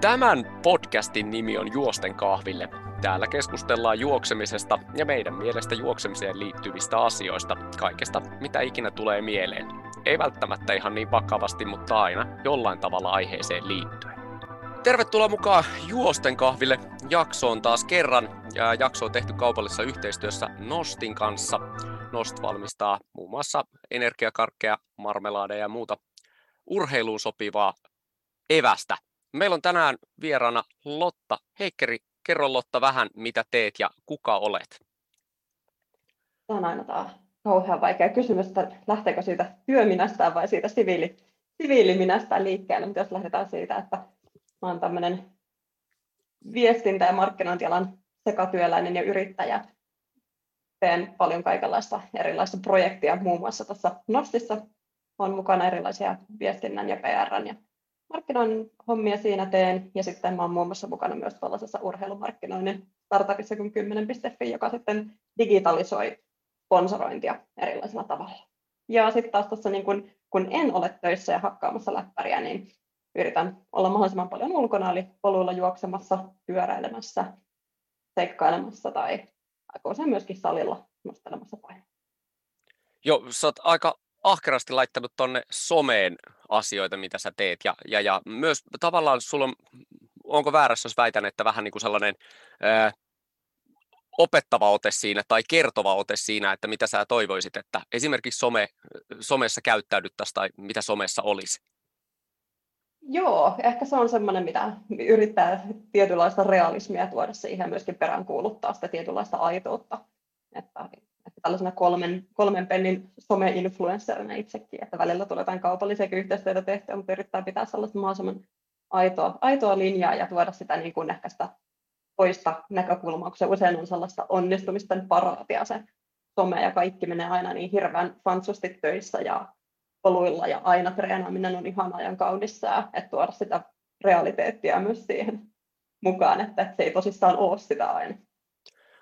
Tämän podcastin nimi on Juosten kahville. Täällä keskustellaan juoksemisesta ja meidän mielestä juoksemiseen liittyvistä asioista, kaikesta mitä ikinä tulee mieleen. Ei välttämättä ihan niin vakavasti, mutta aina jollain tavalla aiheeseen liittyen. Tervetuloa mukaan Juosten kahville jaksoon taas kerran. Ja jakso on tehty kaupallisessa yhteistyössä Nostin kanssa. Nost valmistaa muun muassa energiakarkkeja, marmelaadeja ja muuta urheiluun sopivaa evästä. Meillä on tänään vieraana Lotta Heikkeri. Kerro Lotta vähän, mitä teet ja kuka olet? Tämä on aina tämä kauhean vaikea kysymys, että lähteekö siitä työminästä vai siitä siviili, siviiliminästä liikkeelle, mutta jos lähdetään siitä, että mä olen tämmöinen viestintä- ja markkinointialan sekatyöläinen ja yrittäjä. Teen paljon kaikenlaista erilaista projektia, muun muassa tässä Nostissa on mukana erilaisia viestinnän ja PR ja markkinoinnin hommia siinä teen, ja sitten mä olen muun muassa mukana myös tällaisessa urheilumarkkinoinnin startupissa kuin 10.fi, joka sitten digitalisoi sponsorointia erilaisilla tavalla. Ja sitten taas tuossa niin kun, kun en ole töissä ja hakkaamassa läppäriä, niin yritän olla mahdollisimman paljon ulkona, eli poluilla juoksemassa, pyöräilemässä, seikkailemassa tai aika myöskin salilla nostelemassa painoa. Joo, sä oot aika ahkerasti laittanut tonne someen asioita, mitä sä teet. Ja, ja, ja myös tavallaan sulla on, onko väärässä, jos väitän, että vähän niin kuin sellainen ää, opettava ote siinä tai kertova ote siinä, että mitä sä toivoisit, että esimerkiksi some, somessa käyttäydyttäisiin tai mitä somessa olisi? Joo, ehkä se on semmoinen, mitä yrittää tietynlaista realismia tuoda siihen myöskin peräänkuuluttaa sitä tietynlaista aitoutta. Että tällaisena kolmen, kolmen pennin some-influencerina itsekin, että välillä tulee jotain kaupallisia yhteistyötä tehtyä, mutta yrittää pitää sellaista mahdollisimman aitoa, aitoa linjaa ja tuoda sitä niin kuin ehkä sitä toista näkökulmaa, kun se usein on sellaista onnistumisten paraatia se some ja kaikki menee aina niin hirveän fansusti töissä ja poluilla ja aina treenaaminen on ihan ajan kaunissa, että tuoda sitä realiteettia myös siihen mukaan, että se ei tosissaan ole sitä aina.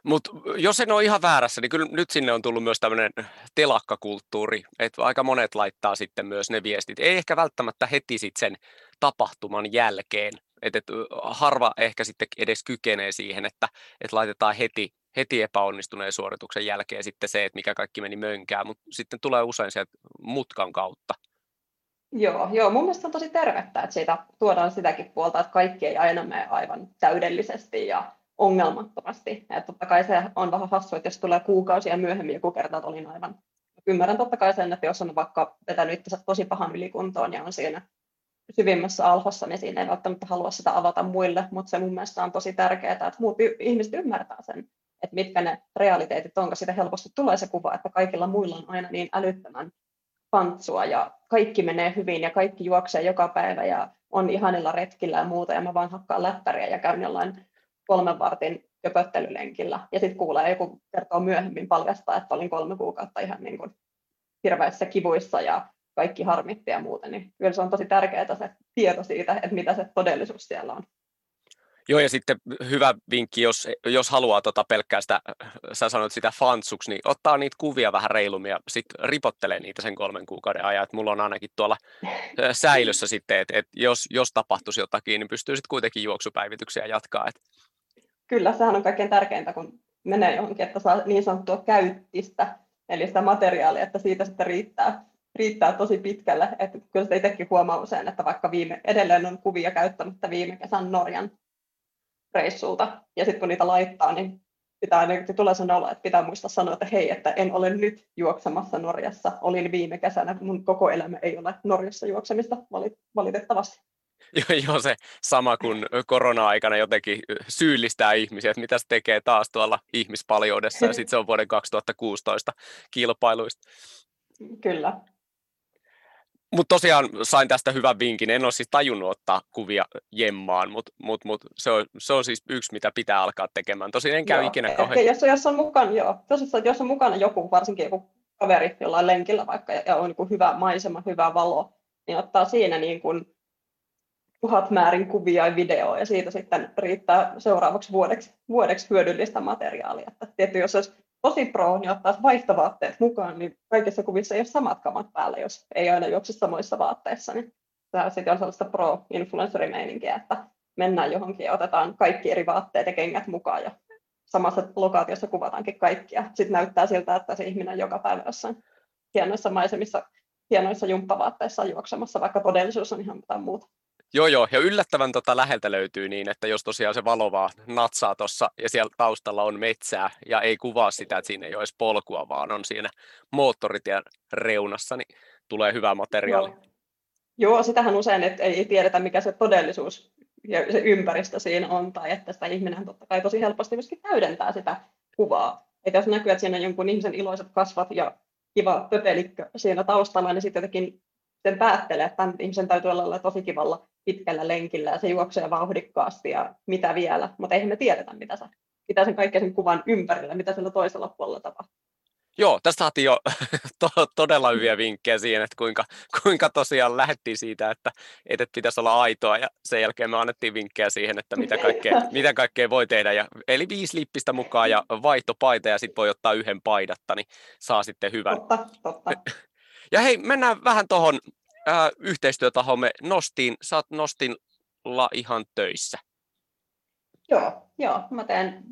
Mutta jos en ole ihan väärässä, niin kyllä nyt sinne on tullut myös tämmöinen telakkakulttuuri, että aika monet laittaa sitten myös ne viestit. Ei ehkä välttämättä heti sitten sen tapahtuman jälkeen, että et, harva ehkä sitten edes kykenee siihen, että et laitetaan heti, heti epäonnistuneen suorituksen jälkeen sitten se, että mikä kaikki meni mönkään, mutta sitten tulee usein sieltä mutkan kautta. Joo, joo, mun mielestä on tosi tervettä, että siitä tuodaan sitäkin puolta, että kaikki ei aina mene aivan täydellisesti ja ongelmattomasti. Et totta kai se on vähän hassu, että jos tulee kuukausia myöhemmin joku kerta, että olin aivan ymmärrän totta kai sen, että jos on vaikka vetänyt itsensä tosi pahan ylikuntoon ja on siinä syvimmässä alhossa, niin siinä ei välttämättä halua sitä avata muille, mutta se mun mielestä on tosi tärkeää, että muut ihmiset ymmärtää sen, että mitkä ne realiteetit on, koska siitä helposti tulee se kuva, että kaikilla muilla on aina niin älyttömän pantsua ja kaikki menee hyvin ja kaikki juoksee joka päivä ja on ihanilla retkillä ja muuta ja mä vaan hakkaan läppäriä ja käyn jollain kolmen vartin köpöttelylenkillä. Ja sitten kuulee joku kertoo myöhemmin paljastaa, että olin kolme kuukautta ihan niin kuin hirveissä kivuissa ja kaikki harmitti ja muuta, niin kyllä se on tosi tärkeää se tieto siitä, että mitä se todellisuus siellä on. Joo, ja sitten hyvä vinkki, jos, jos haluaa tota pelkkää sitä, sä sanoit sitä fansuksi, niin ottaa niitä kuvia vähän reilummin ja sitten ripottelee niitä sen kolmen kuukauden ajan. Et mulla on ainakin tuolla säilössä sitten, että et jos, jos tapahtuisi jotakin, niin pystyy sitten kuitenkin juoksupäivityksiä jatkaa. Et kyllä sehän on kaikkein tärkeintä, kun menee johonkin, että saa niin sanottua käyttistä, eli sitä materiaalia, että siitä sitten riittää, riittää tosi pitkälle. Että kyllä sitä itsekin huomaa usein, että vaikka viime, edelleen on kuvia käyttämättä viime kesän Norjan reissulta, ja sitten kun niitä laittaa, niin pitää ainakin tulee sen olo, että pitää muistaa sanoa, että hei, että en ole nyt juoksemassa Norjassa, olin viime kesänä, mun koko elämä ei ole Norjassa juoksemista valitettavasti. Joo, se sama kuin korona-aikana jotenkin syyllistää ihmisiä, että mitä se tekee taas tuolla ihmispaljoudessa, ja sitten se on vuoden 2016 kilpailuista. Kyllä. Mutta tosiaan sain tästä hyvän vinkin. En ole siis tajunnut ottaa kuvia jemmaan, mutta mut, mut se, on, se on siis yksi, mitä pitää alkaa tekemään. Tosin en käy joo, ikinä kauhean... Jos, jos, on mukana, joo. Tosissaan, jos on mukana joku, varsinkin joku kaveri jollain lenkillä vaikka, ja on niin hyvä maisema, hyvä valo, niin ottaa siinä niin kuin tuhat määrin kuvia ja videoa ja siitä sitten riittää seuraavaksi vuodeksi, vuodeksi hyödyllistä materiaalia. Että tietysti jos olisi tosi pro, niin ottaisi vaihtovaatteet mukaan, niin kaikissa kuvissa ei ole samat kamat päällä, jos ei aina juokse samoissa vaatteissa. Niin tämä sitten on sellaista pro-influencerimeininkiä, että mennään johonkin ja otetaan kaikki eri vaatteet ja kengät mukaan ja samassa lokaatiossa kuvataankin kaikkia. Sitten näyttää siltä, että se ihminen joka päivä jossain hienoissa maisemissa, hienoissa jumppavaatteissa juoksemassa, vaikka todellisuus on ihan jotain muuta. Joo, joo, ja yllättävän tota läheltä löytyy niin, että jos tosiaan se valo vaan natsaa tuossa ja siellä taustalla on metsää ja ei kuvaa sitä, että siinä ei ole edes polkua, vaan on siinä moottoritien reunassa, niin tulee hyvä materiaali. Joo, joo sitähän usein, että ei tiedetä mikä se todellisuus ja se ympäristö siinä on, tai että sitä ihminen totta kai tosi helposti myöskin täydentää sitä kuvaa. Että jos näkyy, että siinä on jonkun ihmisen iloiset kasvat ja kiva pöpelikkö siinä taustalla, niin sitten jotenkin sen päättelee, että tämän ihmisen täytyy olla tosi kivalla pitkällä lenkillä ja se juoksee vauhdikkaasti ja mitä vielä, mutta eihän me tiedetä, mitä, se, mitä sen kaikkea sen kuvan ympärillä, mitä sillä toisella puolella tapahtuu. Joo, tästä saatiin jo to- todella hyviä vinkkejä siihen, että kuinka, kuinka tosiaan lähdettiin siitä, että, että pitäisi olla aitoa ja sen jälkeen me annettiin vinkkejä siihen, että mitä kaikkea, mitä kaikkea voi tehdä. Ja, eli viisi lippistä mukaan ja vaihtopaita ja sitten voi ottaa yhden paidatta, niin saa sitten hyvän. Totta, totta. Ja hei, mennään vähän tuohon äh, yhteistyötahomme Nostiin. Sä oot Nostilla ihan töissä. Joo, joo. Mä teen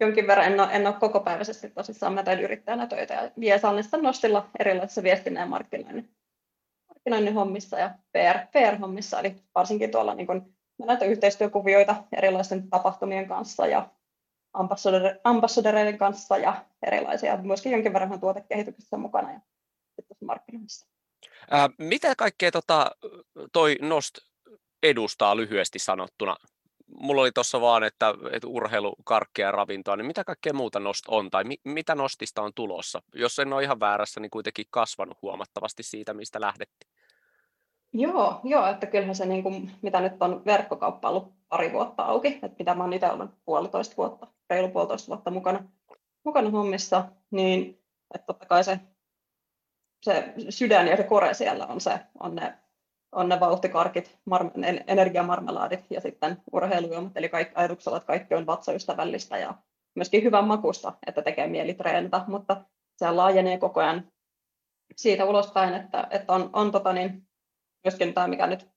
jonkin verran, en ole, en ole kokopäiväisesti tosissaan, mä teen yrittäjänä töitä ja vie Sallissa Nostilla erilaisissa viestinnän ja markkinoinnin, markkinoinnin hommissa ja PR, PR-hommissa, eli varsinkin tuolla niin kun, näitä yhteistyökuvioita erilaisten tapahtumien kanssa ja ambassadoreiden kanssa ja erilaisia, myöskin jonkin verran tuotekehityksessä mukana ja markkinoinnissa. Ää, mitä kaikkea tota, toi Nost edustaa lyhyesti sanottuna? Mulla oli tuossa vaan, että, että urheilu, karkkia ja ravintoa, niin mitä kaikkea muuta Nost on tai mi, mitä Nostista on tulossa? Jos en ole ihan väärässä, niin kuitenkin kasvanut huomattavasti siitä, mistä lähdettiin. Joo, joo että kyllähän se, niin kuin, mitä nyt on verkkokauppa ollut pari vuotta auki, että mitä mä oon itse ollut puolitoista vuotta, reilu puolitoista vuotta mukana, mukana hommissa, niin että totta kai se se sydän ja se kore siellä on, se, on, ne, on ne vauhtikarkit, mar, energiamarmelaadit ja sitten urheilujuomat, eli kaikki ajatuksella, että kaikki on vatsaystävällistä ja myöskin hyvän makusta, että tekee mieli treenata, mutta se laajenee koko ajan siitä ulospäin, että, että on, on tota niin, myöskin tämä, mikä nyt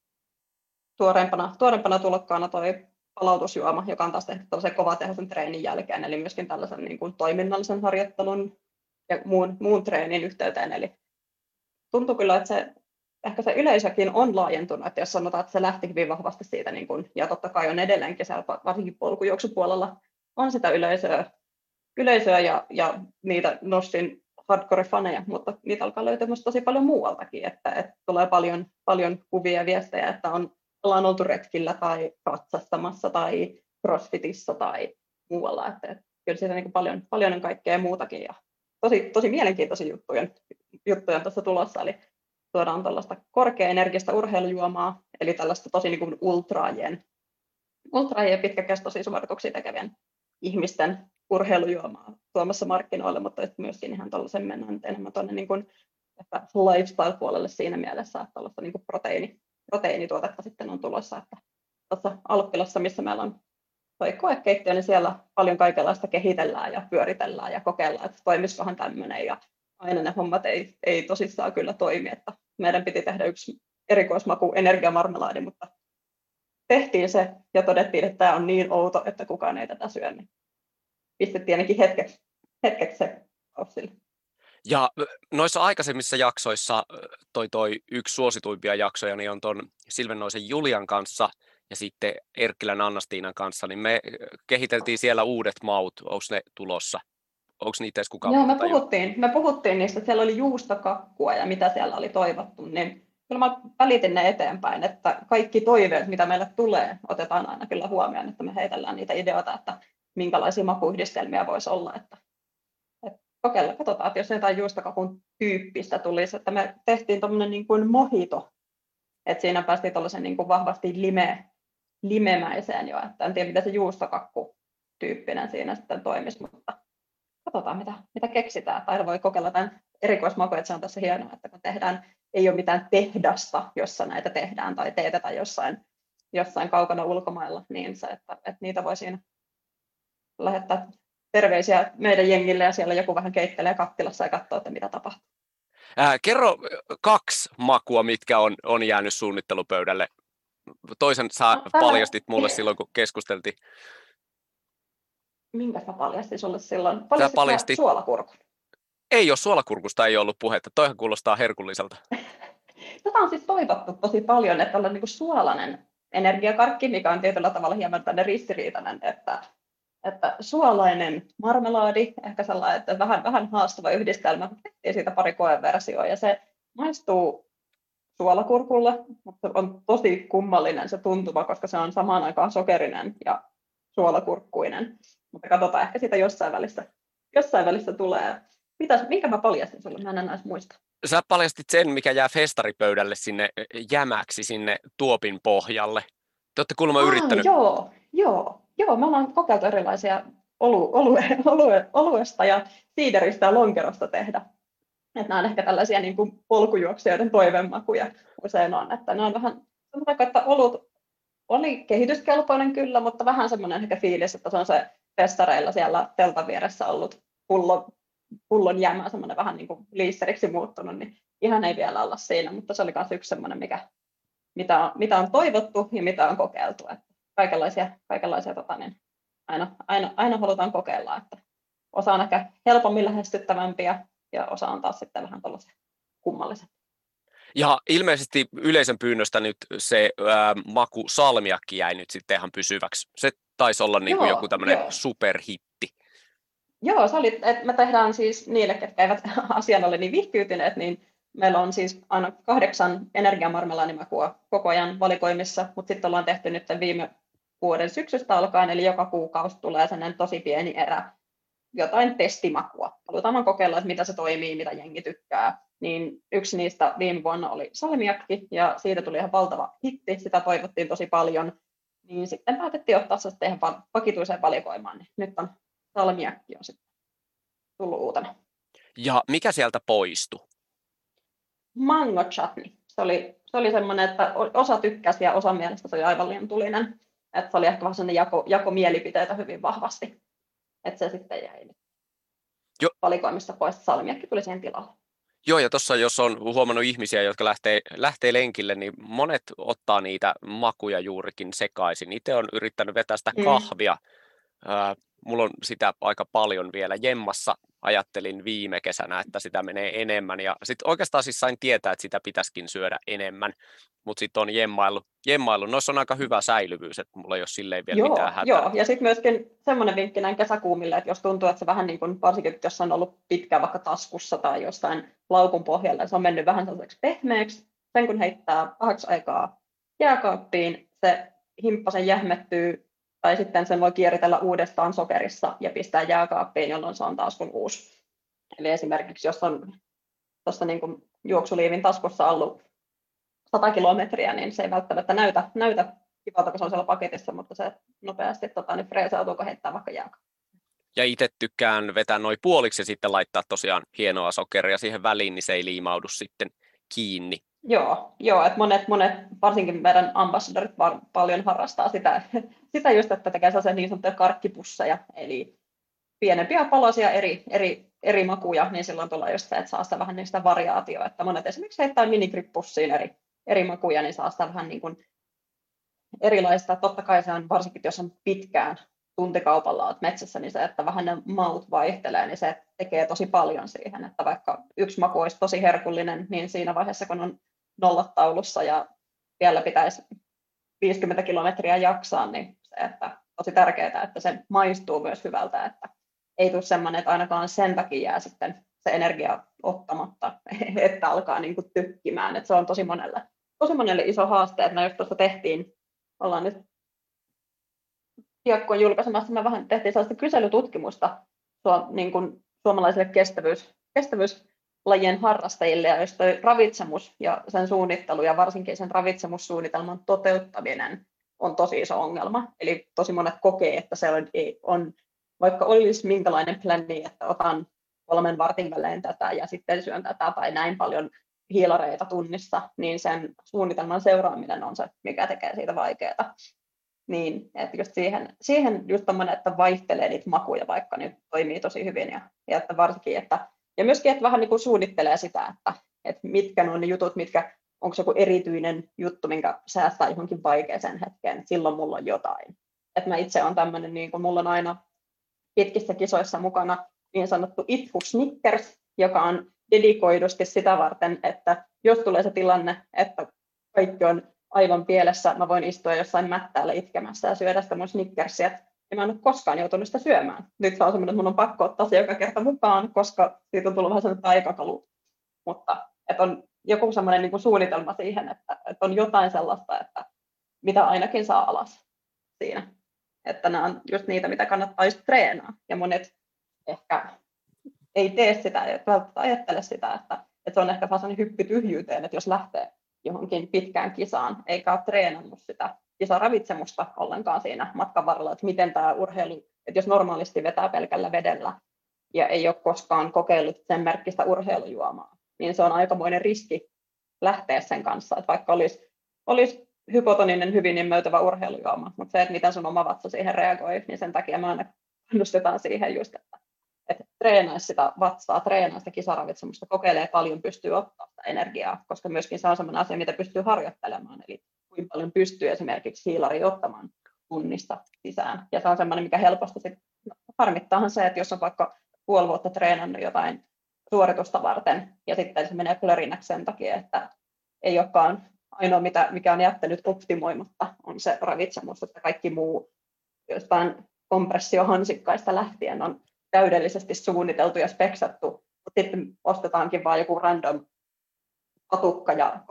tuoreempana, tuoreempana tulokkaana toi palautusjuoma, joka on taas tehty tällaisen kovatehoisen treenin jälkeen, eli myöskin tällaisen niin kuin toiminnallisen harjoittelun ja muun, muun treenin yhteyteen, eli tuntuu kyllä, että se, ehkä se yleisökin on laajentunut, että jos sanotaan, että se lähti hyvin vahvasti siitä, niin kuin, ja totta kai on edelleenkin siellä varsinkin polkujuoksupuolella, on sitä yleisöä, yleisöä ja, ja niitä nostin hardcore-faneja, mutta niitä alkaa löytyä myös tosi paljon muualtakin, että, että tulee paljon, paljon kuvia ja viestejä, että on, ollaan oltu retkillä tai katsastamassa tai crossfitissa tai muualla, että, että kyllä siitä niin paljon, paljon on kaikkea muutakin ja tosi, tosi mielenkiintoisia juttuja, juttuja tuossa tulossa, eli tuodaan tällaista korkeaenergistä urheilujuomaa, eli tällaista tosi niin kuin ultraajien, ultraajien pitkäkestoisia suorituksia tekevien ihmisten urheilujuomaa tuomassa markkinoille, mutta myöskin ihan tuollaisen mennään enemmän tuonne niin kuin, että lifestyle-puolelle siinä mielessä, että tällaista niin kuin proteiini, proteiinituotetta sitten on tulossa, että tuossa Alppilassa, missä meillä on toi koekeittiö, niin siellä paljon kaikenlaista kehitellään ja pyöritellään ja kokeillaan, että toimisikohan tämmöinen ja aina ne hommat ei, ei tosissaan kyllä toimi, että meidän piti tehdä yksi erikoismaku energiamarmelaadi, mutta tehtiin se ja todettiin, että tämä on niin outo, että kukaan ei tätä syö, niin pistettiin ainakin hetkeksi, hetkeksi se sille. Ja noissa aikaisemmissa jaksoissa toi, toi yksi suosituimpia jaksoja niin on tuon Silvennoisen Julian kanssa ja sitten Erkkilän Annastiinan kanssa, niin me kehiteltiin siellä uudet maut, onko ne tulossa? Onko niitä edes kukaan Joo, me puhuttiin, me puhuttiin niistä, että siellä oli juustokakkua ja mitä siellä oli toivottu, niin kyllä mä välitin ne eteenpäin, että kaikki toiveet, mitä meille tulee, otetaan aina kyllä huomioon, että me heitellään niitä ideoita, että minkälaisia makuyhdistelmiä voisi olla, että, että kokeilla, katsotaan, että jos jotain juustokakun tyyppistä tulisi, että me tehtiin tuommoinen niin kuin mohito, että siinä päästiin tuollaisen niin kuin vahvasti lime, limemäiseen jo, että en tiedä, mitä se juustokakku tyyppinen siinä sitten toimisi, mutta katsotaan, mitä, mitä keksitään. Tai voi kokeilla tämän erikoismakuja, että se on tässä hienoa, että kun tehdään, ei ole mitään tehdasta, jossa näitä tehdään tai teetetään jossain, jossain kaukana ulkomailla, niin se, että, että niitä voi siinä lähettää terveisiä meidän jengille ja siellä joku vähän keittelee kattilassa ja katsoo, että mitä tapahtuu. Äh, kerro kaksi makua, mitkä on, on jäänyt suunnittelupöydälle toisen sä no, paljastit mulle silloin, kun keskusteltiin. Minkä sä paljastin sulle silloin? Paljastit paljasti... suolakurkun? Ei ole, suolakurkusta ei ollut puhetta. Toihan kuulostaa herkulliselta. Tätä on siis toivottu tosi paljon, että on niin suolainen energiakarkki, mikä on tietyllä tavalla hieman tänne ristiriitainen, että, että suolainen marmelaadi, ehkä sellainen, että vähän, vähän haastava yhdistelmä, tehtiin siitä pari koeversioa, ja se maistuu suolakurkulle, mutta on tosi kummallinen se tuntuma, koska se on samaan aikaan sokerinen ja suolakurkkuinen. Mutta katsotaan, ehkä sitä jossain välissä, jossain välissä tulee. Mitäs, minkä mä paljastin sulle? Mä en enää muista. Sä paljastit sen, mikä jää festaripöydälle sinne jämäksi, sinne tuopin pohjalle. Te olette kuulemma yrittänyt. Joo, joo, joo. Me ollaan kokeiltu erilaisia olu, olue, olue, oluesta ja siideristä ja lonkerosta tehdä. Että nämä on ehkä tällaisia niin kuin polkujuoksijoiden toivemakuja usein on. Että ne on vähän, sanotaanko, että olut oli kehityskelpoinen kyllä, mutta vähän semmoinen ehkä fiilis, että se on se festareilla siellä teltan vieressä ollut pullo, pullon jäämä semmoinen vähän niin kuin liisteriksi muuttunut, niin ihan ei vielä olla siinä, mutta se oli myös yksi semmoinen, mikä, mitä, on, mitä on toivottu ja mitä on kokeiltu. Että kaikenlaisia, kaikenlaisia tota, niin aina, aina, aina halutaan kokeilla, että osa on ehkä helpommin lähestyttävämpiä ja osa on taas sitten vähän tällaisia kummalliset. Ja ilmeisesti yleisön pyynnöstä nyt se ää, maku salmiakki jäi nyt sitten ihan pysyväksi. Se taisi olla niin kuin joku tämmöinen superhitti. Joo, se oli, että me tehdään siis niille, ketkä eivät asian ole niin vihkyytyneet, niin meillä on siis aina kahdeksan energiamarmelaanimakua koko ajan valikoimissa, mutta sitten ollaan tehty nyt viime vuoden syksystä alkaen, eli joka kuukausi tulee sellainen tosi pieni erä jotain testimakua. Halutaan vaan kokeilla, että mitä se toimii, mitä jengi tykkää. Niin yksi niistä viime vuonna oli salmiakki, ja siitä tuli ihan valtava hitti, sitä toivottiin tosi paljon. Niin sitten päätettiin ottaa se sitten ihan vakituiseen valikoimaan, niin nyt on salmiakki on sitten tullut uutena. Ja mikä sieltä poistui? Mango chutney. Se oli, se oli semmoinen, että osa tykkäsi ja osa mielestä se oli aivan liian tulinen. Että se oli ehkä vähän sellainen jako, jako mielipiteitä hyvin vahvasti että se sitten jäi jo. valikoimista pois. Salmiakki tuli siihen tilalle. Joo, ja tuossa jos on huomannut ihmisiä, jotka lähtee, lähtee lenkille, niin monet ottaa niitä makuja juurikin sekaisin. Itse on yrittänyt vetää sitä mm. kahvia. Mm. Äh, mulla on sitä aika paljon vielä jemmassa ajattelin viime kesänä, että sitä menee enemmän. Ja sitten oikeastaan siis sain tietää, että sitä pitäisikin syödä enemmän, mutta sitten on jemmailu. jemmailu. Noissa on aika hyvä säilyvyys, että mulla ei ole silleen vielä joo, mitään hätää. Joo, ja sitten myöskin semmoinen vinkki näin kesäkuumille, että jos tuntuu, että se vähän niin kuin, varsinkin jos on ollut pitkään vaikka taskussa tai jostain laukun pohjalla, se on mennyt vähän sellaiseksi pehmeäksi, sen kun heittää vähäksi aikaa jääkaappiin, se himppasen jähmettyy tai sitten sen voi kierritellä uudestaan sokerissa ja pistää jääkaappiin, jolloin se on taas kuin uusi. Eli esimerkiksi jos on tuossa niin kuin juoksuliivin taskussa ollut 100 kilometriä, niin se ei välttämättä näytä, näytä kivalta, kun se on siellä paketissa, mutta se nopeasti tota, niin freesautuu, kun heittää vaikka jääkaappiin. Ja itse tykkään vetää noin puoliksi ja sitten laittaa tosiaan hienoa sokeria siihen väliin, niin se ei liimaudu sitten kiinni. Joo, joo että monet, monet, varsinkin meidän ambassadorit paljon harrastaa sitä, sitä just, että tekee sellaisia niin sanottuja karkkipusseja, eli pienempiä palosia eri, eri, eri makuja, niin silloin tulee just se, että saa sitä vähän niistä variaatioa, että monet esimerkiksi heittää minigrippussiin eri, eri makuja, niin saa sitä vähän niin kuin erilaista. Totta kai se on, varsinkin jos on pitkään tuntikaupalla olet metsässä, niin se, että vähän ne maut vaihtelee, niin se tekee tosi paljon siihen, että vaikka yksi maku olisi tosi herkullinen, niin siinä vaiheessa, kun on nollataulussa ja vielä pitäisi 50 kilometriä jaksaa, niin se, että tosi tärkeää, että se maistuu myös hyvältä, että ei tule sellainen, että ainakaan sen takia jää sitten se energia ottamatta, että alkaa niin kuin tykkimään, että se on tosi monelle, tosi monelle iso haaste, että me just tuossa tehtiin, ollaan nyt piakkoon julkaisemassa, me vähän tehtiin sellaista kyselytutkimusta niin kuin suomalaisille kestävyys, kestävyyslajien harrastajille, ja jos ravitsemus ja sen suunnittelu ja varsinkin sen ravitsemussuunnitelman toteuttaminen on tosi iso ongelma. Eli tosi monet kokee, että se on, on vaikka olisi minkälainen plänni, että otan kolmen vartin välein tätä ja sitten syön tätä tai näin paljon hiilareita tunnissa, niin sen suunnitelman seuraaminen on se, mikä tekee siitä vaikeaa. Niin, että just siihen, siihen just tommonen, että vaihtelee niitä makuja vaikka, niin toimii tosi hyvin. Ja, ja että varsinkin, että, ja myöskin, että vähän niin kuin suunnittelee sitä, että, että mitkä on ne jutut, mitkä onko joku erityinen juttu, minkä säästää johonkin vaikeaseen hetkeen, silloin mulla on jotain. Et mä itse on tämmöinen, niin kuin mulla on aina pitkissä kisoissa mukana niin sanottu itku Snickers, joka on dedikoidusti sitä varten, että jos tulee se tilanne, että kaikki on aivan pielessä, mä voin istua jossain mättäällä itkemässä ja syödä sitä mun Snickersia, ja mä en ole koskaan joutunut sitä syömään. Nyt se on semmoinen, että mun on pakko ottaa se joka kerta mukaan, koska siitä on tullut vähän sellainen aikakalu. Mutta että on joku semmoinen niin suunnitelma siihen, että, että on jotain sellaista, että mitä ainakin saa alas siinä. Että nämä on just niitä, mitä kannattaa just treenaa. Ja monet ehkä ei tee sitä, ei välttämättä ajattele sitä, että, että se on ehkä vaan hyppy tyhjyyteen, että jos lähtee johonkin pitkään kisaan, eikä ole treenannut sitä kisaravitsemusta ollenkaan siinä matkan varrella, että miten tämä urheilu, että jos normaalisti vetää pelkällä vedellä ja ei ole koskaan kokeillut sen merkkistä urheilujuomaa, niin se on aikamoinen riski lähteä sen kanssa, että vaikka olisi, olisi hypotoninen hyvin immeytyvä urheilujuoma, mutta se, että miten sun oma vatsa siihen reagoi, niin sen takia me aina kannustetaan siihen just, että, että treenaisi sitä vatsaa, treenaa sitä kisaravitsemusta, kokeilee paljon, pystyy ottaa sitä energiaa, koska myöskin se on sellainen asia, mitä pystyy harjoittelemaan, eli kuinka paljon pystyy esimerkiksi hiilari ottamaan tunnista sisään. Ja se on sellainen, mikä helposti se, harmittaahan se, että jos on vaikka puoli vuotta treenannut jotain suoritusta varten, ja sitten se menee plörinäksi sen takia, että ei olekaan ainoa, mitä, mikä on jättänyt optimoimatta, on se ravitsemus, että kaikki muu jostain kompressiohansikkaista lähtien on täydellisesti suunniteltu ja speksattu, mutta sitten ostetaankin vain joku random patukka ja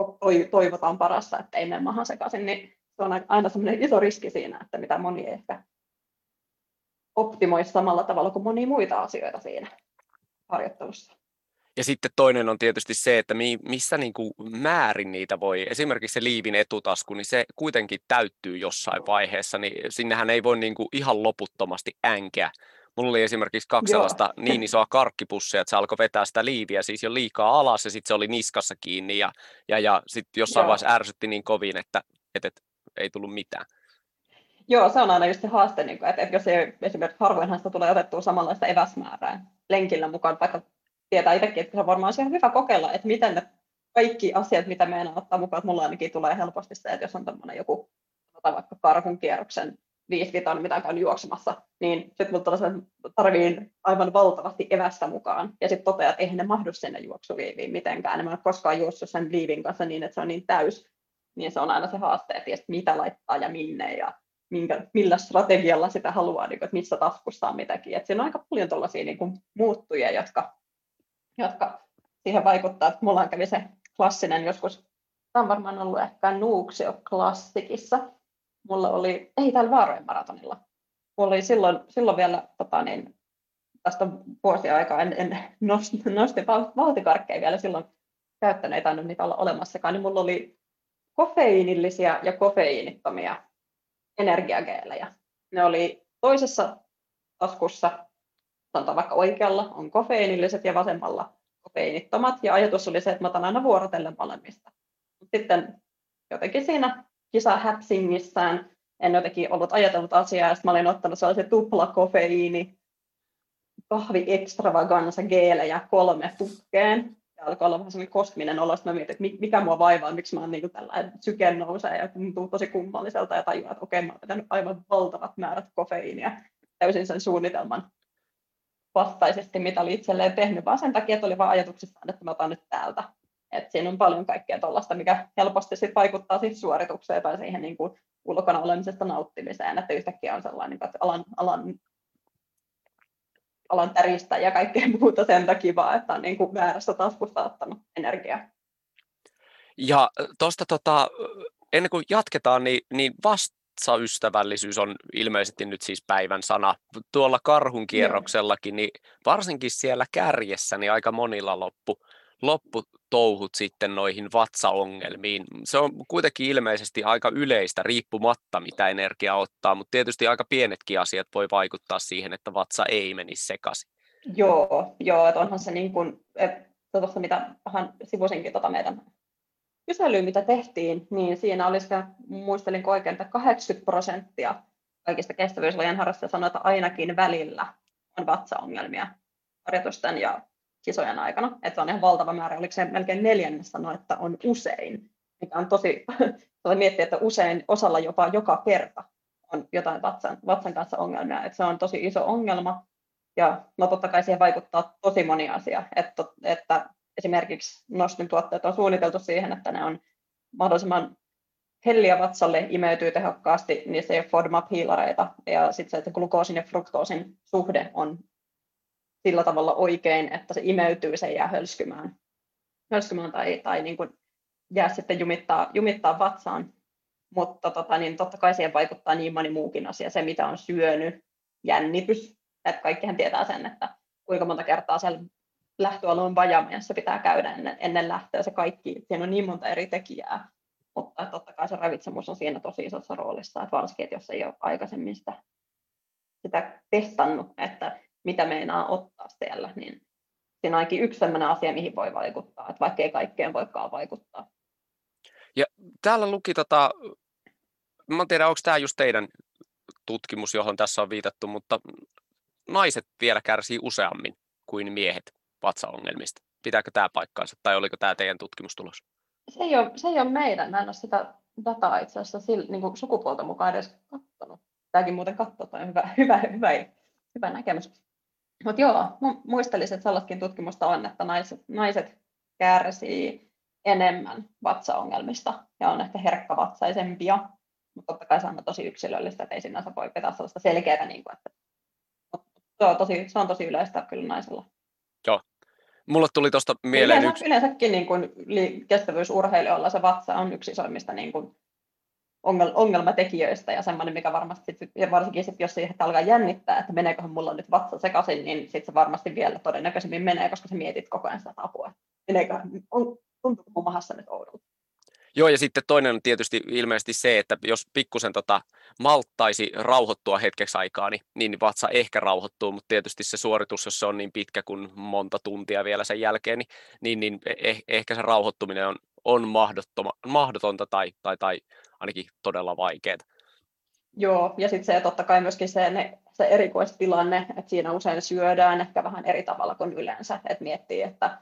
toivotaan parasta, että ei mene mahan sekaisin, niin se on aina semmoinen iso riski siinä, että mitä moni ei ehkä optimoi samalla tavalla kuin monia muita asioita siinä harjoittelussa. Ja sitten toinen on tietysti se, että missä niin kuin määrin niitä voi, esimerkiksi se liivin etutasku, niin se kuitenkin täyttyy jossain vaiheessa, niin sinnehän ei voi niin kuin ihan loputtomasti änkeä. Mulla oli esimerkiksi kaksi Joo. sellaista niin isoa karkkipussia, että se alkoi vetää sitä liiviä siis jo liikaa alas ja sitten se oli niskassa kiinni ja, ja, ja sitten jossain Joo. vaiheessa ärsytti niin kovin, että, että, että ei tullut mitään. Joo, se on aina just se haaste, niin että, että jos ei esimerkiksi harvoinhan sitä tulee otettua samanlaista eväsmäärää lenkillä mukaan, vaikka tietää itsekin, että se varmaan olisi ihan hyvä kokeilla, että miten ne kaikki asiat, mitä meidän ottaa mukaan, että mulla ainakin tulee helposti se, että jos on tämmöinen joku vaikka karhun kierroksen viisiton, mitä käyn juoksemassa, niin sitten mulla tarvii aivan valtavasti evästä mukaan. Ja sitten toteaa, että eihän ne mahdu sinne juoksuliiviin mitenkään. En mä ole koskaan juossut sen liivin kanssa niin, että se on niin täys. Niin se on aina se haaste, että mitä laittaa ja minne ja minkä, millä strategialla sitä haluaa, niin kuin, että missä taskussa on mitäkin. Et siinä on aika paljon tuollaisia niin muuttuja, jotka, jotka siihen vaikuttaa. Mulla kävi se klassinen joskus, tämä on varmaan ollut ehkä Nuuksio klassikissa, mulla oli, ei täällä Vaarojen maratonilla, oli silloin, silloin vielä tota niin, tästä vuosia aikaa en, en nosti, valtikarkkeja vielä silloin käyttänyt, ei niitä olla olemassakaan, niin mulla oli kofeiinillisia ja kofeiinittomia energiageelejä. Ne oli toisessa taskussa, sanotaan vaikka oikealla, on kofeiinilliset ja vasemmalla kofeiinittomat, ja ajatus oli se, että mä otan aina vuorotellen molemmista. Sitten jotenkin siinä kisa häpsingissään en jotenkin ollut ajatellut asiaa, ja mä olin ottanut sellaisen kofeiini, kahvi extravaganza geelejä kolme pukkeen. Ja alkoi olla vähän sellainen kosminen olo, että mietin, että mikä mua vaivaa, miksi mä oon niin tällä syke nousee ja tuntuu tosi kummalliselta ja tajuaa, että okei, mä oon pitänyt aivan valtavat määrät kofeiinia. Täysin sen suunnitelman vastaisesti, mitä oli itselleen tehnyt, vaan sen takia, että oli vain ajatuksissaan, että mä otan nyt täältä et siinä on paljon kaikkea tuollaista, mikä helposti sit vaikuttaa sit suoritukseen tai siihen niin kuin ulkona olemisesta nauttimiseen, että yhtäkkiä on sellainen, niin että alan, alan, alan täristä ja kaikkea muuta sen takia vaan, että on niin kuin väärässä taskusta ottanut energiaa. Ja tuosta tota, ennen kuin jatketaan, niin, niin vatsaystävällisyys on ilmeisesti nyt siis päivän sana. Tuolla karhun kierroksellakin, niin varsinkin siellä kärjessä, niin aika monilla loppu lopputouhut sitten noihin vatsaongelmiin. Se on kuitenkin ilmeisesti aika yleistä riippumatta, mitä energiaa ottaa, mutta tietysti aika pienetkin asiat voi vaikuttaa siihen, että vatsa ei menisi sekaisin. Joo, joo että onhan se niin kuin, tuossa mitä vähän sivusinkin tuota meidän kyselyä, mitä tehtiin, niin siinä olisi, muistelin oikein, että 80 prosenttia kaikista kestävyyslajien harrastajista sanoi, että ainakin välillä on vatsaongelmia harjoitusten ja kisojen aikana. Että se on ihan valtava määrä, oliko se melkein neljännes sanoi, että on usein. mikä on tosi, miettiä, että usein osalla jopa joka kerta on jotain vatsan, vatsan kanssa ongelmia, että se on tosi iso ongelma, ja no totta kai siihen vaikuttaa tosi moni asia, että, että esimerkiksi nostin tuotteet on suunniteltu siihen, että ne on mahdollisimman helliä vatsalle, imeytyy tehokkaasti, niissä ei ole FODMAP-hiilareita, ja sitten se, että glukoosin ja fruktoosin suhde on sillä tavalla oikein, että se imeytyy, se jää hölskymään, hölskymään tai, tai niin kuin jää sitten jumittaa, jumittaa vatsaan. Mutta tota, niin totta kai siihen vaikuttaa niin moni muukin asia, se mitä on syönyt, jännitys, että kaikkihan tietää sen, että kuinka monta kertaa siellä lähtöalueen vajamiassa pitää käydä ennen, ennen lähtöä. Se kaikki, siinä on niin monta eri tekijää, mutta totta kai se ravitsemus on siinä tosi isossa roolissa, että varsinkin, että jos ei ole aikaisemmin sitä, sitä testannut, että mitä meinaa ottaa siellä, niin siinä on ainakin yksi sellainen asia, mihin voi vaikuttaa, että vaikka ei kaikkeen voikaan vaikuttaa. Ja täällä luki, tota, mä en tiedä, onko tämä just teidän tutkimus, johon tässä on viitattu, mutta naiset vielä kärsii useammin kuin miehet vatsaongelmista. Pitääkö tämä paikkaansa tai oliko tämä teidän tutkimustulos? Se ei ole, se ei ole meidän. Mä en ole sitä dataa itse asiassa sillä, niin kuin sukupuolta mukaan edes katsonut. Tämäkin muuten katsotaan, hyvä, hyvä, hyvä, hyvä näkemys. Mutta joo, muistelisin, että sellaistakin tutkimusta on, että naiset, naiset kärsii enemmän vatsaongelmista ja on ehkä herkkävatsaisempia, mutta totta kai se on tosi yksilöllistä, että ei sinänsä voi pitää sellaista selkeää, niin kuin, että se on, tosi, se on tosi yleistä kyllä naisella. Joo. Mulle tuli tuosta mieleen Yleensä, yksi... Yleensäkin niin kuin, kestävyysurheilijoilla se vatsa on yksi isoimmista niin kuin, ongelmatekijöistä ja semmoinen, mikä varmasti, sit, ja varsinkin sit, jos siihen alkaa jännittää, että meneeköhän mulla nyt vatsa sekaisin, niin sitten se varmasti vielä todennäköisemmin menee, koska sä mietit koko ajan sitä apua. Meneeköhän, on, tuntuuko mun mahassa nyt oudolta? Joo, ja sitten toinen on tietysti ilmeisesti se, että jos pikkusen tota malttaisi rauhoittua hetkeksi aikaa, niin, niin vatsa ehkä rauhoittuu, mutta tietysti se suoritus, jos se on niin pitkä kuin monta tuntia vielä sen jälkeen, niin, niin, niin eh, ehkä se rauhoittuminen on, on mahdotonta tai, tai, tai ainakin todella vaikeaa. Joo, ja sitten se totta kai myöskin se, ne, se erikoistilanne, että siinä usein syödään ehkä vähän eri tavalla kuin yleensä, että miettii, että,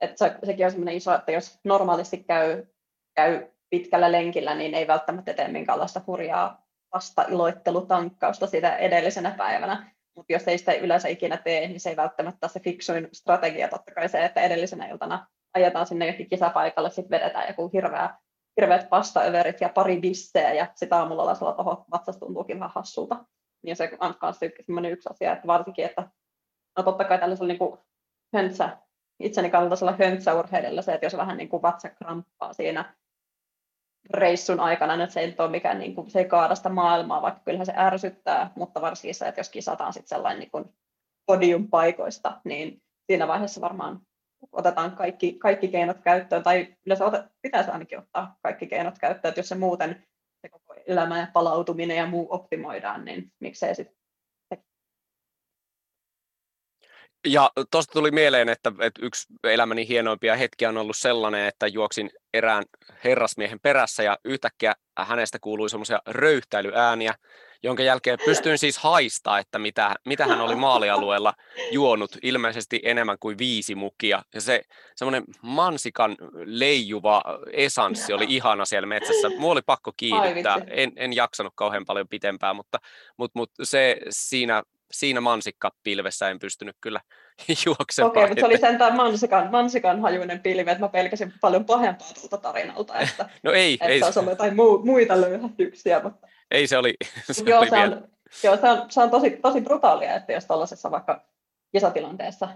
että se, sekin on sellainen iso, että jos normaalisti käy, käy pitkällä lenkillä, niin ei välttämättä tee minkäänlaista hurjaa vasta iloittelutankkausta sitä edellisenä päivänä, mutta jos ei sitä yleensä ikinä tee, niin se ei välttämättä se fiksuin strategia, totta kai se, että edellisenä iltana ajetaan sinne johonkin kisapaikalle, sitten vedetään joku hirveä hirveät pastaöverit ja pari bissejä ja sitä aamulla lasella tuohon vatsasta tuntuukin vähän hassulta. Niin se on myös yksi asia, että varsinkin, että no totta kai tällaisella niin kuin höntsä, itseni kaltaisella höntsäurheilijallä se, että jos vähän niin kuin vatsa kramppaa siinä reissun aikana, niin se ei ole mikään, niin kuin, se ei kaada sitä maailmaa, vaikka kyllähän se ärsyttää, mutta varsinkin se, että jos kisataan sitten sellainen niin kuin podium paikoista, niin siinä vaiheessa varmaan otetaan kaikki, kaikki keinot käyttöön, tai yleensä ota, pitäisi ainakin ottaa kaikki keinot käyttöön, että jos se muuten se koko elämä ja palautuminen ja muu optimoidaan, niin miksei sitten ja tuosta tuli mieleen, että, että yksi elämäni hienoimpia hetkiä on ollut sellainen, että juoksin erään herrasmiehen perässä ja yhtäkkiä hänestä kuului semmoisia röyhtäilyääniä, jonka jälkeen pystyin siis haistaa, että mitä, mitä hän oli maalialueella juonut, ilmeisesti enemmän kuin viisi mukia. Ja se semmoinen mansikan leijuva esanssi oli ihana siellä metsässä. Mua oli pakko kiihdyttää, en, en jaksanut kauhean paljon pitempään, mutta, mutta, mutta se siinä siinä mansikkapilvessä en pystynyt kyllä juoksemaan. Okei, okay, mutta se oli sentään mansikan, mansikan hajuinen pilvi, että mä pelkäsin paljon pahempaa tuolta tarinalta, että, no ei, että ei. se olisi ollut jotain muu, muita löyhätyksiä. Mutta... Ei se oli, se joo, oli se on, joo, se on, se on tosi, tosi brutaalia, että jos tuollaisessa vaikka kisatilanteessa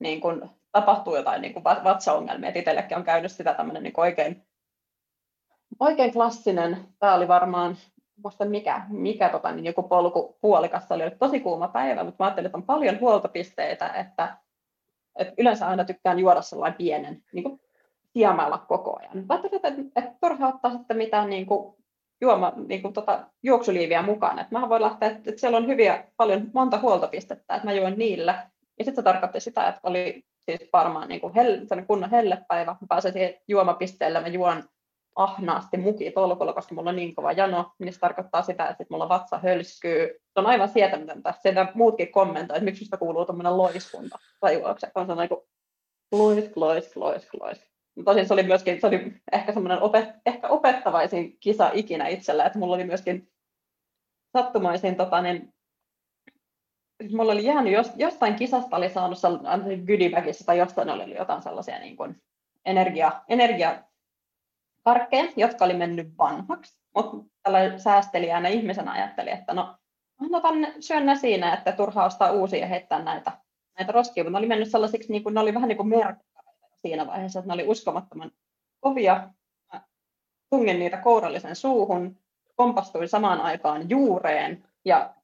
niin kun tapahtuu jotain niin kun vatsaongelmia, että itsellekin on käynyt sitä tämmöinen niin oikein, oikein klassinen, tämä oli varmaan muista mikä, mikä tota, niin joku polku puolikassa oli tosi kuuma päivä, mutta mä ajattelin, että on paljon huoltopisteitä, että, että yleensä aina tykkään juoda sellainen pienen niin kuin siemailla koko ajan. Ajattelin, että, että, turha ottaa sitten mitään niin kuin, juoma, niin kuin, tota, juoksuliiviä mukaan. Että mä voin lähteä, että, että siellä on hyviä, paljon, monta huoltopistettä, että mä juon niillä. Ja sitten se tarkoitti sitä, että oli siis varmaan niin kuin helle, kunnon hellepäivä. Mä pääsen siihen juomapisteelle, mä juon ahnaasti muki tolkulla, koska mulla on niin kova jano, niin se tarkoittaa sitä, että mulla vatsa hölskyy. Se on aivan sietämätöntä. Sieltä muutkin kommentoivat, että miksi sitä kuuluu tuommoinen loiskunta tai juokse. On sellainen kuin lois, lois, lois, lois. tosin se oli myöskin, se oli ehkä semmoinen opet, ehkä opettavaisin kisa ikinä itsellä, että mulla oli myöskin sattumaisin, tota, niin, mulla oli jäänyt, jos, jostain kisasta oli saanut sellainen goodiebagissa tai jostain oli jotain sellaisia niin kuin energia, energiakarkkeja, jotka oli mennyt vanhaksi, mutta tällainen säästelijänä ihmisenä ajatteli, että no ne, syön ne siinä, että turhaa ostaa uusia ja heittää näitä, näitä roskia, mutta ne oli mennyt sellaisiksi, niin kuin, ne oli vähän niin kuin siinä vaiheessa, että ne oli uskomattoman kovia, tungin niitä kourallisen suuhun, kompastuin samaan aikaan juureen ja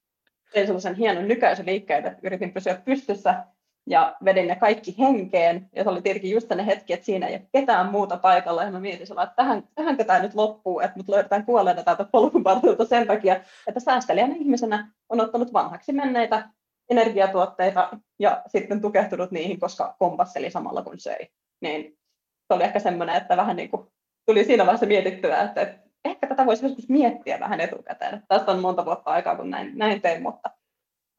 tein sellaisen hienon nykäisyliikkeen, että yritin pysyä pystyssä ja vedin ne kaikki henkeen. Ja se oli tietenkin just ne hetki, että siinä ei ole ketään muuta paikalla. Ja mä mietin että tähän, tähänkö tämä nyt loppuu, että mut löydetään kuolleena täältä polkun sen takia, että säästelijänä ihmisenä on ottanut vanhaksi menneitä energiatuotteita ja sitten tukehtunut niihin, koska kompasseli samalla kun söi. Niin se oli ehkä semmoinen, että vähän niin kuin tuli siinä vaiheessa mietittyä, että, että ehkä tätä voisi joskus miettiä vähän etukäteen. Tästä on monta vuotta aikaa, kun näin, näin tein, mutta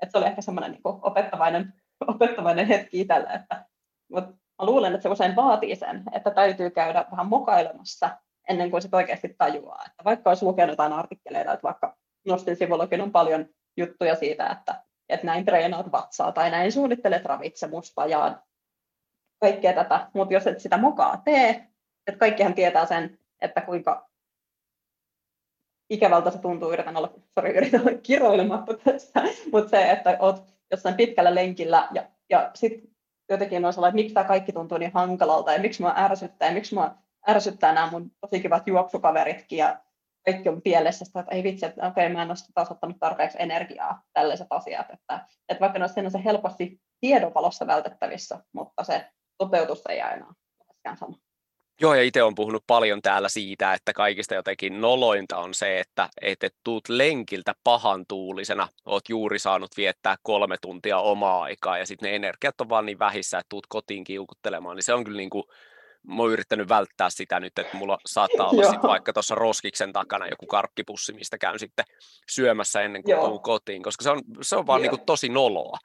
että se oli ehkä semmoinen niin opettavainen, opettavainen hetki itselle. Että, mutta mä luulen, että se usein vaatii sen, että täytyy käydä vähän mokailemassa ennen kuin se oikeasti tajuaa. Että vaikka olisi lukenut jotain artikkeleita, että vaikka Nostin sivullakin on paljon juttuja siitä, että, että näin treenaat vatsaa tai näin suunnittelet ravitsemusta ja kaikkea tätä, mutta jos et sitä mukaan tee, että kaikkihan tietää sen, että kuinka ikävältä se tuntuu, yritän olla, sorry, yritän olla kiroilematta tässä, mutta se, että olet jossain pitkällä lenkillä ja, ja sitten jotenkin on sellainen, että miksi tämä kaikki tuntuu niin hankalalta ja miksi mua ärsyttää ja miksi mua ärsyttää nämä mun tosi kivat juoksukaveritkin ja kaikki on pielessä, että ei vitsi, että okei, mä en ole taas ottanut tarpeeksi energiaa, tällaiset asiat, että, että vaikka ne olisi se helposti tiedonvalossa vältettävissä, mutta se toteutus ei aina ole sama. Joo, ja itse on puhunut paljon täällä siitä, että kaikista jotenkin nolointa on se, että et, et tuut lenkiltä pahan tuulisena, oot juuri saanut viettää kolme tuntia omaa aikaa, ja sitten ne energiat on vaan niin vähissä, että tuut kotiin kiukuttelemaan, niin se on kyllä niin kuin, mä oon yrittänyt välttää sitä nyt, että mulla saattaa olla sit vaikka tuossa roskiksen takana joku karkkipussi, mistä käyn sitten syömässä ennen kuin tuun kotiin, koska se on, se on vaan niin kuin tosi noloa.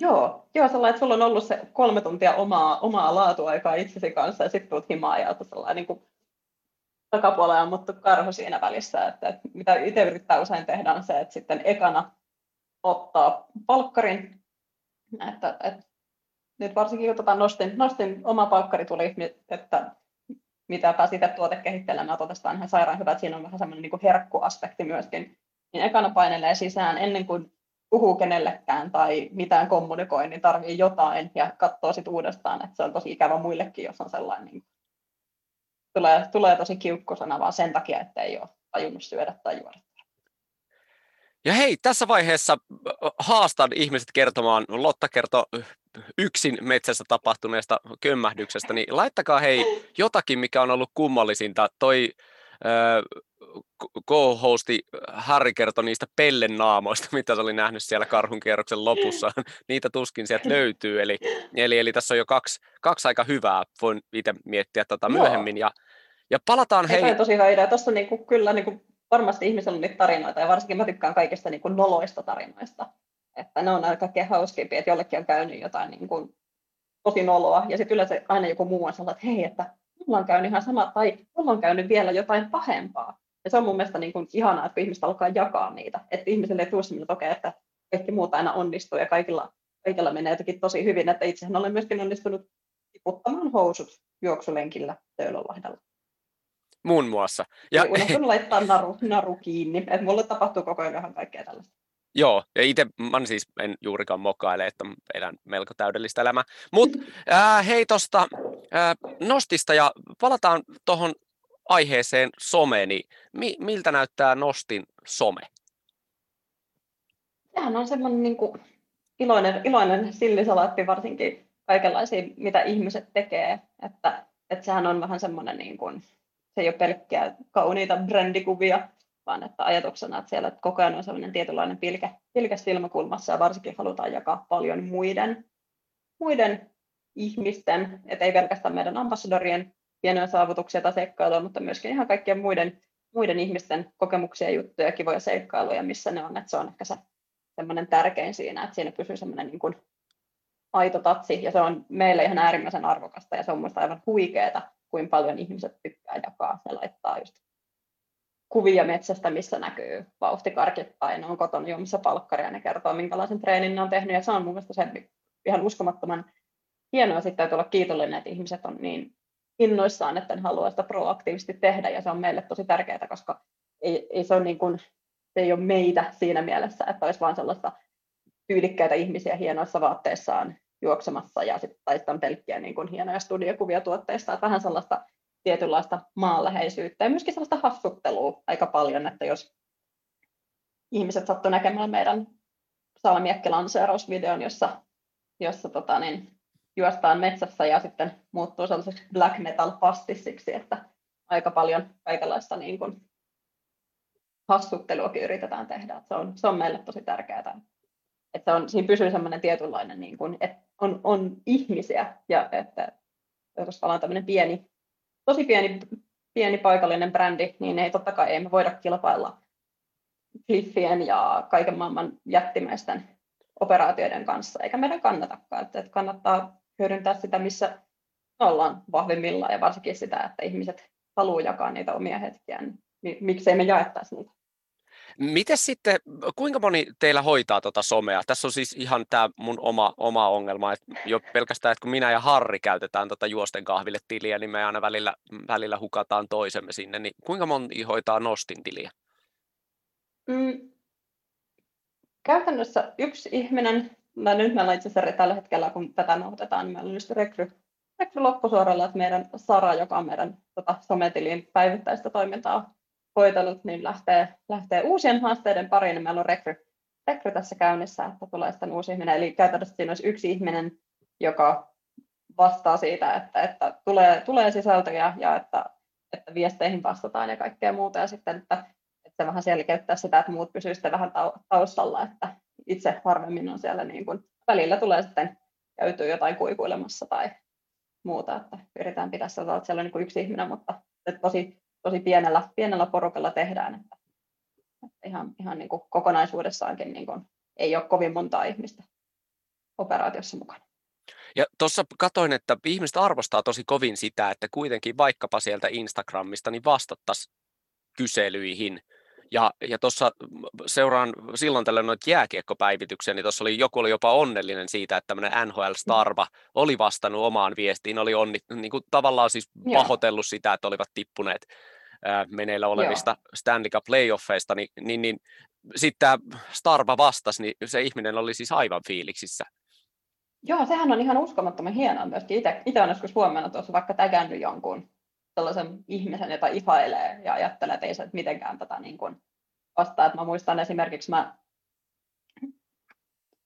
Joo, joo sellainen, että sulla on ollut se kolme tuntia omaa, omaa laatuaikaa itsesi kanssa ja sitten tulet himaa ja sellainen niin takapuolella ammuttu karhu siinä välissä. Että, että mitä itse yrittää usein tehdä on se, että sitten ekana ottaa palkkarin, että, että nyt varsinkin kun tota nostin, nostin oma palkkari tuli, että mitä pääsi tuotekehittelemään, totestaan ihan sairaan hyvä, että siinä on vähän semmoinen niin herkkuaspekti myöskin, niin ekana painelee sisään ennen kuin puhuu kenellekään tai mitään kommunikoi, niin tarvii jotain ja katsoo sitten uudestaan, että se on tosi ikävä muillekin, jos on sellainen, niin tulee, tulee tosi kiukkusena vaan sen takia, että ei ole tajunnut syödä tai juoda. Ja hei, tässä vaiheessa haastan ihmiset kertomaan, Lotta kertoo yksin metsässä tapahtuneesta kömmähdyksestä, niin laittakaa hei jotakin, mikä on ollut kummallisinta. Toi co-hosti Harri kertoi niistä pellennaamoista, mitä se oli nähnyt siellä karhun kierroksen lopussa. Niitä tuskin sieltä löytyy, eli, eli, eli tässä on jo kaksi, kaksi aika hyvää, voin itse miettiä tätä myöhemmin. Ja, ja palataan hei... Tämä on tosi hyvä idea. Tuossa niinku, kyllä niinku, varmasti ihmisellä on niitä tarinoita, ja varsinkin mä tykkään kaikista niinku, noloista tarinoista. Että ne on aika kaikkein hauskimpia, että jollekin on käynyt jotain niinku, tosi noloa, ja sitten yleensä aina joku muu on sellainen, että hei, että mulla on käynyt ihan sama, tai mulla on käynyt vielä jotain pahempaa. Ja se on mun mielestä niin kuin ihanaa, että kun ihmiset alkaa jakaa niitä, että ihmiselle ei tule sellainen, että, että kaikki muut aina onnistuu ja kaikilla, kaikilla menee jotenkin tosi hyvin, että itsehän olen myöskin onnistunut tiputtamaan housut juoksulenkillä Töölönlahdella. Muun muassa. Ja unohdin laittaa naru, naru kiinni, että mulle tapahtuu koko ajan vähän kaikkea tällaista. Joo, ja itse mä siis en juurikaan mokaile, että elän melko täydellistä elämää. Mutta hei tuosta Nostista ja palataan tuohon aiheeseen some, niin mi, miltä näyttää Nostin some? Sehän on semmoinen niin kuin iloinen, iloinen sillisalaatti varsinkin kaikenlaisia, mitä ihmiset tekee, että, että sehän on vähän semmoinen, niin kuin, se ei ole pelkkiä kauniita brändikuvia, vaan että ajatuksena, että siellä koko ajan on sellainen tietynlainen pilke, pilke silmäkulmassa ja varsinkin halutaan jakaa paljon muiden, muiden ihmisten, että ei pelkästään meidän ambassadorien pieniä saavutuksia tai seikkailuja, mutta myöskin ihan kaikkien muiden, muiden ihmisten kokemuksia, juttuja, kivoja seikkailuja, missä ne on. Että se on ehkä se semmoinen tärkein siinä, että siinä pysyy semmoinen niin kuin aito tatsi, ja se on meille ihan äärimmäisen arvokasta, ja se on minusta aivan huikeeta, kuin paljon ihmiset tykkää jakaa. Se laittaa just kuvia metsästä, missä näkyy vauhtikarkit tai ne on kotona juomassa palkkaria ja ne kertoo, minkälaisen treenin ne on tehnyt. Ja se on mun mielestä se ihan uskomattoman hienoa sitten että olla kiitollinen, että ihmiset on niin innoissaan, että ne haluaa sitä proaktiivisesti tehdä ja se on meille tosi tärkeää, koska ei, ei se, ole niin kuin, se ei ole meitä siinä mielessä, että olisi vain sellaista tyylikkäitä ihmisiä hienoissa vaatteissaan juoksemassa ja sitten tai sitten pelkkiä niin kuin hienoja studiokuvia tuotteista, että vähän sellaista tietynlaista maanläheisyyttä ja myöskin sellaista hassuttelua aika paljon, että jos ihmiset sattu näkemään meidän salamiekkilanseerausvideon, jossa, jossa tota, niin, juostaan metsässä ja sitten muuttuu sellaiseksi black metal pastissiksi, että aika paljon kaikenlaista niin kuin, hassutteluakin yritetään tehdä. Se on, se on meille tosi tärkeää. Että on, siinä pysyy sellainen tietynlainen, niin kuin, että on, on ihmisiä ja että jos ollaan tämmöinen pieni tosi pieni, pieni paikallinen brändi, niin ei totta kai ei me voida kilpailla Cliffien ja kaiken maailman jättimäisten operaatioiden kanssa, eikä meidän kannatakaan. Että, että kannattaa hyödyntää sitä, missä ollaan vahvimmillaan ja varsinkin sitä, että ihmiset haluaa jakaa niitä omia hetkiä, niin miksei me jaettaisi niitä. Miten sitten, kuinka moni teillä hoitaa tuota somea? Tässä on siis ihan tämä mun oma, oma ongelma, että jo pelkästään, että kun minä ja Harri käytetään tuota juosten kahville tiliä, niin me aina välillä, välillä hukataan toisemme sinne, niin kuinka moni hoitaa nostin tiliä? Mm, käytännössä yksi ihminen, mä nyt meillä itse asiassa tällä hetkellä, kun tätä nauhoitetaan, niin meillä on just rekry, rekry loppusuoralla, että meidän Sara, joka on meidän tota, sometilin päivittäistä toimintaa hoitanut, niin lähtee, lähtee uusien haasteiden pariin, niin meillä on rekry, rekry tässä käynnissä, että tulee sitten uusi ihminen. Eli käytännössä siinä olisi yksi ihminen, joka vastaa siitä, että, että tulee, tulee sisältöjä ja että, että viesteihin vastataan ja kaikkea muuta. Ja sitten, että, että vähän selkeyttää sitä, että muut pysyvät vähän taustalla, että itse harvemmin on siellä niin kuin, välillä tulee sitten käytyä jotain kuikuilemassa tai muuta, että yritetään pitää sitä, että siellä on niin yksi ihminen, mutta tosi tosi pienellä, pienellä porukalla tehdään, että, että ihan, ihan niin kuin kokonaisuudessaankin niin kuin ei ole kovin montaa ihmistä operaatiossa mukana. Ja tuossa katoin, että ihmiset arvostaa tosi kovin sitä, että kuitenkin vaikkapa sieltä Instagramista niin vastattaisiin kyselyihin. Ja, ja tuossa seuraan silloin tällöin noita jääkiekkopäivityksiä, niin tuossa oli, joku oli jopa onnellinen siitä, että tämmöinen NHL Starva oli vastannut omaan viestiin, oli onni, niin kuin tavallaan siis pahoitellut sitä, että olivat tippuneet meneillä olevista Joo. Stanley Cup playoffeista, niin, niin, niin sitten tämä Starva vastasi, niin se ihminen oli siis aivan fiiliksissä. Joo, sehän on ihan uskomattoman hienoa myöskin. Itse olen joskus huomannut tuossa vaikka tägännyt jonkun sellaisen ihmisen, jota ihailee ja ajattelee, että ei se mitenkään tätä niin kuin vastaa. Että mä muistan esimerkiksi, mä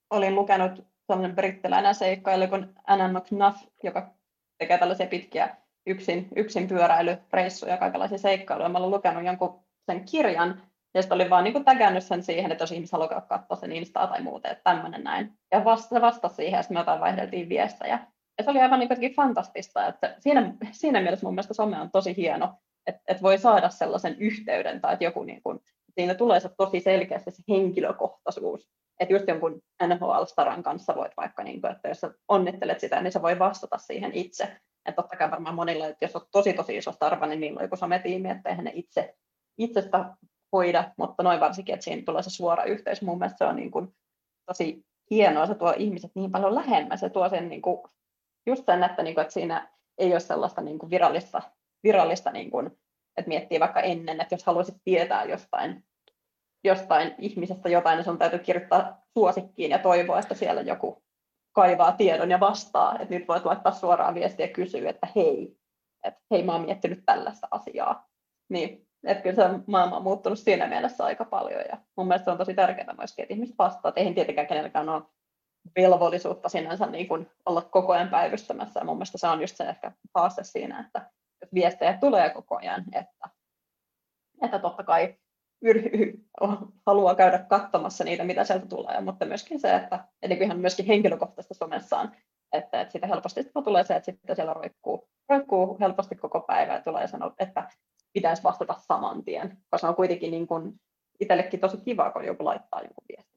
olin lukenut sellainen brittiläinen seikkailu kuin Anna McNuff, joka tekee tällaisia pitkiä yksin, yksin pyöräilyreissuja, kaikenlaisia seikkailuja. Mä olen lukenut jonkun sen kirjan, ja sitten olin vaan niin tägännyt sen siihen, että jos ihmiset haluaa katsoa sen Instaa tai muuta, että tämmöinen näin. Ja vasta, vastasi siihen, ja sitten me jotain vaihdeltiin viestejä. Ja se oli aivan niin fantastista, että siinä, siinä mielessä mun mielestä some on tosi hieno, että, että voi saada sellaisen yhteyden, tai että joku niin kuin, siinä tulee se tosi selkeästi se henkilökohtaisuus. Että just jonkun NHL-staran kanssa voit vaikka, niin kuin, että jos sä onnittelet sitä, niin sä voi vastata siihen itse. Että totta kai varmaan monilla, että jos on tosi tosi iso starva, niin niillä on joku sometiimi, että eihän ne itse, itsestä hoida, mutta noin varsinkin, että siinä tulee se suora yhteys. Mun mielestä se on niin kuin tosi hienoa, se tuo ihmiset niin paljon lähemmäs, se tuo sen niin kuin, just sen, että, niin kuin, että siinä ei ole sellaista niin kuin virallista, virallista niin kuin, että miettii vaikka ennen, että jos haluaisit tietää jostain, jostain ihmisestä jotain, niin sun täytyy kirjoittaa suosikkiin ja toivoa, että siellä joku kaivaa tiedon ja vastaa, että nyt voit laittaa suoraan viestiä ja kysyä, että hei, että hei, mä oon miettinyt tällaista asiaa. Niin, että kyllä se maailma on muuttunut siinä mielessä aika paljon ja mun mielestä se on tosi tärkeää myöskin, että ihmiset vastaa, että eihän tietenkään kenelläkään ole velvollisuutta sinänsä niin kuin olla koko ajan päivystämässä. Ja mun mielestä se on just se ehkä haaste siinä, että viestejä tulee koko ajan, että, että totta kai haluaa käydä katsomassa niitä, mitä sieltä tulee, mutta myöskin se, että eli ihan myöskin henkilökohtaista somessaan, että, että sitä helposti tulee se, että sitten siellä roikkuu, roikkuu helposti koko päivä ja tulee sanoa, että pitäisi vastata saman tien, koska on kuitenkin niin kuin itsellekin tosi kiva, kun joku laittaa jonkun viestin.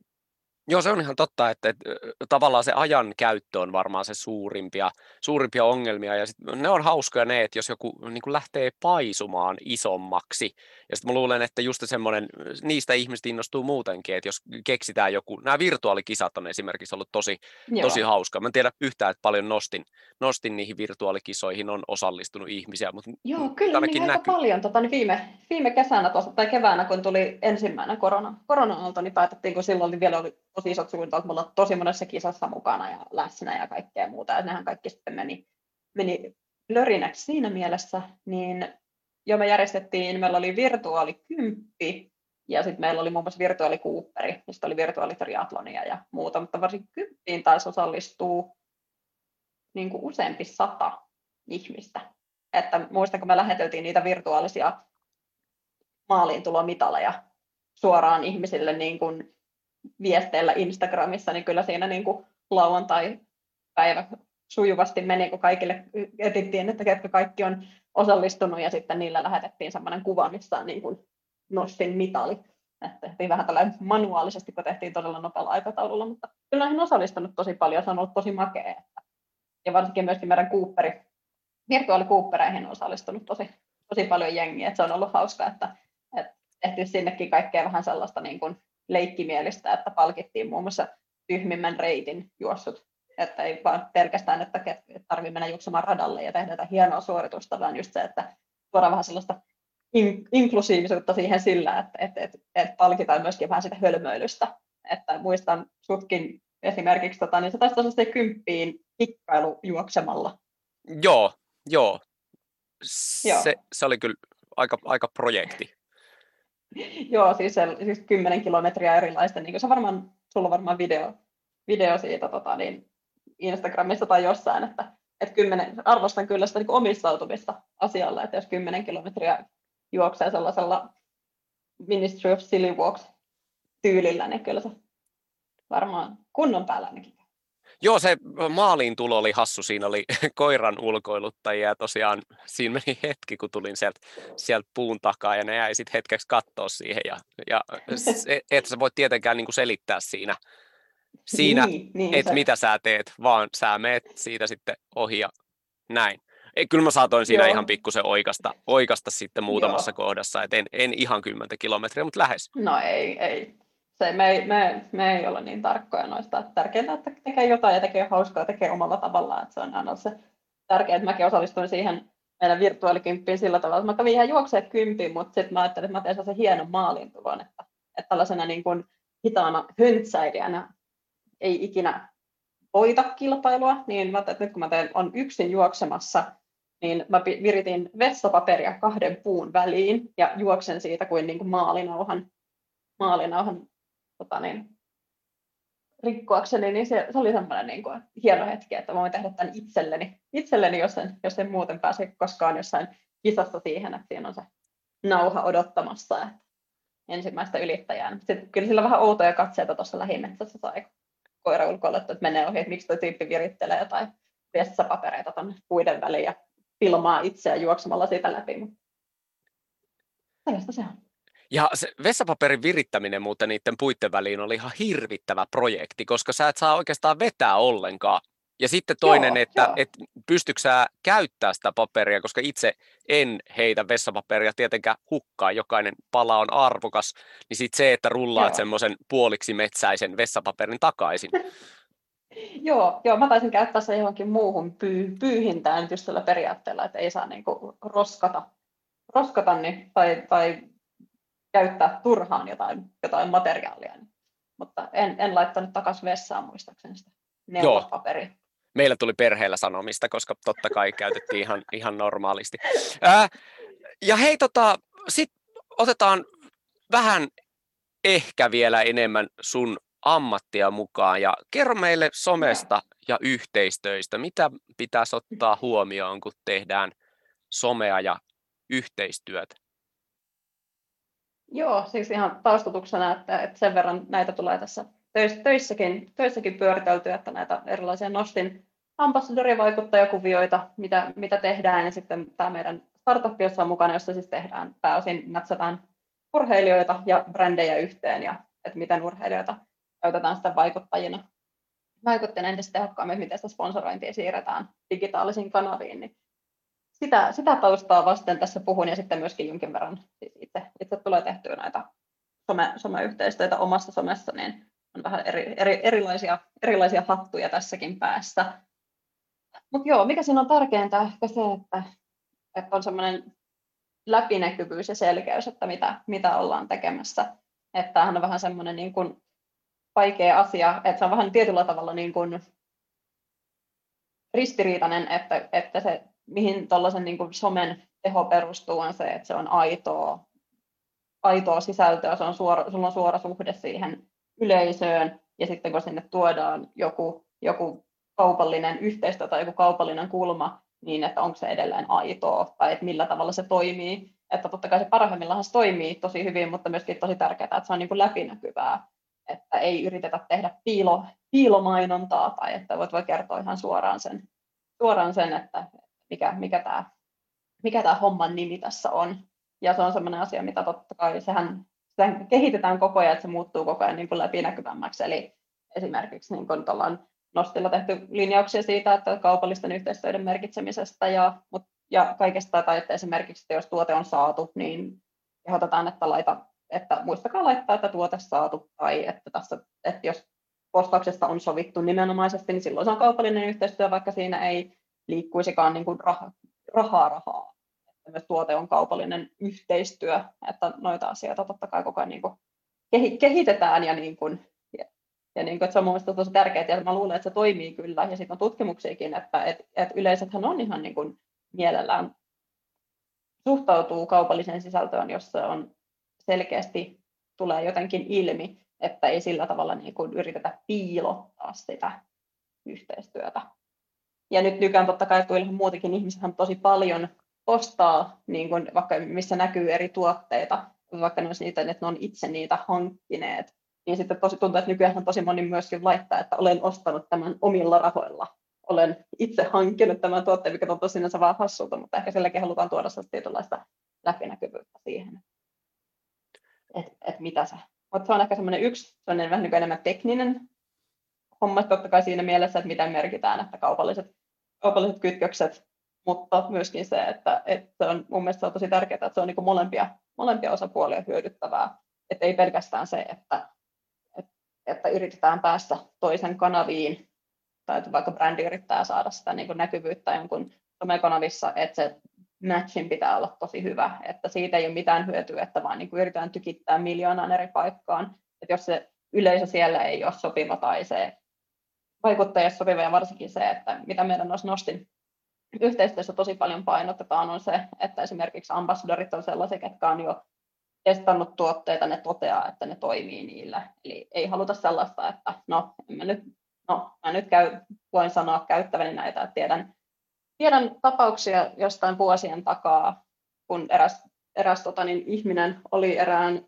Joo, se on ihan totta, että, että tavallaan se ajan käyttö on varmaan se suurimpia, suurimpia ongelmia, ja sit ne on hauskoja ne, että jos joku niin kuin lähtee paisumaan isommaksi, ja sitten mä luulen, että just semmoinen, niistä ihmistä innostuu muutenkin, että jos keksitään joku, nämä virtuaalikisat on esimerkiksi ollut tosi, tosi hauska. Mä en tiedä yhtään, että paljon nostin, nostin niihin virtuaalikisoihin, on osallistunut ihmisiä, mutta Joo, kyllä niin aika näkyy. paljon. Tota, niin viime, viime kesänä tuossa, tai keväänä, kun tuli ensimmäinen korona, korona-aalto, niin päätettiin, kun silloin oli vielä oli tosi isot suunnitelmat, mulla tosi monessa kisassa mukana ja läsnä ja kaikkea muuta, ja nehän kaikki sitten meni, meni lörinäksi siinä mielessä, niin jo me järjestettiin, meillä oli virtuaalikymppi, ja sitten meillä oli muun muassa virtuaalikuupperi, mistä oli virtuaalitriatlonia ja muuta, mutta varsinkin kymppiin taisi osallistua niin kuin useampi sata ihmistä. Että muistan, kun me läheteltiin niitä virtuaalisia maaliintulomitaleja suoraan ihmisille niin kuin viesteillä Instagramissa, niin kyllä siinä niin kuin lauantai-päivä sujuvasti meni, kun kaikille etittiin, että ketkä kaikki on osallistunut, ja sitten niillä lähetettiin sellainen kuva, missä niin kuin nostin mitali. Että tehtiin vähän tällä manuaalisesti, kun tehtiin todella nopealla aikataululla, mutta kyllä näihin osallistunut tosi paljon, se on ollut tosi makea. Että, ja varsinkin myöskin meidän Cooperi, virtuaalikuuppereihin on osallistunut tosi, tosi paljon jengiä, että se on ollut hauska, että, että tehtiin sinnekin kaikkea vähän sellaista niin kuin leikkimielistä, että palkittiin muun muassa tyhmimmän reitin juossut. Että ei vaan pelkästään, että tarvii mennä juoksemaan radalle ja tehdä tätä hienoa suoritusta, vaan just se, että tuodaan vähän sellaista in, inklusiivisuutta siihen sillä, että, että, että, että palkitaan myöskin vähän sitä hölmöilystä. Että muistan sutkin esimerkiksi, tota, niin se taisi tosiaan kymppiin kikkailu juoksemalla. Joo, joo. Se, joo. se oli kyllä aika, aika projekti. Joo, siis, se, siis 10 kilometriä erilaista, niin se varmaan, sulla on varmaan video, video siitä tota, niin Instagramissa tai jossain, että, että 10, arvostan kyllä sitä niin omistautumista asialla, että jos 10 kilometriä juoksee sellaisella Ministry of Silly Walks tyylillä, niin kyllä se varmaan kunnon päällä ainakin Joo, se maaliin tulo oli hassu. Siinä oli koiran ulkoiluttajia ja tosiaan siinä meni hetki, kun tulin sieltä, sieltä puun takaa ja ne jäi sitten hetkeksi katsoa siihen. Ja, ja se, et sä voit tietenkään niin kuin selittää siinä, siinä niin, niin, että mitä sä teet, vaan sä meet siitä sitten ohi ja näin. Ei, kyllä mä saatoin siinä Joo. ihan pikkusen oikasta, oikasta sitten muutamassa Joo. kohdassa, että en, en ihan 10 kilometriä, mutta lähes. No ei, ei se, me, ei, me, me ei olla niin tarkkoja noista. Tärkeintä, että tekee jotain ja tekee hauskaa tekee omalla tavallaan. Että se on aina se tärkeää, että mäkin osallistuin siihen meidän virtuaalikymppiin sillä tavalla, että mä kävin ihan juokseet kymppiin, mutta sitten mä ajattelin, että mä teen sen hienon tulon, että, että tällaisena niin kuin hitaana höntsäilijänä ei ikinä voita kilpailua, niin mä että nyt kun mä teen, on yksin juoksemassa, niin mä viritin vessapaperia kahden puun väliin ja juoksen siitä kuin, niin kuin maalinauhan, maalinauhan tota niin, rikkoakseni, niin se, se oli semmoinen niin kuin, hieno hetki, että voin tehdä tämän itselleni, itselleni jos, en, jos en muuten pääse koskaan jossain kisassa siihen, että siinä on se nauha odottamassa että ensimmäistä ylittäjää. Sitten kyllä sillä vähän outoja katseita tuossa lähimetsässä sai koira ulkoilla, että menee ohi, että miksi tuo tyyppi virittelee jotain vessapapereita tuonne puiden väliin ja filmaa itseä juoksemalla siitä läpi. Mutta se on. Ja se vessapaperin virittäminen muuten niiden puitten väliin oli ihan hirvittävä projekti, koska sä et saa oikeastaan vetää ollenkaan. Ja sitten toinen, joo, että, joo. että pystytkö sä käyttää sitä paperia, koska itse en heitä vessapaperia tietenkään hukkaa, jokainen pala on arvokas, niin sitten se, että rullaat semmoisen puoliksi metsäisen vessapaperin takaisin. joo, joo, mä taisin käyttää se johonkin muuhun pyy- pyyhintään just sillä periaatteella, että ei saa niinku roskata, roskata niin, tai, tai käyttää turhaan jotain, jotain materiaalia. Niin. Mutta en, en laittanut takaisin vessaan muistaakseni sitä neuvospaperia. Meillä tuli perheellä sanomista, koska totta kai käytettiin ihan, ihan normaalisti. Ää, ja hei, tota, sit otetaan vähän ehkä vielä enemmän sun ammattia mukaan ja kerro meille somesta ja yhteistöistä. Mitä pitäisi ottaa huomioon, kun tehdään somea ja yhteistyötä? Joo, siis ihan taustutuksena, että, että sen verran näitä tulee tässä töissäkin, töissäkin pyöritelty, että näitä erilaisia Nostin ambassadorivaikuttajakuvioita, mitä, mitä tehdään, ja sitten tämä meidän startup, jossa on mukana, jossa siis tehdään pääosin natsataan urheilijoita ja brändejä yhteen, ja että miten urheilijoita käytetään sitä vaikuttajina, vaikuttajina entistä tehokkaammin, miten sitä sponsorointia siirretään digitaalisiin kanaviin, niin sitä, sitä taustaa vasten tässä puhun ja sitten myöskin jonkin verran itse, itse tulee tehtyä näitä some, someyhteistyötä omassa somessa, niin on vähän eri, eri, erilaisia, erilaisia hattuja tässäkin päässä. Mutta joo, mikä siinä on tärkeintä ehkä se, että, että on semmoinen läpinäkyvyys ja selkeys, että mitä, mitä ollaan tekemässä. Että tämähän on vähän semmoinen niin kuin vaikea asia, että se on vähän tietyllä tavalla niin kuin ristiriitainen, että, että se, mihin tuollaisen niin kuin somen teho perustuu, on se, että se on aitoa, aitoa sisältöä, se on suora, sulla on suora suhde siihen yleisöön, ja sitten kun sinne tuodaan joku, joku kaupallinen yhteistyö tai joku kaupallinen kulma, niin että onko se edelleen aitoa tai että millä tavalla se toimii. Että totta kai se parhaimmillaan se toimii tosi hyvin, mutta myöskin tosi tärkeää, että se on niin kuin läpinäkyvää, että ei yritetä tehdä piilo, piilomainontaa tai että voit voi kertoa ihan suoraan sen, suoraan sen että mikä, mikä tämä mikä tämä homman nimi tässä on. Ja se on sellainen asia, mitä totta kai sehän, sehän kehitetään koko ajan, että se muuttuu koko ajan niin kuin läpinäkyvämmäksi. Eli esimerkiksi niin kuin Nostilla tehty linjauksia siitä, että kaupallisten yhteistyöiden merkitsemisestä ja, ja kaikesta, tai että esimerkiksi että jos tuote on saatu, niin kehotetaan, että, laita, että muistakaa laittaa, että tuote saatu, tai että, tässä, että jos postauksesta on sovittu nimenomaisesti, niin silloin se on kaupallinen yhteistyö, vaikka siinä ei liikkuisikaan niin kuin rah, rahaa rahaa. Tuote on kaupallinen yhteistyö, että noita asioita totta kai koko ajan niin kuin kehitetään ja niin kuin ja niin kuin, että se on mielestäni tosi tärkeää, ja mä luulen, että se toimii kyllä, ja sitten on tutkimuksiakin, että et, et yleisöthän on ihan niin kuin mielellään suhtautuu kaupalliseen sisältöön, jos se on selkeästi tulee jotenkin ilmi, että ei sillä tavalla niin kuin yritetä piilottaa sitä yhteistyötä. Ja nyt nykyään totta kai kun muutenkin ihmisethän tosi paljon ostaa, niin kuin vaikka missä näkyy eri tuotteita, vaikka ne niitä, että ne on itse niitä hankkineet, niin sitten tosi tuntuu, että nykyään tosi moni myöskin laittaa, että olen ostanut tämän omilla rahoilla. Olen itse hankkinut tämän tuotteen, mikä tuntuu sinänsä vaan hassulta, mutta ehkä silläkin halutaan tuoda tietynlaista läpinäkyvyyttä siihen, että et mitä se. Mutta se on ehkä semmoinen yksi, sellainen vähän niin enemmän tekninen homma, totta kai siinä mielessä, että mitä merkitään, että kaupalliset, kaupalliset kytkökset, mutta myöskin se, että, että se on mun mielestä se on tosi tärkeää, että se on niin molempia, molempia osapuolia hyödyttävää. Että ei pelkästään se, että että yritetään päästä toisen kanaviin, tai että vaikka brändi yrittää saada sitä niin kuin näkyvyyttä jonkun somekanavissa, että se matchin pitää olla tosi hyvä, että siitä ei ole mitään hyötyä, että vaan niin kuin yritetään tykittää miljoonaan eri paikkaan, että jos se yleisö siellä ei ole sopiva tai se vaikuttaja sopiva ja varsinkin se, että mitä meidän olisi Nostin yhteistyössä tosi paljon painotetaan on se, että esimerkiksi ambassadorit on sellaisia, jotka on jo testannut tuotteita, ne toteaa, että ne toimii niillä. Eli ei haluta sellaista, että no, en mä nyt, no, mä nyt käy, voin sanoa käyttäväni näitä, että tiedän, tiedän tapauksia jostain vuosien takaa, kun eräs, eräs tota, niin, ihminen oli erään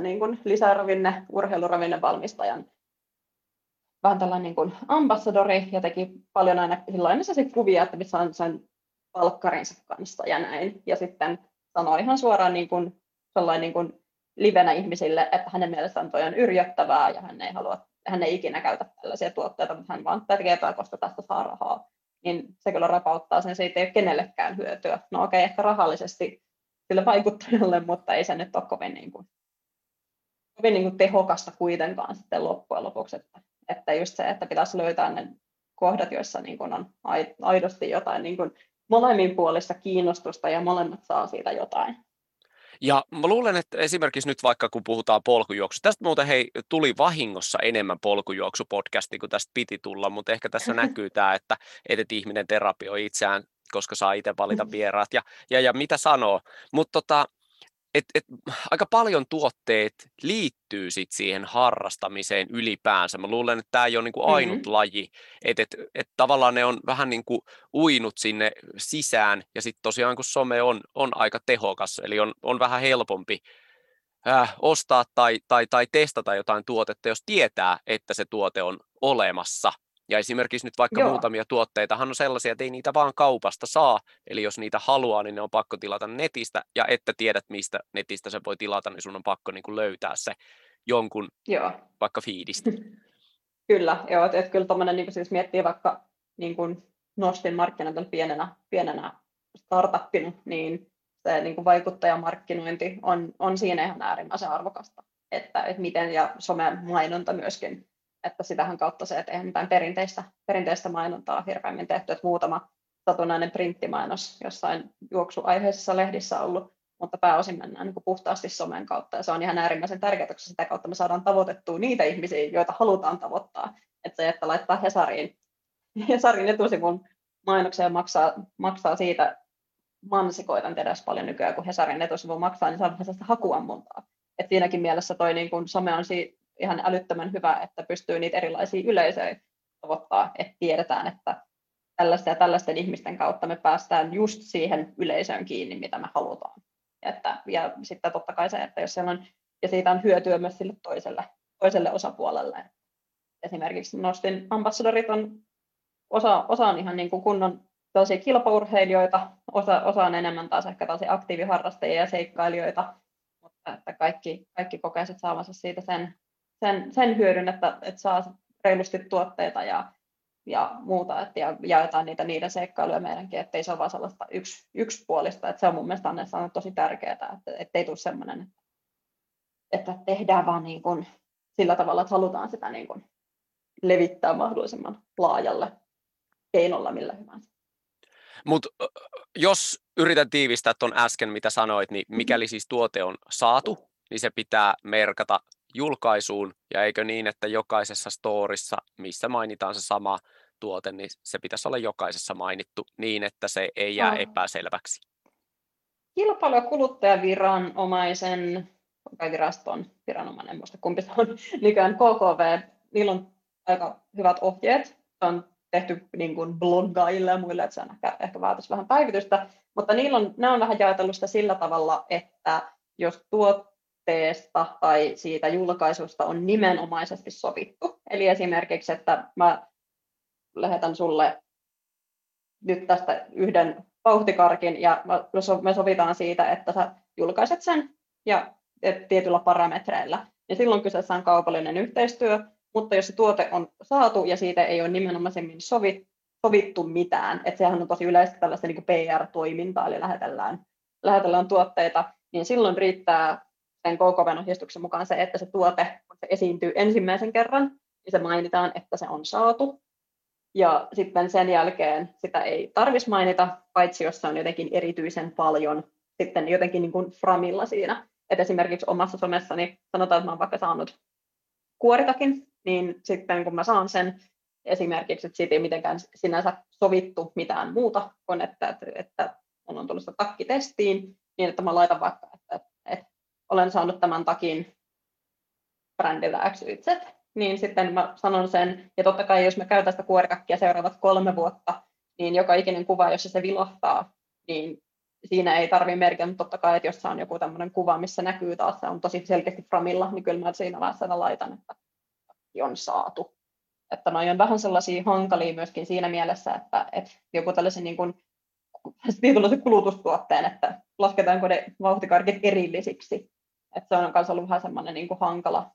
niin kuin lisäravinne, urheiluravinnevalmistajan vähän tällainen niin kuin ambassadori ja teki paljon aina sellaisia kuvia, että missä on sen palkkarinsa kanssa ja näin. Ja sitten sanoi ihan suoraan niin kuin, sellainen niin kuin livenä ihmisille, että hänen mielestään toi on yrjöttävää ja hän ei halua, hän ei ikinä käytä tällaisia tuotteita, mutta hän vaan tekee koska tästä saa rahaa. Niin se kyllä rapauttaa sen, siitä ei ole kenellekään hyötyä. No okei, okay, ehkä rahallisesti sille vaikuttajalle, mutta ei se nyt ole kovin, niin kuin, kovin niin kuin tehokasta kuitenkaan sitten loppujen lopuksi. Että, että just se, että pitäisi löytää ne kohdat, joissa niin kuin on aidosti jotain niin kuin molemmin puolista kiinnostusta ja molemmat saa siitä jotain. Ja mä luulen, että esimerkiksi nyt vaikka kun puhutaan polkujuoksu, tästä muuten hei, tuli vahingossa enemmän polkujuoksupodcasti kuin tästä piti tulla, mutta ehkä tässä näkyy tämä, että, että ihminen terapioi itseään, koska saa itse valita vieraat ja, ja, ja mitä sanoo. Mutta tota, et, et, aika paljon tuotteet liittyy sit siihen harrastamiseen ylipäänsä. Mä luulen, että tämä ei ole niinku ainut mm-hmm. laji, että et, et tavallaan ne on vähän niinku uinut sinne sisään, ja sitten tosiaan kun some on, on aika tehokas, eli on, on vähän helpompi äh, ostaa tai, tai, tai testata jotain tuotetta, jos tietää, että se tuote on olemassa – ja esimerkiksi nyt vaikka Joo. muutamia tuotteitahan on sellaisia, että ei niitä vaan kaupasta saa, eli jos niitä haluaa, niin ne on pakko tilata netistä, ja että tiedät, mistä netistä se voi tilata, niin sun on pakko niin kuin löytää se jonkun Joo. vaikka fiidistä. Kyllä, joo, että, että kyllä tuommoinen, niin siis miettii vaikka niin kuin nostin markkinoita pienenä, pienenä startuppina, niin se niin kuin vaikuttajamarkkinointi on, on siinä ihan äärimmäisen arvokasta. Että, että miten, ja somen mainonta myöskin, että sitähän kautta se, että eihän mitään perinteistä, perinteistä mainontaa hirveämmin tehty, että muutama satunnainen printtimainos jossain juoksuaiheisessa lehdissä ollut, mutta pääosin mennään niin puhtaasti somen kautta, ja se on ihan äärimmäisen tärkeää, koska sitä kautta me saadaan tavoitettua niitä ihmisiä, joita halutaan tavoittaa. Että se, että laittaa Hesariin, Hesarin etusivun mainokseen maksaa, maksaa siitä mansikoita, en tiedä paljon nykyään, kun Hesarin etusivu maksaa, niin saa vähän sellaista hakuammuntaa. Et siinäkin mielessä toi niin kun some on si- ihan älyttömän hyvä, että pystyy niitä erilaisia yleisöjä tavoittaa, että tiedetään, että tällaisten ja tällaisten ihmisten kautta me päästään just siihen yleisöön kiinni, mitä me halutaan. Että, ja sitten totta kai se, että jos siellä on, ja siitä on hyötyä myös sille toiselle, toiselle osapuolelle. Esimerkiksi nostin ambassadorit on, osa, osa on ihan niin kuin kunnon tällaisia kilpaurheilijoita, osa, osa on enemmän taas ehkä tällaisia aktiiviharrastajia ja seikkailijoita, mutta että kaikki, kaikki kokee saavansa siitä sen, sen, sen hyödyn, että, että saa reilusti tuotteita ja, ja muuta, että ja jaetaan niitä niiden seikkailuja meidänkin, ettei se ole vaan sellaista yksi, yksipuolista, että se on mun mielestä on tosi tärkeää, että ettei tule semmoinen, että tehdään vaan niin kuin sillä tavalla, että halutaan sitä niin kuin levittää mahdollisimman laajalle keinolla millä hyvänsä. Mutta jos yritän tiivistää tuon äsken, mitä sanoit, niin mikäli siis tuote on saatu, niin se pitää merkata julkaisuun, ja eikö niin, että jokaisessa storissa, missä mainitaan se sama tuote, niin se pitäisi olla jokaisessa mainittu niin, että se ei jää epäselväksi. Kilpailu- ja kuluttajaviranomaisen tai viraston viranomainen, en muista kumpi se on, nykyään KKV, niillä on aika hyvät ohjeet. Se on tehty niin kuin bloggaille ja muille, että se on ehkä, ehkä vaatisi vähän päivitystä, mutta niillä on, ne on vähän jaetellut sitä sillä tavalla, että jos tuotteesta tai siitä julkaisusta on nimenomaisesti sovittu, eli esimerkiksi, että mä lähetän sulle nyt tästä yhden vauhtikarkin ja me sovitaan siitä, että sä julkaiset sen ja tietyllä parametreillä. Ja silloin kyseessä on kaupallinen yhteistyö, mutta jos se tuote on saatu ja siitä ei ole nimenomaisemmin sovittu, sovittu mitään, että sehän on tosi yleistä tällaista niin PR-toimintaa, eli lähetellään, lähetellään tuotteita, niin silloin riittää sen KKVn ohjeistuksen mukaan se, että se tuote, kun se esiintyy ensimmäisen kerran, niin se mainitaan, että se on saatu. Ja sitten sen jälkeen sitä ei tarvitsisi mainita, paitsi jos se on jotenkin erityisen paljon sitten jotenkin niin kuin framilla siinä. Et esimerkiksi omassa somessani sanotaan, että mä olen vaikka saanut kuoritakin, niin sitten kun mä saan sen esimerkiksi, että siitä ei mitenkään sinänsä sovittu mitään muuta kuin että, että, että on sitä takkitestiin, niin että mä laitan vaikka, että, että olen saanut tämän takin brändiltä XYZ, niin sitten mä sanon sen, ja totta kai jos mä käytän sitä kuorikakkia seuraavat kolme vuotta, niin joka ikinen kuva, jos se vilahtaa, niin siinä ei tarvitse merkitä, mutta totta kai, että jos on joku tämmöinen kuva, missä näkyy taas, se on tosi selkeästi framilla, niin kyllä mä siinä vaiheessa laitan, että on saatu. Että noi on vähän sellaisia hankalia myöskin siinä mielessä, että, että joku tällaisen niin kuin, kulutustuotteen, että lasketaanko ne vauhtikarkit erillisiksi. Että se on myös ollut vähän semmoinen niin kuin hankala,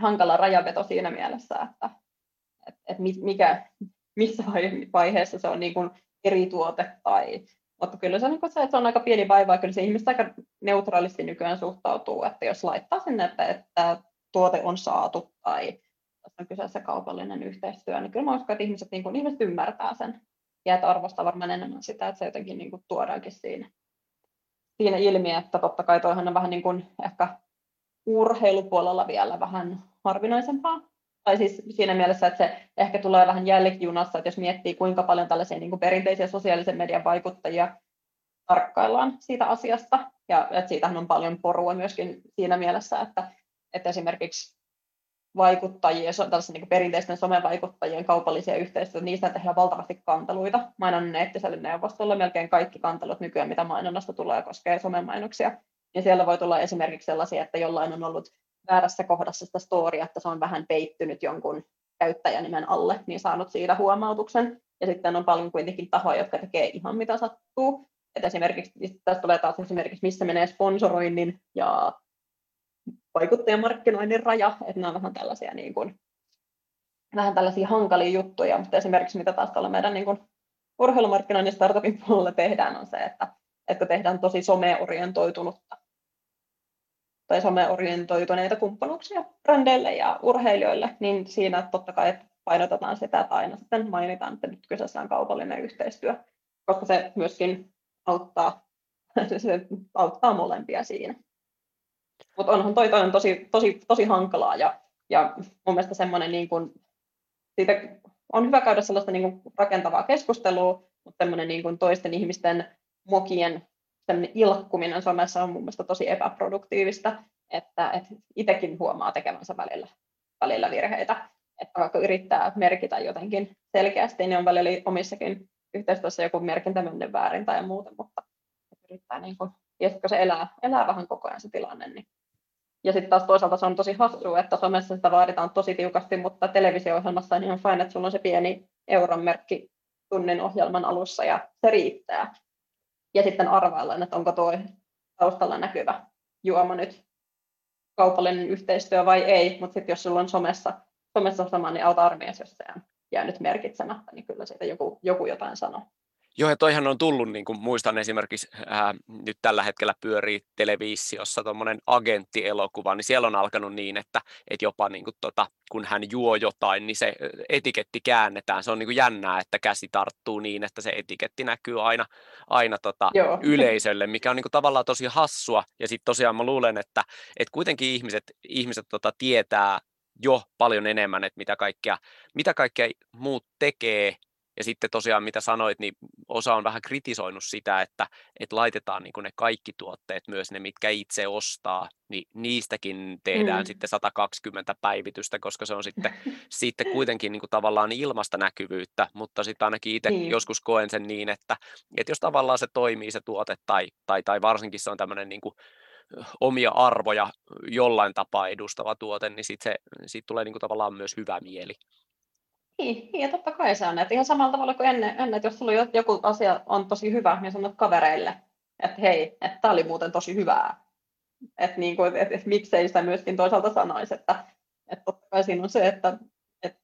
hankala rajaveto siinä mielessä, että, että, että mikä, missä vaiheessa se on niin kuin eri tuote tai mutta kyllä se on niin se, että se on aika pieni vaiva, kyllä se ihmiset aika neutraalisti nykyään suhtautuu, että jos laittaa sinne, että, että tuote on saatu tai tässä on kyseessä kaupallinen yhteistyö, niin kyllä mä uskon, että ihmiset, niin kuin, ihmiset ymmärtää sen. Ja että arvostaa varmaan enemmän sitä, että se jotenkin niin kuin, tuodaankin siinä, siinä ilmi, että totta kai toihan on vähän niin kuin ehkä urheilupuolella vielä vähän harvinaisempaa, tai siis siinä mielessä, että se ehkä tulee vähän jälkijunassa, että jos miettii kuinka paljon tällaisia niin kuin perinteisiä sosiaalisen median vaikuttajia tarkkaillaan siitä asiasta, ja että siitähän on paljon porua myöskin siinä mielessä, että, että esimerkiksi vaikuttajia, tällaisen niin perinteisten somevaikuttajien kaupallisia yhteistyötä, niistä tehdään valtavasti kanteluita. Mainonnan eettiselle neuvostolle melkein kaikki kantelut nykyään, mitä mainonnasta tulee, koskee somemainoksia. Ja siellä voi tulla esimerkiksi sellaisia, että jollain on ollut väärässä kohdassa sitä storia, että se on vähän peittynyt jonkun käyttäjänimen alle, niin saanut siitä huomautuksen. Ja sitten on paljon kuitenkin tahoja, jotka tekee ihan mitä sattuu. Et esimerkiksi, tästä tulee taas esimerkiksi, missä menee sponsoroinnin ja vaikuttajamarkkinoinnin raja, että nämä on vähän tällaisia, niin kuin, vähän tällaisia hankalia juttuja, mutta esimerkiksi mitä taas tuolla meidän niin kuin, urheilumarkkinoinnin startupin puolella tehdään on se, että, että tehdään tosi someorientoitunutta tai someorientoituneita kumppanuuksia brändeille ja urheilijoille, niin siinä totta kai painotetaan sitä, että aina sitten mainitaan, että nyt kyseessä on kaupallinen yhteistyö, koska se myöskin auttaa, se auttaa molempia siinä. Mutta onhan toi, toi on tosi, tosi, tosi hankalaa ja, ja mun mielestä semmoinen niin kuin, siitä on hyvä käydä sellaista niin kuin rakentavaa keskustelua, mutta semmoinen niin kuin toisten ihmisten mokien ilkkuminen somessa on mun mielestä tosi epäproduktiivista, että, että itsekin huomaa tekevänsä välillä, välillä virheitä. Että vaikka yrittää merkitä jotenkin selkeästi, niin on välillä omissakin yhteistyössä joku merkintä mennyt väärin tai muuta, mutta yrittää niin kuin, ja kun se elää, elää vähän koko ajan se tilanne, niin ja sitten taas toisaalta se on tosi hassua, että somessa sitä vaaditaan tosi tiukasti, mutta televisio-ohjelmassa on ihan fine, että sulla on se pieni euron merkki tunnin ohjelman alussa ja se riittää. Ja sitten arvaillaan, että onko tuo taustalla näkyvä juoma nyt kaupallinen yhteistyö vai ei, mutta sitten jos sulla on somessa, somessa sama, niin auta armias, jos se on jäänyt merkitsemättä, niin kyllä siitä joku, joku jotain sanoo. Joo, ja toihan on tullut, niin kuin muistan esimerkiksi, ää, nyt tällä hetkellä pyörii televisiossa tuommoinen agenttielokuva, niin siellä on alkanut niin, että, että jopa niin kuin, tota, kun hän juo jotain, niin se etiketti käännetään. Se on niin kuin jännää, että käsi tarttuu niin, että se etiketti näkyy aina, aina tota, yleisölle, mikä on niin kuin, tavallaan tosi hassua. Ja sitten tosiaan mä luulen, että, että kuitenkin ihmiset, ihmiset tota, tietää jo paljon enemmän, että mitä kaikkea, mitä kaikkea muut tekee ja sitten tosiaan, mitä sanoit, niin osa on vähän kritisoinut sitä, että, että laitetaan niin ne kaikki tuotteet, myös ne, mitkä itse ostaa, niin niistäkin tehdään mm. sitten 120 päivitystä, koska se on sitten, sitten kuitenkin niin kuin tavallaan ilmasta näkyvyyttä, mutta sitten ainakin itse niin. joskus koen sen niin, että, että jos tavallaan se toimii se tuote tai, tai, tai varsinkin se on tämmöinen niin kuin omia arvoja jollain tapaa edustava tuote, niin sitten se, siitä tulee niin tavallaan myös hyvä mieli. Niin, niin, ja totta kai se on. Että ihan samalla tavalla kuin ennen, ennen että jos sulla joku asia on tosi hyvä, niin sanot kavereille, että hei, että tämä oli muuten tosi hyvää. Että niin kuin, että, että miksei sitä myöskin toisaalta sanoisi, että, että totta kai siinä on se, että, että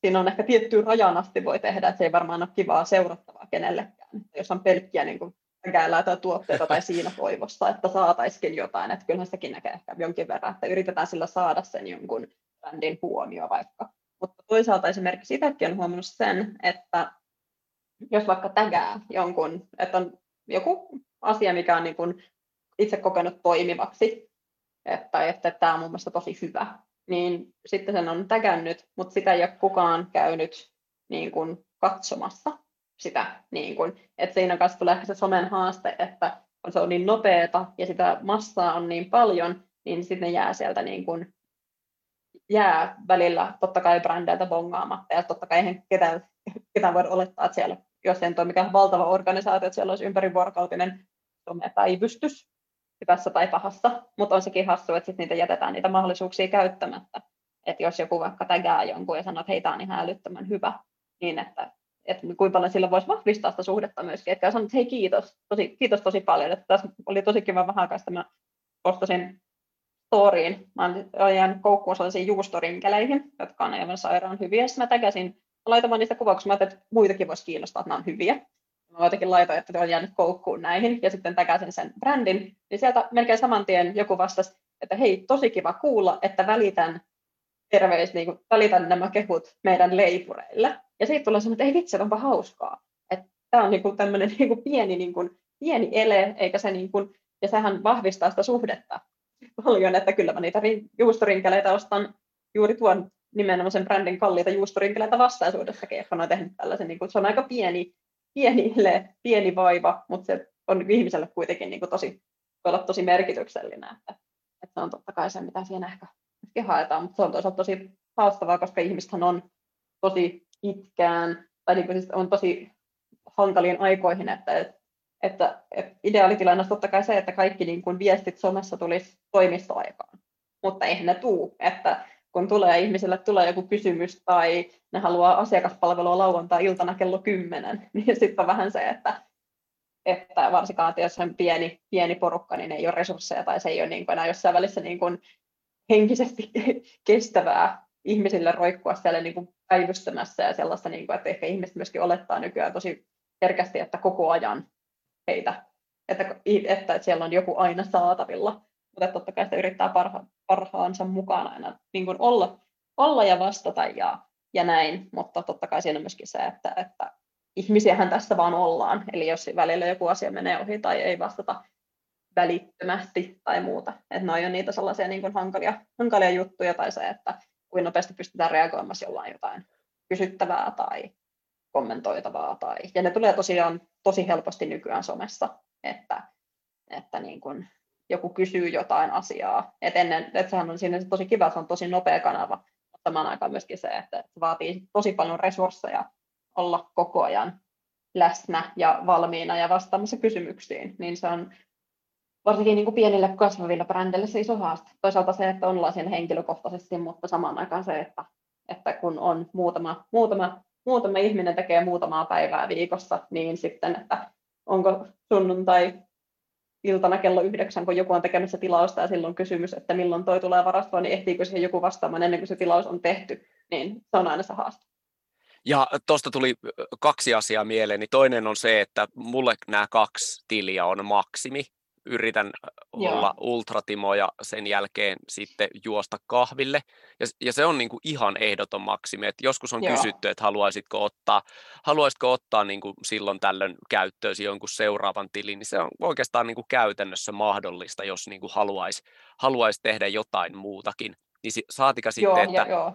siinä on ehkä tiettyyn rajan asti voi tehdä, että se ei varmaan ole kivaa seurattavaa kenellekään. Jos on pelkkiä niin kuin, tai tuotteita tai siinä toivossa, että saataisiin jotain, että kyllähän sekin näkee ehkä jonkin verran, että yritetään sillä saada sen jonkun brändin huomio vaikka mutta toisaalta esimerkiksi itsekin on huomannut sen, että jos vaikka tägää jonkun, että on joku asia, mikä on niin kuin itse kokenut toimivaksi, että, että tämä on mun mielestä tosi hyvä, niin sitten sen on tägännyt, mutta sitä ei ole kukaan käynyt niin kuin katsomassa sitä. Niin kuin, että siinä kanssa tulee ehkä se somen haaste, että se on niin nopeata ja sitä massaa on niin paljon, niin sitten ne jää sieltä niin kuin jää välillä totta kai brändeiltä bongaamatta, ja totta kai eihän ketään, ketään voida olettaa, että siellä, jos ei ole mikään valtava organisaatio, että siellä olisi ympärivuorokautinen somepäivystys hyvässä tai pahassa, mutta on sekin hassu, että sit niitä jätetään niitä mahdollisuuksia käyttämättä. Että jos joku vaikka tägää jonkun ja sanoo, että hei, tämä on ihan älyttömän hyvä, niin että, että kuinka paljon sillä voisi vahvistaa sitä suhdetta myöskin. Että sanoo, että hei kiitos, tosi, kiitos tosi paljon. Että tässä oli tosi kiva vähän aikaa, mä postasin storyin. Mä olen jäänyt koukkuun sellaisiin juustorinkeleihin, jotka on aivan sairaan hyviä. Sitten mä täkäsin, laitoin niistä kuvauksia, että muitakin voisi kiinnostaa, että nämä on hyviä. Mä jotenkin laitoin, että olen jäänyt koukkuun näihin, ja sitten täkäsin sen brändin. Niin sieltä melkein saman tien joku vastasi, että hei, tosi kiva kuulla, että välitän terveys, niin kuin, välitän nämä kehut meidän leipureille. Ja siitä tulee semmoinen, että ei vitsi, onpa hauskaa. Tämä on niin kuin tämmöinen niin kuin pieni, niin kuin, pieni ele, eikä se niin kuin, ja sehän vahvistaa sitä suhdetta paljon, että kyllä mä niitä juustorinkeleitä ostan juuri tuon nimenomaan brändin kalliita juustorinkeleitä vastaisuudessakin, että oon tehnyt tällaisen, niin kuin, se on aika pieni, pieni, pieni vaiva, mutta se on ihmiselle kuitenkin niin kuin tosi, voi olla tosi merkityksellinen, että, että se on totta kai se, mitä siinä ehkä, ehkä haetaan, mutta se on toisaalta tosi haastavaa, koska ihmisethän on tosi itkään, tai niin kuin siis on tosi hankaliin aikoihin, että, että, ideaalitilanne on totta kai se, että kaikki niin kuin viestit somessa tulisi toimistoaikaan, mutta eihän ne tuu, että kun tulee ihmisille tulee joku kysymys tai ne haluaa asiakaspalvelua lauantai-iltana kello 10, niin sitten on vähän se, että, että varsinkaan, jos on pieni, pieni porukka, niin ei ole resursseja tai se ei ole niin kuin enää jossain välissä niin kuin henkisesti kestävää ihmisille roikkua siellä niin kuin päivystämässä ja sellaista, niin kuin, että ehkä ihmiset myöskin olettaa nykyään tosi herkästi, että koko ajan heitä, että, että, siellä on joku aina saatavilla, mutta totta kai sitä yrittää parha, parhaansa mukaan aina niin kuin olla, olla ja vastata ja, ja näin, mutta totta kai siinä on myöskin se, että, että ihmisiähän tässä vaan ollaan, eli jos välillä joku asia menee ohi tai ei vastata välittömästi tai muuta, että ne on niitä sellaisia niin kuin hankalia, hankalia juttuja tai se, että kuin nopeasti pystytään reagoimaan jollain jotain kysyttävää tai kommentoitavaa. Tai, ja ne tulee tosiaan tosi helposti nykyään somessa, että, että niin kun joku kysyy jotain asiaa. Et ennen, että sehän on siinä tosi kiva, se on tosi nopea kanava, mutta samaan aikaan myöskin se, että se vaatii tosi paljon resursseja olla koko ajan läsnä ja valmiina ja vastaamassa kysymyksiin, niin se on varsinkin niin kuin pienille kasvaville brändeille se iso haaste. Toisaalta se, että ollaan siinä henkilökohtaisesti, mutta samaan aikaan se, että, että kun on muutama, muutama, muutama ihminen tekee muutamaa päivää viikossa, niin sitten, että onko sunnuntai iltana kello yhdeksän, kun joku on tekemässä tilausta ja silloin kysymys, että milloin toi tulee varastoon, niin ehtiikö siihen joku vastaamaan ennen kuin se tilaus on tehty, niin se on aina se haaste. Ja tuosta tuli kaksi asiaa mieleeni. Toinen on se, että mulle nämä kaksi tiliä on maksimi yritän olla Joo. ultratimo ja sen jälkeen sitten juosta kahville. Ja, ja se on niin kuin ihan ehdoton maksimi. Et joskus on Joo. kysytty, että haluaisitko ottaa, haluaisitko ottaa niin kuin silloin tällöin käyttöösi jonkun seuraavan tilin, niin se on oikeastaan niin kuin käytännössä mahdollista, jos niin kuin haluaisi haluais tehdä jotain muutakin. Niin saatika sitten, Joo, että ja,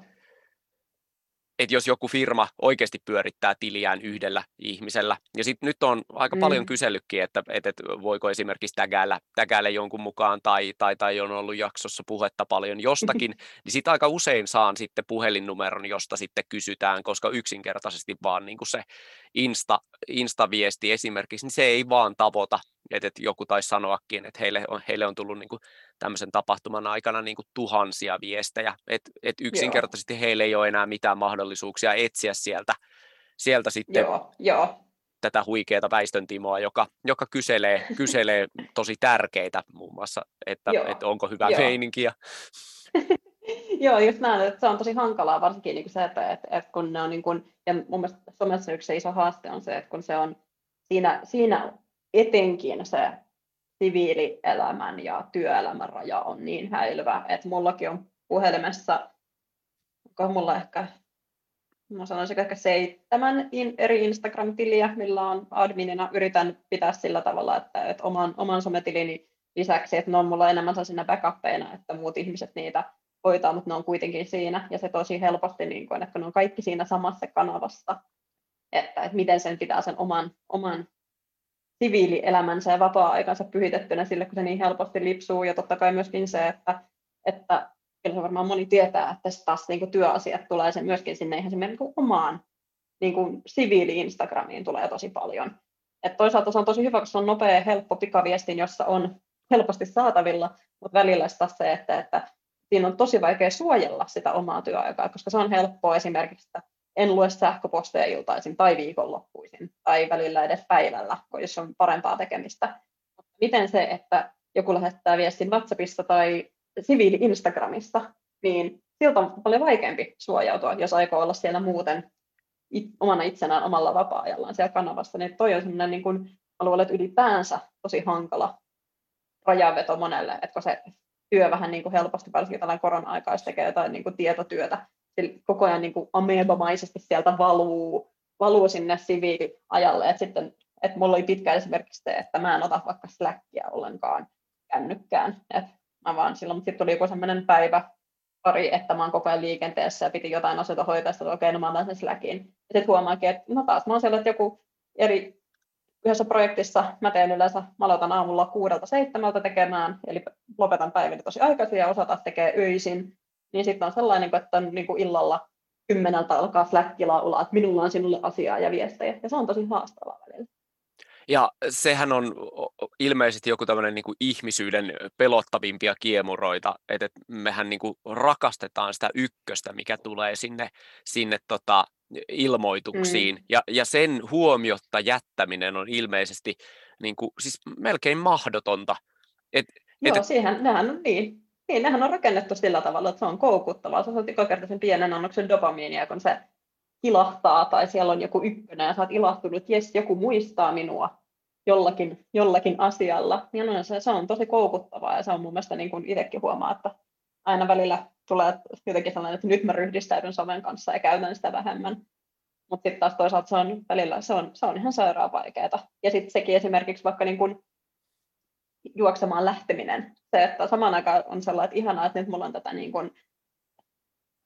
että jos joku firma oikeasti pyörittää tiliään yhdellä ihmisellä. Ja sitten nyt on aika mm. paljon kysellytkin, että, että, että voiko esimerkiksi tägäällä, tägäällä jonkun mukaan tai, tai, tai on ollut jaksossa puhetta paljon jostakin, niin sitten aika usein saan sitten puhelinnumeron, josta sitten kysytään, koska yksinkertaisesti vaan niin kuin se Insta, Insta-viesti esimerkiksi, niin se ei vaan tavoita että, että joku taisi sanoakin, että heille on, heille on tullut niin kuin tämmöisen tapahtuman aikana niin kuin tuhansia viestejä, että, että yksinkertaisesti Joo. heille ei ole enää mitään mahdollisuuksia etsiä sieltä, sieltä sitten Joo. Joo. tätä huikeata väistön Timoa, joka, joka kyselee, kyselee tosi tärkeitä muun muassa, että, että onko hyvä Joo. meininki. Ja... Joo, just näin, että se on tosi hankalaa, varsinkin niin kuin se, että, että, että kun ne on, niin kuin, ja mun mielestä somessa yksi iso haaste on se, että kun se on siinä, siinä etenkin se siviilielämän ja työelämän raja on niin häilyvä, että mullakin on puhelimessa, onko mulla ehkä, mä sanoisin ehkä seitsemän eri Instagram-tiliä, millä on adminina, yritän pitää sillä tavalla, että, että oman, oman sometilini lisäksi, että ne on mulla enemmän siinä backuppeina, että muut ihmiset niitä hoitaa, mutta ne on kuitenkin siinä, ja se tosi helposti, niin kuin, että ne on kaikki siinä samassa kanavassa, että, että miten sen pitää sen oman, oman siviilielämänsä ja vapaa-aikansa pyhitettynä sille, kun se niin helposti lipsuu. Ja totta kai myöskin se, että, että kyllä se varmaan moni tietää, että taas niin kuin työasiat tulee sen myöskin sinne ihan niin kuin omaan niin kuin siviili-Instagramiin tulee tosi paljon. Et toisaalta se on tosi hyvä, koska se on nopea helppo pikaviestin, jossa on helposti saatavilla, mutta välillä se, että, että siinä on tosi vaikea suojella sitä omaa työaikaa, koska se on helppoa esimerkiksi, että en lue sähköposteja iltaisin tai viikonloppuisin tai välillä edes päivällä, jos on parempaa tekemistä. Miten se, että joku lähettää viestin WhatsAppissa tai siviili Instagramissa, niin siltä on paljon vaikeampi suojautua, jos aikoo olla siellä muuten it, omana itsenään omalla vapaa-ajallaan siellä kanavassa. Niin toi on sellainen, niin kuin, luulen, että ylipäänsä tosi hankala rajanveto monelle, että kun se työ vähän niin kuin helposti, varsinkin tällainen korona-aikaa, jos tekee jotain niin kuin tietotyötä, koko ajan niin kuin amebamaisesti sieltä valuu, valuu sinne siviiliajalle. Et sitten, et mulla oli pitkä esimerkiksi se, että mä en ota vaikka Slackia ollenkaan kännykkään. Et mä vaan silloin, mutta sitten tuli joku sellainen päivä, pari, että mä oon koko ajan liikenteessä ja piti jotain asioita hoitaa, että okei, no mä otan sen Slackin. Ja sitten huomaakin, että no taas mä oon siellä, että joku eri yhdessä projektissa mä teen yleensä, mä aloitan aamulla kuudelta seitsemältä tekemään, eli lopetan päivän tosi aikaisin ja osa taas tekee öisin niin sitten on sellainen, että on niin kuin illalla kymmeneltä alkaa Slack laulaa, että minulla on sinulle asiaa ja viestejä, ja se on tosi haastavaa välillä. Ja sehän on ilmeisesti joku tämmöinen niin kuin ihmisyyden pelottavimpia kiemuroita, että mehän niin kuin rakastetaan sitä ykköstä, mikä tulee sinne, sinne tota ilmoituksiin, mm. ja, ja sen huomiotta jättäminen on ilmeisesti niin kuin, siis melkein mahdotonta. Et, Joo, et, siihen, nehän on niin niin, nehän on rakennettu sillä tavalla, että se on koukuttavaa. Sä saat sen pienen annoksen dopamiinia, kun se ilahtaa tai siellä on joku ykkönen ja sä oot ilahtunut, jes, joku muistaa minua jollakin, jollakin asialla. Niin on se, se on tosi koukuttavaa ja se on mun mielestä niin kuin itsekin huomaa, että aina välillä tulee jotenkin sellainen, että nyt mä ryhdistäydyn somen kanssa ja käytän sitä vähemmän. Mutta sitten taas toisaalta se on välillä se on, se on ihan sairaan vaikeaa. Ja sitten sekin esimerkiksi vaikka niin kun juoksemaan lähteminen. Se, että samaan aikaan on sellainen, että ihanaa, että nyt mulla on tätä niin kun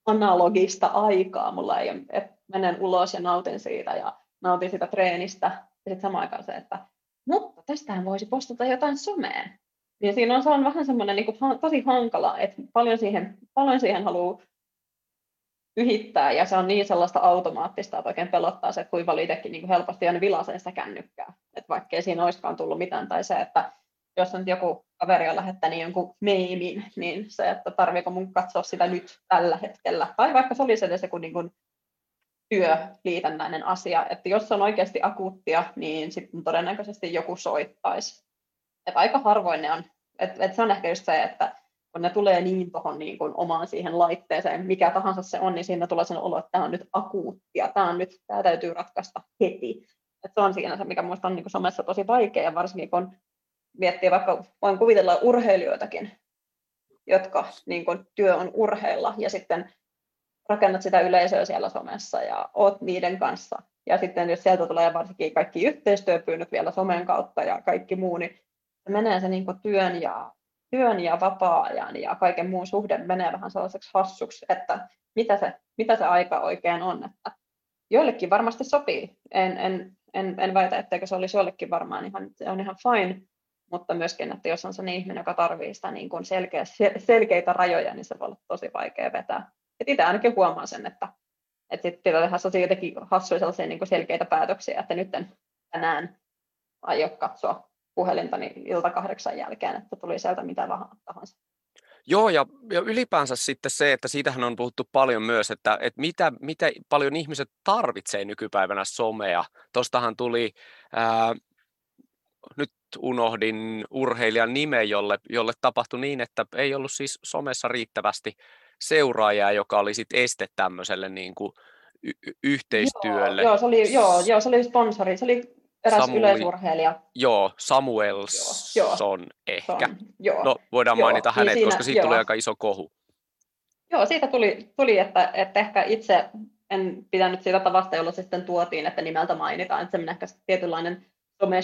analogista aikaa. Mulla ei ole, menen ulos ja nautin siitä ja nautin sitä treenistä. Ja sitten samaan aikaan se, että mutta tästähän voisi postata jotain someen. Niin siinä on, se on vähän semmoinen niin kuin, tosi hankala, että paljon siihen, paljon siihen haluaa pyhittää, ja se on niin sellaista automaattista, että oikein pelottaa se, että kuinka itsekin niin kuin helposti aina vilasee sitä kännykkää. Että vaikka ei siinä olisikaan tullut mitään, tai se, että jos nyt joku kaveri on lähettänyt jonkun meimin, niin se, että tarviiko mun katsoa sitä nyt tällä hetkellä. Tai vaikka se olisi edes joku niin kuin työliitännäinen asia, että jos se on oikeasti akuuttia, niin sitten todennäköisesti joku soittaisi. Et aika harvoin ne on, että et se on ehkä just se, että kun ne tulee niin tuohon niin kuin omaan siihen laitteeseen, mikä tahansa se on, niin siinä tulee sen olo, että tämä on nyt akuuttia, tämä, on nyt, tämä täytyy ratkaista heti. Et se on siinä se, mikä minusta on niin kuin somessa tosi vaikea, varsinkin kun miettii vaikka, voin kuvitella urheilijoitakin, jotka niin kuin, työ on urheilla, ja sitten rakennat sitä yleisöä siellä somessa ja oot niiden kanssa. Ja sitten jos sieltä tulee varsinkin kaikki yhteistyöpyynnöt vielä somen kautta ja kaikki muu, niin menee se niin työn ja työn ja vapaa-ajan ja kaiken muun suhde menee vähän sellaiseksi hassuksi, että mitä se, mitä se aika oikein on. Että joillekin varmasti sopii. En, en, en, en väitä, etteikö se olisi jollekin varmaan ihan, se on ihan fine, mutta myöskin, että jos on se ihminen, joka tarvitsee sitä niin kuin selkeä, selkeitä rajoja, niin se voi olla tosi vaikea vetää. Et itse ainakin huomaan sen, että, että sitten pitää tehdä sellaisia jotenkin hassuja sellaisia niin kuin selkeitä päätöksiä, että nyt tänään aio katsoa puhelinta niin ilta kahdeksan jälkeen, että tuli sieltä mitä tahansa. Joo, ja, ja ylipäänsä sitten se, että siitähän on puhuttu paljon myös, että, että mitä, mitä paljon ihmiset tarvitsee nykypäivänä somea. Tuostahan tuli, ää, nyt unohdin urheilijan nimen, jolle, jolle tapahtui niin, että ei ollut siis somessa riittävästi seuraajaa, joka oli sitten este tämmöiselle niin kuin y- yhteistyölle. Joo, joo, se oli, joo, joo, se oli sponsori, se oli eräs Samuli, yleisurheilija. Joo, Samuelson ehkä. Son, joo, no, voidaan joo, mainita niin hänet, niin siinä, koska siitä joo. tuli aika iso kohu. Joo, siitä tuli, tuli että, että ehkä itse en pitänyt siitä tavasta, jolla sitten tuotiin, että nimeltä mainitaan. Että semmoinen ehkä tietynlainen some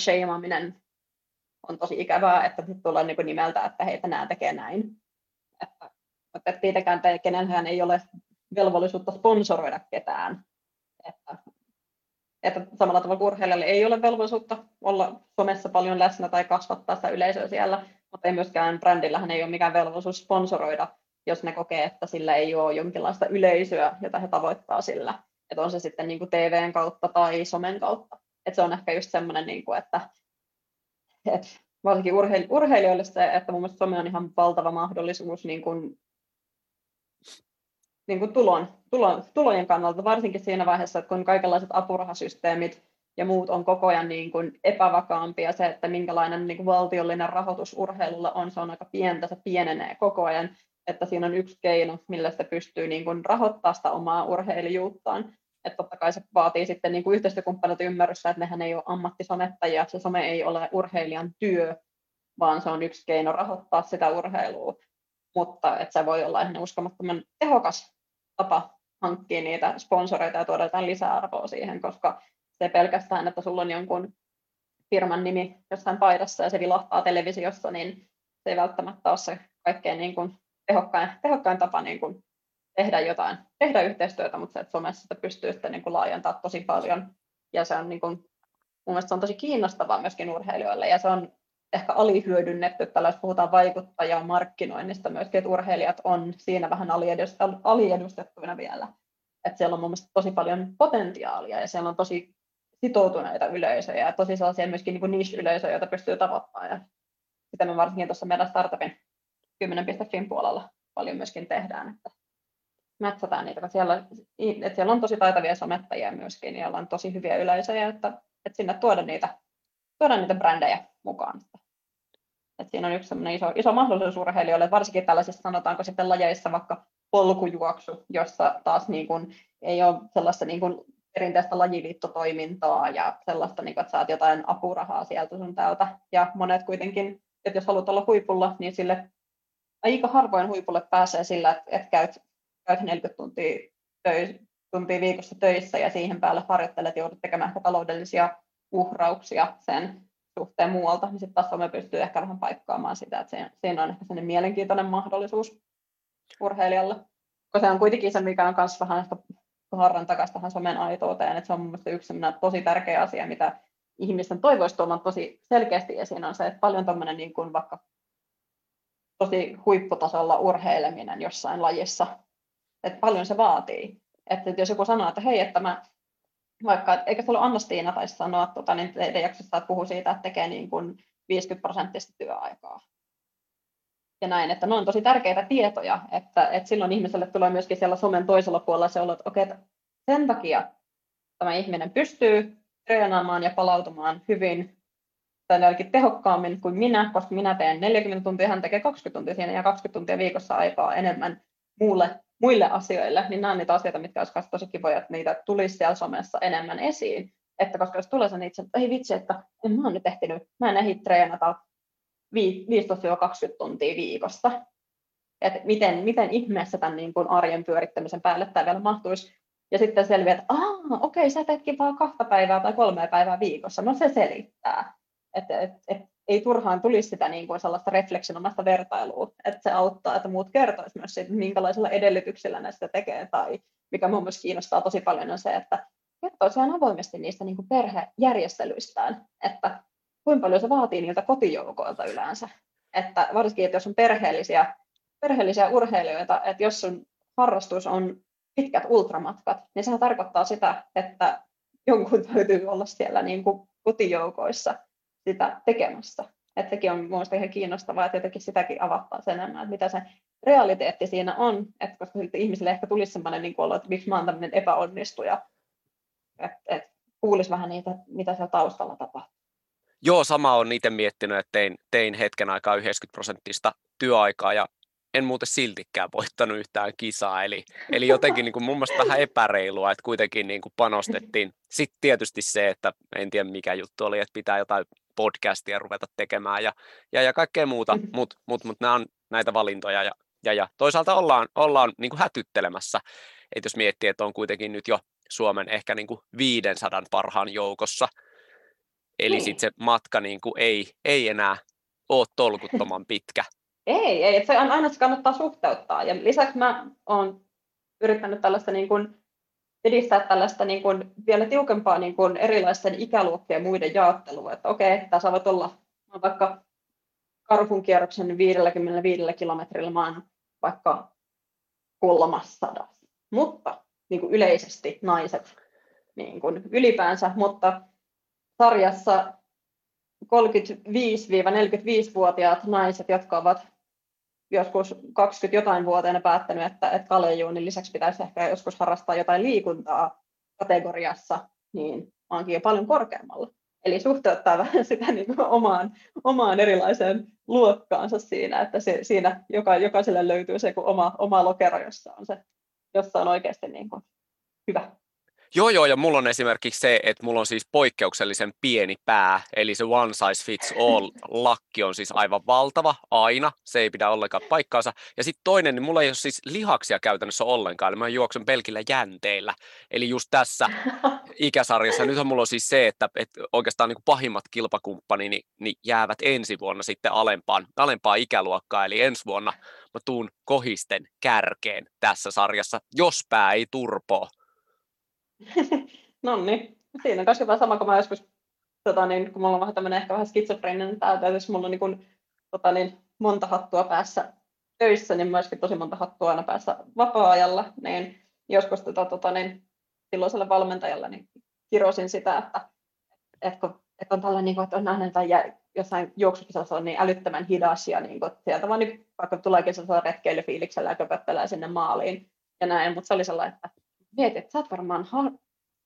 on tosi ikävää, että sitten tullaan niin nimeltä, että heitä nämä tekee näin. Että, että tietenkään kenenhän ei ole velvollisuutta sponsoroida ketään. Että että samalla tavalla kuin urheilijalle ei ole velvollisuutta olla somessa paljon läsnä tai kasvattaa sitä yleisöä siellä, mutta ei myöskään brändillähän ei ole mikään velvollisuus sponsoroida, jos ne kokee, että sillä ei ole jonkinlaista yleisöä, jota he tavoittaa sillä. Että on se sitten niin kuin TVn kautta tai somen kautta. Että se on ehkä just semmoinen, niin kuin, että, varsinkin urheilijoille se, että mun mielestä some on ihan valtava mahdollisuus niin kuin niin kuin tulon, tulon, tulojen kannalta, varsinkin siinä vaiheessa, että kun kaikenlaiset apurahasysteemit ja muut on koko ajan niin kuin epävakaampia, se, että minkälainen niin kuin valtiollinen rahoitus urheilulla on, se on aika pientä, se pienenee koko ajan, että siinä on yksi keino, millä se pystyy niin kuin rahoittaa sitä omaa urheilijuuttaan. Että totta kai se vaatii sitten niin kuin yhteistyökumppanilta ymmärrystä, että nehän ei ole ammattisomettajia, että se some ei ole urheilijan työ, vaan se on yksi keino rahoittaa sitä urheilua. Mutta että se voi olla ihan uskomattoman tehokas tapa hankkia niitä sponsoreita ja tuoda jotain lisäarvoa siihen, koska se pelkästään, että sulla on jonkun firman nimi jossain paidassa ja se vilahtaa televisiossa, niin se ei välttämättä ole se kaikkein niin kuin tehokkain, tehokkain tapa niin kuin tehdä jotain, tehdä yhteistyötä, mutta se, että somessa sitä pystyy sitten niin kuin laajentamaan tosi paljon. Ja se on niin kuin, mun mielestä se on tosi kiinnostavaa myöskin urheilijoille ja se on ehkä alihyödynnetty, että jos puhutaan vaikuttajaa markkinoinnista myöskin, että urheilijat on siinä vähän aliedustettuina vielä. Että siellä on mun mielestä tosi paljon potentiaalia ja siellä on tosi sitoutuneita yleisöjä ja tosi sellaisia myöskin niin niche-yleisöjä, joita pystyy tavoittamaan. Ja sitä me varsinkin tuossa meidän startupin 10.fin puolella paljon myöskin tehdään, että mätsätään niitä, siellä, että siellä on tosi taitavia somettajia myöskin, ja on tosi hyviä yleisöjä, että, että sinne tuoda niitä, tuoda niitä brändejä mukaan. Et siinä on yksi iso, iso mahdollisuus urheilijoille, varsinkin tällaisissa sanotaanko sitten lajeissa vaikka polkujuoksu, jossa taas niin kuin, ei ole sellaista niin kuin perinteistä lajiliittotoimintaa ja sellaista, niin kuin, että saat jotain apurahaa sieltä sun täältä. Ja monet kuitenkin, että jos haluat olla huipulla, niin sille aika harvoin huipulle pääsee sillä, että, että käyt, käyt 40 tuntia, töissä, tuntia viikossa töissä ja siihen päälle harjoittelet, joudut tekemään ehkä taloudellisia uhrauksia sen suhteen muualta, niin sitten taas Some pystyy ehkä vähän paikkaamaan sitä, että siinä on ehkä sellainen mielenkiintoinen mahdollisuus urheilijalle. Koska se on kuitenkin se, mikä on myös vähän ehkä harran takaisin tähän somen aitouteen, että se on mun mielestä yksi tosi tärkeä asia, mitä ihmisten toivoisi tuomaan tosi selkeästi esiin, on se, että paljon tämmöinen niin kuin vaikka tosi huipputasolla urheileminen jossain lajissa, että paljon se vaatii. Että jos joku sanoo, että hei, että mä vaikka, eikö se ollut Anna-Stiina taisi sanoa tota, niin teidän jaksossa, puhuu siitä, että tekee niin kuin 50 prosenttista työaikaa. Ja näin, että ne on tosi tärkeitä tietoja, että, että silloin ihmiselle tulee myöskin siellä somen toisella puolella se olo, että okei, että sen takia tämä ihminen pystyy treenaamaan ja palautumaan hyvin tai ainakin tehokkaammin kuin minä, koska minä teen 40 tuntia, hän tekee 20 tuntia siinä ja 20 tuntia viikossa aikaa enemmän muulle muille asioille, niin nämä on niitä asioita, mitkä olisi tosi kivoja, että niitä tulisi siellä somessa enemmän esiin. Että koska jos tulee sen itse, että ei vitsi, että en mä ole nyt ehtinyt, mä en ehdi treenata 15-20 tuntia viikossa. Että miten, miten ihmeessä tämän niin kuin arjen pyörittämisen päälle tämä vielä mahtuisi. Ja sitten selviää, että okei, okay, sä teetkin vaan kahta päivää tai kolmea päivää viikossa. No se selittää. Että et, et, ei turhaan tulisi sitä niin kuin sellaista refleksinomaista vertailua, että se auttaa, että muut kertoisivat myös siitä, minkälaisilla edellytyksillä ne sitä tekee, tai mikä minun mielestä kiinnostaa tosi paljon on se, että kertoisi ihan avoimesti niistä niin kuin perhejärjestelyistään, että kuinka paljon se vaatii niiltä kotijoukoilta yleensä, että varsinkin, että jos on perheellisiä, perheellisiä urheilijoita, että jos sun harrastus on pitkät ultramatkat, niin sehän tarkoittaa sitä, että jonkun täytyy olla siellä niin kuin kotijoukoissa sitä tekemässä. Että sekin on mielestäni ihan kiinnostavaa, että jotenkin sitäkin sen enemmän, että mitä se realiteetti siinä on, että koska ihmisille ehkä tulisi sellainen niin olo, että miksi mä oon tämmöinen epäonnistuja, että, että kuulisi vähän niitä, mitä siellä taustalla tapahtuu. Joo, sama on itse miettinyt, että tein, tein hetken aikaa 90 prosenttista työaikaa ja en muuten siltikään voittanut yhtään kisaa, eli, eli jotenkin niin kuin mun mielestä vähän epäreilua, että kuitenkin niin kuin panostettiin. Sitten tietysti se, että en tiedä mikä juttu oli, että pitää jotain podcastia ruveta tekemään ja, ja, ja kaikkea muuta, mm-hmm. mutta mut, mut nämä on näitä valintoja ja, ja, ja toisaalta ollaan, ollaan niin kuin hätyttelemässä, että jos miettii, että on kuitenkin nyt jo Suomen ehkä niin kuin 500 parhaan joukossa, eli niin. sitten se matka niin kuin ei, ei enää ole tolkuttoman pitkä. Ei, ei, se on aina se kannattaa suhteuttaa. Ja lisäksi mä oon yrittänyt tällaista niin kuin edistää tällaista niin kuin vielä tiukempaa niin kuin erilaisten ikäluokkien muiden jaottelua. Että okei, että saavat olla vaikka karhun kierroksen 55 kilometrillä, mä oon vaikka kolmassadas. Mutta niin kuin yleisesti naiset niin kuin ylipäänsä, mutta sarjassa 35-45-vuotiaat naiset, jotka ovat joskus 20 jotain vuoteena päättänyt, että, että kaljajuunin lisäksi pitäisi ehkä joskus harrastaa jotain liikuntaa kategoriassa, niin onkin jo paljon korkeammalla. Eli suhteuttaa vähän sitä niin kuin omaan, omaan erilaiseen luokkaansa siinä, että se, siinä joka, jokaiselle löytyy se oma, oma lokero, jossa on, se, jossa on oikeasti niin kuin hyvä Joo, joo, ja mulla on esimerkiksi se, että mulla on siis poikkeuksellisen pieni pää, eli se one size fits all lakki on siis aivan valtava aina, se ei pidä ollenkaan paikkaansa. Ja sitten toinen, niin mulla ei ole siis lihaksia käytännössä ollenkaan, eli mä juoksen pelkillä jänteillä. Eli just tässä ikäsarjassa, nythän mulla on siis se, että, että oikeastaan niin kuin pahimmat kilpakumppani niin, niin jäävät ensi vuonna sitten alempaan, alempaan ikäluokkaan, eli ensi vuonna mä tuun kohisten kärkeen tässä sarjassa, jos pää ei turpoa no niin, siinä on kanssa sama kuin mä joskus, tota, niin, kun mulla on vähän tämmöinen ehkä vähän skitsofreeninen täältä, jos mulla on niin kuin, tota, niin, monta hattua päässä töissä, niin myöskin tosi monta hattua aina päässä vapaa-ajalla, niin joskus tota, tota, niin, silloiselle valmentajalle niin kirosin sitä, että, että, kun, että on tällainen, niin että on nähnyt tai jossain juoksukisassa on niin älyttömän hidas ja niin kuin, sieltä vaan niin, vaikka tuleekin sellaisella retkeilyfiiliksellä ja köpöttelee sinne maaliin ja näin, mutta se oli sellainen, että mietin, että sä oot varmaan,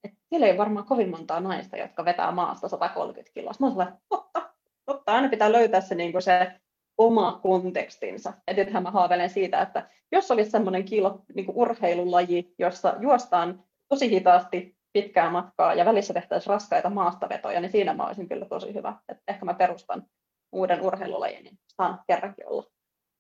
että siellä ei varmaan kovin montaa naista, jotka vetää maasta 130 kiloa. Mä olen totta, totta, aina pitää löytää se, niin se oma kontekstinsa. Et nythän mä haaveilen siitä, että jos olisi semmoinen kilo, niin urheilulaji, jossa juostaan tosi hitaasti pitkää matkaa ja välissä tehtäisiin raskaita maastavetoja, niin siinä mä olisin kyllä tosi hyvä. Et ehkä mä perustan uuden urheilulajin, niin saan kerrankin olla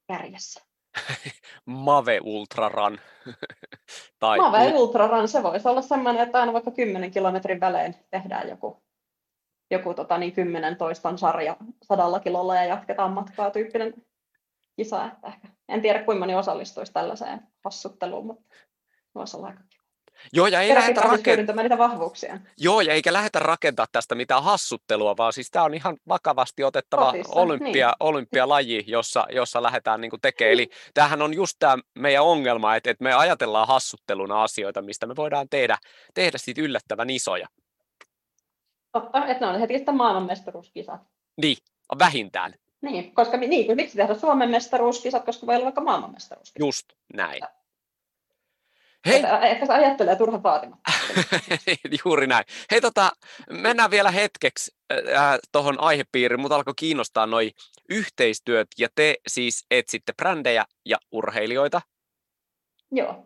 kärjessä. Mave Ultra Run. tai... Mave Ultra Run, se voisi olla sellainen, että aina vaikka 10 kilometrin välein tehdään joku, joku tota, niin 10 toistan sarja sadalla kilolla ja jatketaan matkaa tyyppinen kisa. Että ehkä. En tiedä, kuinka moni osallistuisi tällaiseen hassutteluun, mutta voisi olla aika Joo, ja ei lähdetä rakentaa niitä vahvuuksia. Joo, ja eikä lähdetä rakentaa tästä mitään hassuttelua, vaan siis tämä on ihan vakavasti otettava olympia, niin. olympialaji, jossa, jossa lähdetään niin tekemään. Eli tämähän on just tämä meidän ongelma, että, että me ajatellaan hassutteluna asioita, mistä me voidaan tehdä, tehdä siitä yllättävän isoja. Totta, että ne on heti sitä maailmanmestaruuskisat. Niin, vähintään. Niin, koska niin, miksi tehdä Suomen mestaruuskisat, koska voi olla vaikka maailmanmestaruuskisat. Just näin. Hei. Ehkä se ajattelee turhan vaatimatta. Juuri näin. Hei, tota, mennään vielä hetkeksi äh, tuohon aihepiiriin. Mutta alkoi kiinnostaa noi yhteistyöt, ja te siis etsitte brändejä ja urheilijoita. Joo.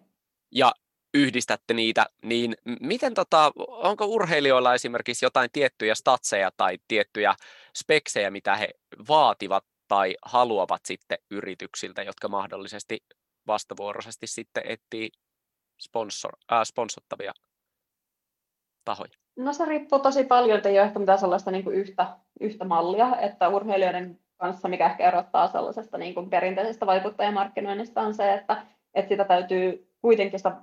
Ja yhdistätte niitä, niin miten tota, onko urheilijoilla esimerkiksi jotain tiettyjä statseja tai tiettyjä speksejä, mitä he vaativat tai haluavat sitten yrityksiltä, jotka mahdollisesti vastavuoroisesti sitten etsii sponsor, äh, sponsottavia tahoja? No se riippuu tosi paljon, että ei ole ehkä mitään sellaista niin kuin yhtä, yhtä mallia, että urheilijoiden kanssa, mikä ehkä erottaa sellaisesta niin kuin perinteisestä vaikuttajamarkkinoinnista, on se, että, että sitä täytyy kuitenkin sitä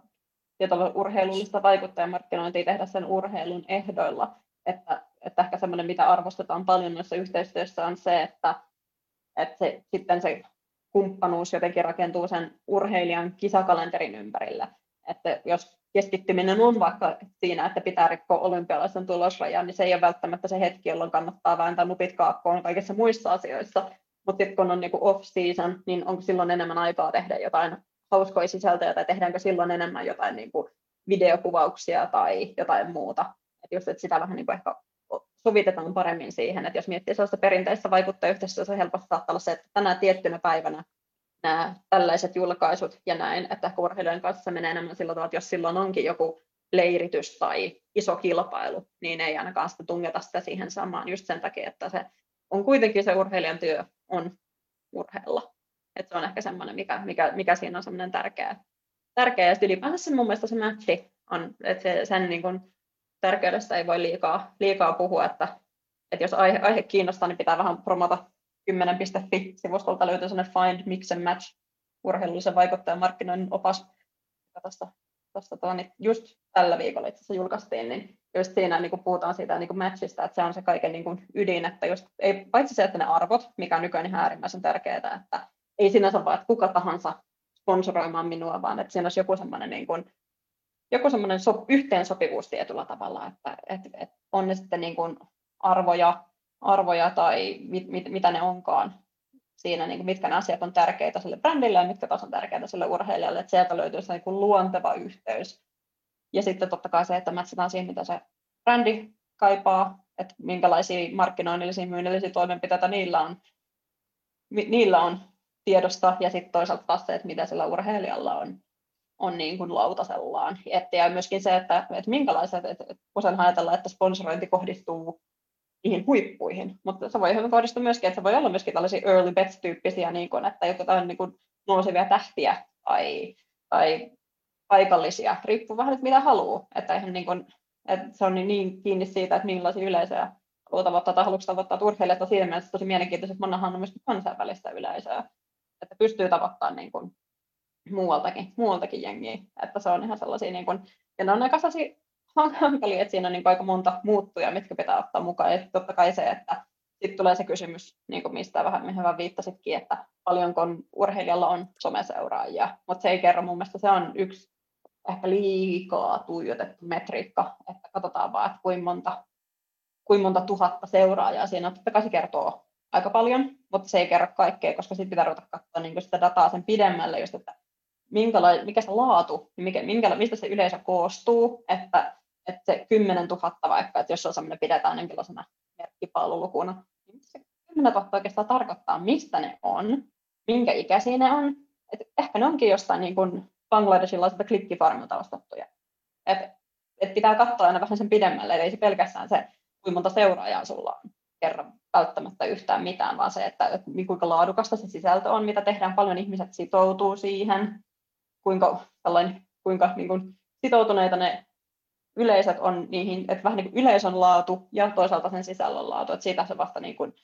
urheilullista vaikuttajamarkkinointia tehdä sen urheilun ehdoilla. Että, että ehkä semmoinen, mitä arvostetaan paljon noissa yhteistyössä, on se, että, että se, sitten se kumppanuus jotenkin rakentuu sen urheilijan kisakalenterin ympärillä että jos keskittyminen on vaikka siinä, että pitää rikkoa olympialaisen tulosrajan, niin se ei ole välttämättä se hetki, jolloin kannattaa vääntää nupit kaakkoon kaikissa muissa asioissa. Mutta sitten kun on niinku off-season, niin onko silloin enemmän aikaa tehdä jotain hauskoja sisältöjä tai tehdäänkö silloin enemmän jotain niinku videokuvauksia tai jotain muuta. Et just, että sitä vähän niinku ehkä sovitetaan paremmin siihen, että jos miettii sellaista perinteistä vaikuttajayhteistyötä, se helposti saattaa olla se, että tänä tiettynä päivänä nämä tällaiset julkaisut ja näin, että urheilijoiden kanssa menee enemmän sillä tavalla, että jos silloin onkin joku leiritys tai iso kilpailu, niin ei ainakaan sitä tungeta sitä siihen samaan just sen takia, että se on kuitenkin se urheilijan työ on urheilla. Et se on ehkä semmoinen, mikä, mikä, mikä siinä on semmoinen tärkeä, tärkeä. Ja ylipäänsä mun mielestä se matchi on, että se, sen niin kuin tärkeydestä ei voi liikaa, liikaa puhua, että, että jos aihe, aihe kiinnostaa, niin pitää vähän promota 10.fi-sivustolta löytyy sellainen Find, Mix and Match urheilullisen vaikuttajan markkinoinnin opas, joka tästä, tästä tuo, niin just tällä viikolla itse asiassa julkaistiin, niin just siinä niin kuin puhutaan siitä niin kuin matchista, että se on se kaiken niin kuin ydin, että just, ei, paitsi se, että ne arvot, mikä on nykyään ihan äärimmäisen tärkeää, että ei sinänsä vaan, että kuka tahansa sponsoroimaan minua, vaan että siinä olisi joku semmoinen niin kuin, joku semmoinen so, yhteensopivuus tietyllä tavalla, että et, et on ne sitten niin kuin arvoja, arvoja tai mit, mit, mitä ne onkaan siinä, niin kuin mitkä ne asiat on tärkeitä sille brändille ja mitkä taas on tärkeitä sille urheilijalle, että sieltä löytyy se niin kuin luonteva yhteys. Ja sitten totta kai se, että mätsätään siihen, mitä se brändi kaipaa, että minkälaisia markkinoinnillisia myynnillisiä toimenpiteitä niillä on, niillä on tiedosta, ja sitten toisaalta taas se, että mitä sillä urheilijalla on, on niin kuin lautasellaan. Et, ja myöskin se, että, että minkälaiset, että usein ajatellaan, että sponsorointi kohdistuu niihin huippuihin, mutta se voi hyvin kohdistua myöskin, että se voi olla myöskin tällaisia early bets-tyyppisiä, niin kuin, että jotain niin kuin nousevia tähtiä tai, tai paikallisia, riippuu vähän, että mitä haluaa, että, ihan niin kuin, että se on niin kiinni siitä, että millaisia yleisöjä haluaa tavoittaa tai haluatko tavoittaa urheilijat, siinä mielessä tosi mielenkiintoista, että monahan on myöskin kansainvälistä yleisöä, että pystyy tavoittamaan niin kuin muualtakin, muualtakin jengiä, että se on ihan sellaisia, niin kuin, ja ne on aika sellaisia hankalia, että siinä on niin aika monta muuttuja, mitkä pitää ottaa mukaan. Ja totta kai se, että sitten tulee se kysymys, niin kuin mistä vähän, mihin vähän viittasitkin, että paljonko urheilijalla on someseuraajia, mutta se ei kerro, mun mielestä se on yksi ehkä liikaa tuijotettu metriikka, että katsotaan vaan, että kuinka monta, kuinka monta tuhatta seuraajaa siinä. Totta kai se kertoo aika paljon, mutta se ei kerro kaikkea, koska sitten pitää ruveta katsoa niin sitä dataa sen pidemmälle, just, että mikä se laatu, mikä, minkä, mistä se yleisö koostuu, että että se 10 000 vaikka, että jos on sellainen pidetään jonkinlaisena merkkipalvelulukuna, niin se 10 000 oikeastaan tarkoittaa, mistä ne on, minkä ikäisiä ne on. Et ehkä ne onkin jostain niin kuin Bangladesilaiselta klikkifarmilta ostettuja. Et, et pitää katsoa aina vähän sen pidemmälle, ei se pelkästään se, kuinka monta seuraajaa sulla on kerran välttämättä yhtään mitään, vaan se, että, että kuinka laadukasta se sisältö on, mitä tehdään, paljon ihmiset sitoutuu siihen, kuinka, tällainen, kuinka niin kuin, sitoutuneita ne yleisöt on niihin, että vähän niin kuin yleisön laatu ja toisaalta sen sisällön laatu, että siitä se vasta niin kuin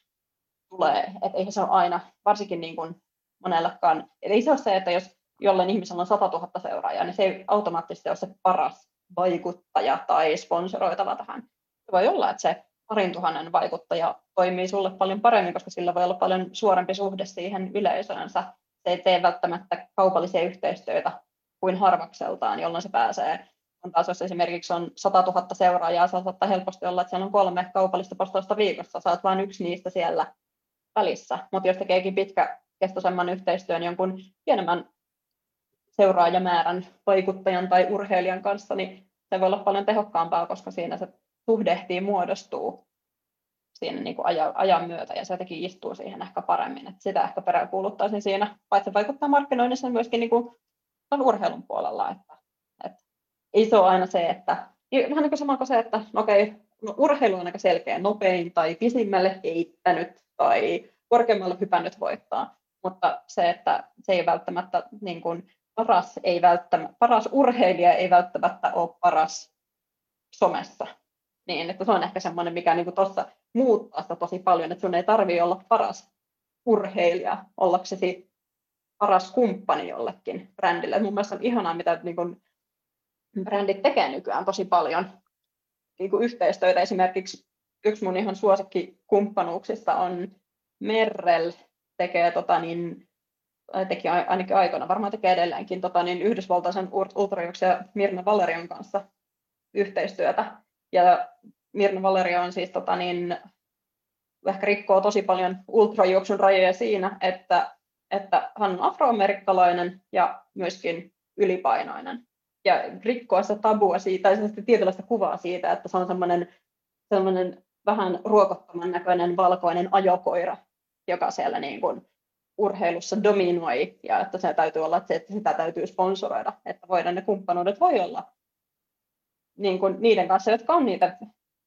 tulee, että eihän se ole aina, varsinkin niin kuin monellakaan, ei se ole se, että jos jollain ihmisellä on 100 000 seuraajaa, niin se ei automaattisesti ole se paras vaikuttaja tai sponsoroitava tähän. Se voi olla, että se parin tuhannen vaikuttaja toimii sulle paljon paremmin, koska sillä voi olla paljon suorempi suhde siihen yleisöönsä. Se ei tee välttämättä kaupallisia yhteistyötä kuin harvakseltaan, jolloin se pääsee taas jos esimerkiksi on 100 000 seuraajaa, se saattaa helposti olla, että siellä on kolme kaupallista postausta viikossa, saat vain yksi niistä siellä välissä. Mutta jos tekeekin pitkäkestoisemman yhteistyön jonkun pienemmän seuraajamäärän vaikuttajan tai urheilijan kanssa, niin se voi olla paljon tehokkaampaa, koska siinä se suhdehtii muodostuu siinä niin kuin ajan, myötä ja se jotenkin istuu siihen ehkä paremmin. Et sitä ehkä peräänkuuluttaisin siinä, paitsi vaikuttaa markkinoinnissa myöskin niin kuin urheilun puolella, että, että ei se ole aina se, että vähän niin kuin sama kuin se, että no okei, no urheilu on aika selkeä, nopein tai pisimmälle heittänyt tai korkeammalle hypännyt voittaa, mutta se, että se ei välttämättä niin kuin, paras, ei välttämättä, paras urheilija ei välttämättä ole paras somessa. Niin, että se on ehkä semmoinen, mikä niin tuossa muuttaa sitä tosi paljon, että sun ei tarvitse olla paras urheilija ollaksesi paras kumppani jollekin brändille. Mun mielestä on ihanaa, mitä niin brändit tekee nykyään tosi paljon niin kuin yhteistyötä. Esimerkiksi yksi mun ihan suosikkikumppanuuksista on Merrell tekee tota, niin, teki ainakin aikana, varmaan tekee edelleenkin tota, niin yhdysvaltaisen ultrajuoksija Mirna Valerion kanssa yhteistyötä. Ja Mirna Valerio on siis tota, niin, ehkä rikkoo tosi paljon ultrajuoksun rajoja siinä, että, että hän on afroamerikkalainen ja myöskin ylipainoinen. Ja rikkoa sitä tabua siitä, tai tietynlaista kuvaa siitä, että se on semmoinen, semmoinen vähän ruokottoman näköinen valkoinen ajokoira, joka siellä niin kuin urheilussa dominoi, ja että se täytyy olla, että sitä täytyy sponsoroida, että voidaan ne kumppanuudet voi olla niin kuin niiden kanssa, jotka on niitä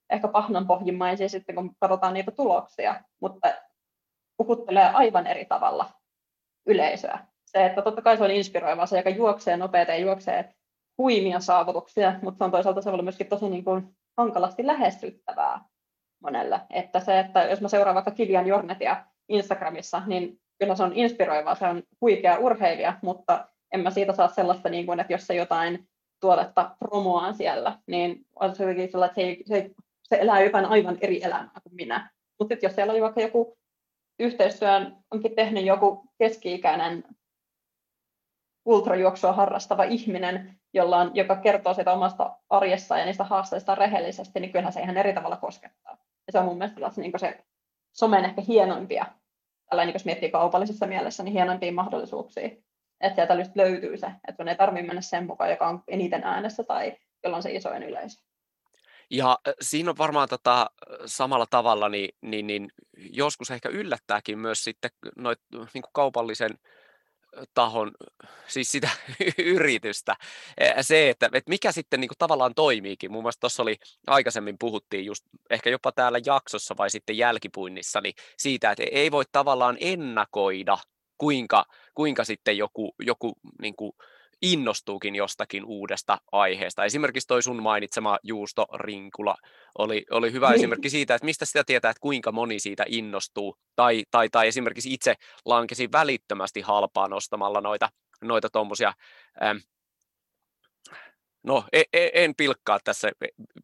ehkä pahnanpohjimmaisia sitten, kun katsotaan niitä tuloksia, mutta puhuttelee aivan eri tavalla yleisöä. Se, että totta kai se on inspiroivaa, se, joka juoksee nopeita ja juoksee huimia saavutuksia, mutta se on toisaalta se on myöskin tosi niin kuin hankalasti lähestyttävää monelle. Että se, että jos mä seuraan vaikka Kilian Jornetia Instagramissa, niin kyllä se on inspiroivaa, se on huikea urheilija, mutta en mä siitä saa sellaista, niin kuin, että jos se jotain tuotetta promoaan siellä, niin on se jotenkin sellainen, että se, se, se elää jotain aivan eri elämää kuin minä. Mutta jos siellä oli vaikka joku yhteistyön onkin tehnyt joku keski-ikäinen ultrajuoksua harrastava ihminen, jolla on, joka kertoo siitä omasta arjesta ja niistä haasteista rehellisesti, niin kyllähän se ihan eri tavalla koskettaa. Ja se on mun mielestä niin se somen ehkä hienoimpia, tällainen, jos miettii kaupallisessa mielessä, niin hienoimpia mahdollisuuksia että sieltä löytyy se, että sun ei tarvitse mennä sen mukaan, joka on eniten äänessä tai jolla on se isoin yleisö. Ja siinä on varmaan tota, samalla tavalla, niin, niin, niin joskus ehkä yllättääkin myös sitten noit, niin kuin kaupallisen tahon, siis sitä yritystä. Se, että, että mikä sitten niin kuin tavallaan toimiikin. Mun mielestä tuossa oli aikaisemmin puhuttiin just ehkä jopa täällä jaksossa vai sitten jälkipuinnissa, niin siitä, että ei voi tavallaan ennakoida kuinka, kuinka sitten joku, joku niin kuin innostuukin jostakin uudesta aiheesta. Esimerkiksi toi sun mainitsema Juusto Rinkula oli, oli hyvä niin. esimerkki siitä, että mistä sitä tietää, että kuinka moni siitä innostuu. Tai, tai, tai esimerkiksi itse lankesi välittömästi halpaa nostamalla noita noita tuommoisia No, en, en pilkkaa tässä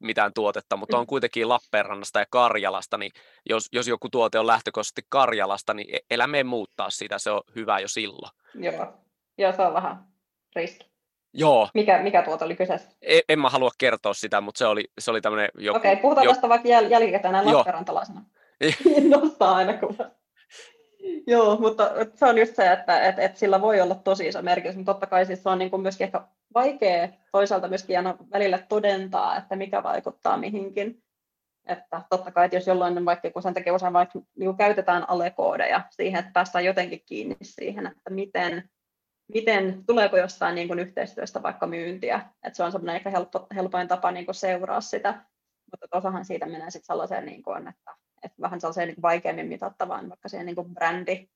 mitään tuotetta, mutta on mm. kuitenkin Lappeenrannasta ja Karjalasta, niin jos, jos joku tuote on lähtökohtaisesti Karjalasta, niin e, älä mene muuttaa sitä, se on hyvä jo silloin. Joo, Joo se on vähän riski. Joo. Mikä, mikä tuote oli kyseessä? En, en mä halua kertoa sitä, mutta se oli, se oli tämmöinen joku... Okei, okay, puhutaan jo... tästä vaikka jäl- jälkikäteen näin Lappeenrantalaisena. Nostaa aina kuva. Joo, mutta se on just se, että et, et sillä voi olla tosi iso merkitys, mutta totta kai siis se on niin kuin myöskin ehkä vaikea toisaalta myöskin aina välillä todentaa, että mikä vaikuttaa mihinkin. Että totta kai, että jos jollain, vaikka kun sen takia usein vaikka niin käytetään alekoodeja siihen, että päästään jotenkin kiinni siihen, että miten, miten tuleeko jostain niin kuin yhteistyöstä vaikka myyntiä. Että se on semmoinen ehkä helppo, helpoin tapa niin kuin seuraa sitä, mutta osahan siitä menee sitten sellaiseen, niin kuin, että, että vähän sellaiseen niin vaikeammin mitattavaan, vaikka siihen niin kuin brändi,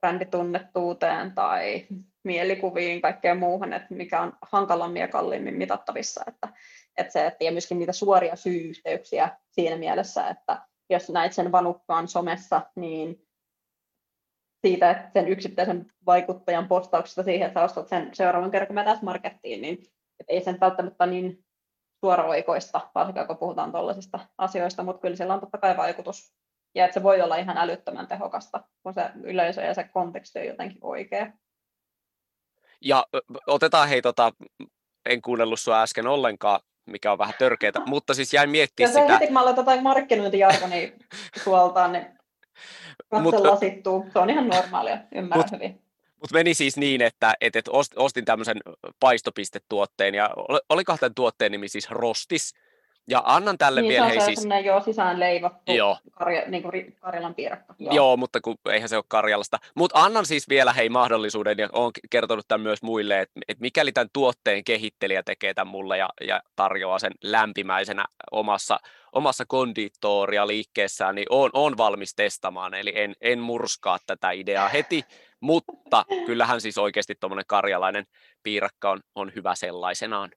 bränditunnettuuteen tai mielikuviin, kaikkeen muuhun, että mikä on hankalammin ja kalliimmin mitattavissa. Että, että se, että myöskin niitä suoria syy-yhteyksiä siinä mielessä, että jos näit sen vanukkaan somessa, niin siitä, että sen yksittäisen vaikuttajan postauksesta siihen, että sä ostat sen seuraavan kerran, kun mä markettiin, niin ei sen välttämättä niin suoraoikoista, varsinkaan kun puhutaan tuollaisista asioista, mutta kyllä sillä on totta kai vaikutus. Ja että se voi olla ihan älyttömän tehokasta, kun se yleisö ja se konteksti on jotenkin oikea. Ja otetaan hei, tota, en kuunnellut sinua äsken ollenkaan, mikä on vähän törkeätä, mutta siis jäin miettimään sitä. Ja heti kun mä aloitan jotain markkinointijargonia suoltaan, niin katse lasittuu. Se on ihan normaalia, ymmärrän mut, hyvin. Mutta meni siis niin, että, että, että ostin tämmöisen paistopistetuotteen, ja oli kahden tuotteen nimi siis Rostis, ja annan tälle niin, vielä... Se on hei, siis... joo, sisään leivottu joo. Karja, niin kuin Karjalan piirakka. Joo. joo, mutta kun, eihän se ole Karjalasta. Mutta annan siis vielä hei mahdollisuuden, ja olen kertonut tämän myös muille, että, että mikäli tämän tuotteen kehittelijä tekee tämän mulle ja, ja tarjoaa sen lämpimäisenä omassa, omassa konditoria liikkeessään, niin on, on valmis testamaan, eli en, en murskaa tätä ideaa heti, mutta kyllähän siis oikeasti tuommoinen karjalainen piirakka on, on hyvä sellaisenaan.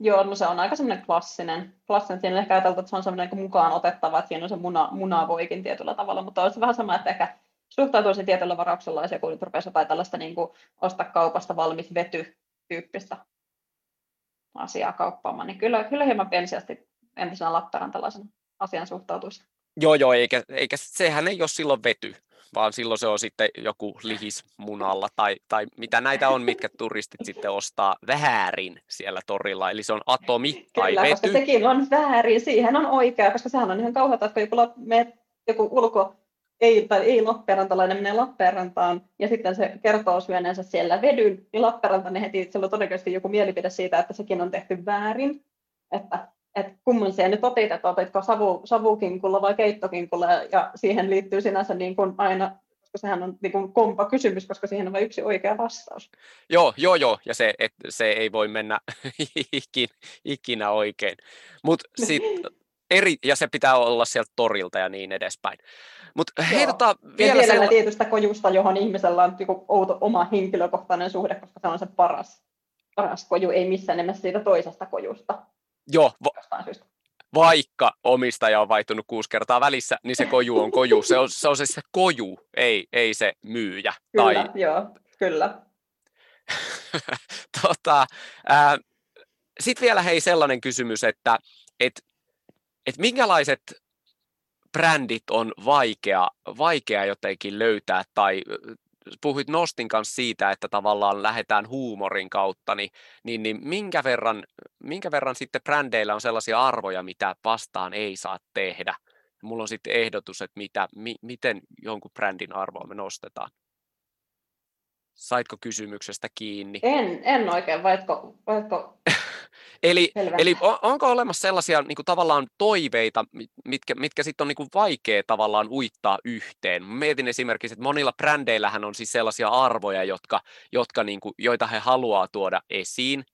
Joo, no se on aika semmoinen klassinen. klassinen. Siinä ehkä ajateltu, että se on semmoinen niin mukaan otettava, että siinä on se muna, munavoikin tietyllä tavalla, mutta olisi vähän sama, että ehkä suhtautuisi tietyllä varauksella, jos joku nyt jotain tällaista niin kuin ostaa kaupasta valmis vety-tyyppistä asiaa kauppaamaan, niin kyllä, kyllä hieman pienisesti entisenä Lappeenrantalaisena asian suhtautuisi. Joo, joo, eikä, eikä sehän ei ole silloin vety, vaan silloin se on sitten joku lihis munalla tai, tai mitä näitä on, mitkä turistit sitten ostaa väärin siellä torilla, eli se on atomi tai Kyllä, vety. koska sekin on väärin, siihen on oikea, koska sehän on ihan kauheata, että joku, me, joku ulko, ei, tai ei Lappeenrantalainen menee Lappeenrantaan ja sitten se kertoo syöneensä siellä vedyn, niin Lappeenrantainen heti, sillä on todennäköisesti joku mielipide siitä, että sekin on tehty väärin, että että kumman siellä nyt otit, että otitko savu, savukinkulla vai keittokinkulla, ja siihen liittyy sinänsä niin kuin aina, koska sehän on niin kuin kompa kysymys, koska siihen on vain yksi oikea vastaus. Joo, joo, joo, ja se, et, se ei voi mennä ikin, ikinä oikein. Mut sit, eri, ja se pitää olla sieltä torilta ja niin edespäin. Mutta hei, tota, vielä ja sella... tietystä kojusta, johon ihmisellä on joku outo oma henkilökohtainen suhde, koska se on se paras, paras koju, ei missään nimessä siitä toisesta kojusta. Joo, va- vaikka omistaja on vaihtunut kuusi kertaa välissä, niin se koju on koju. Se on se, on se, se koju, ei, ei se myyjä. Kyllä, tai... joo, kyllä. tota, Sitten vielä hei sellainen kysymys, että et, et minkälaiset brändit on vaikea, vaikea jotenkin löytää tai puhuit Nostin kanssa siitä, että tavallaan lähdetään huumorin kautta, niin, niin, niin minkä, verran, minkä verran sitten brändeillä on sellaisia arvoja, mitä vastaan ei saa tehdä? Mulla on sitten ehdotus, että mitä, mi, miten jonkun brändin arvoa me nostetaan. Saitko kysymyksestä kiinni? En, en oikein, vaitko, vaitko Eli, eli on, onko olemassa sellaisia niin kuin tavallaan toiveita, mitkä, mitkä sitten on niin kuin vaikea tavallaan uittaa yhteen? Mietin esimerkiksi, että monilla brändeillähän on siis sellaisia arvoja, jotka, jotka niin kuin, joita he haluaa tuoda esiin.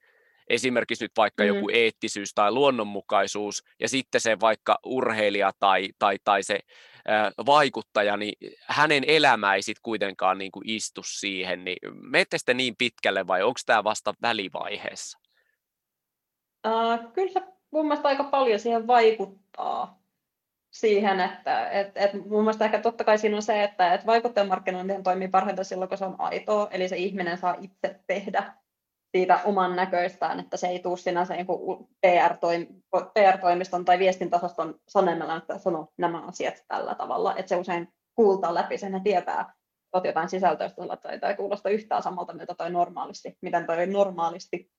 Esimerkiksi nyt vaikka mm. joku eettisyys tai luonnonmukaisuus, ja sitten se vaikka urheilija tai, tai, tai se äh, vaikuttaja, niin hänen elämä ei sitten kuitenkaan niin kuin istu siihen. Niin menette sitten niin pitkälle vai onko tämä vasta välivaiheessa? Uh, kyllä se mun mielestä aika paljon siihen vaikuttaa siihen, että et, et mun mielestä ehkä totta kai siinä on se, että et vaikuttajamarkkinointi toimii parhaiten silloin, kun se on aitoa, eli se ihminen saa itse tehdä siitä oman näköistään, että se ei tule sinänsä PR-toimiston tai viestintasoston sanemalla, että sano nämä asiat tällä tavalla, että se usein kuultaa läpi sen ja tietää, että jotain sisältöistä tai, tai kuulosta yhtään samalta, mitä toi normaalisti, miten toi normaalisti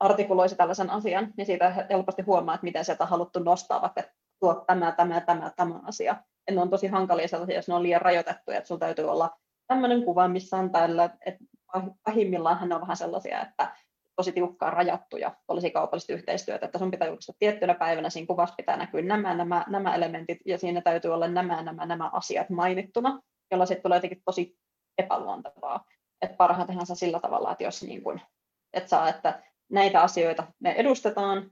artikuloisi tällaisen asian, niin siitä helposti huomaa, että miten sieltä on haluttu nostaa vaikka tuo tämä, tämä, tämä, tämä asia. Ja ne on tosi hankalia sellaisia, jos ne on liian rajoitettuja, että sinulla täytyy olla tämmöinen kuva, missä on tällä, että pahimmillaan ne on vähän sellaisia, että tosi tiukkaan rajattuja olisi kaupallista yhteistyötä, että sun pitää julkaista tiettynä päivänä, siinä kuvassa pitää näkyä nämä, nämä, nämä elementit, ja siinä täytyy olla nämä, nämä, nämä asiat mainittuna, jolla sitten tulee jotenkin tosi epäluontevaa. Että parhaitenhan sillä tavalla, että jos niin kuin, et saa, että näitä asioita me edustetaan,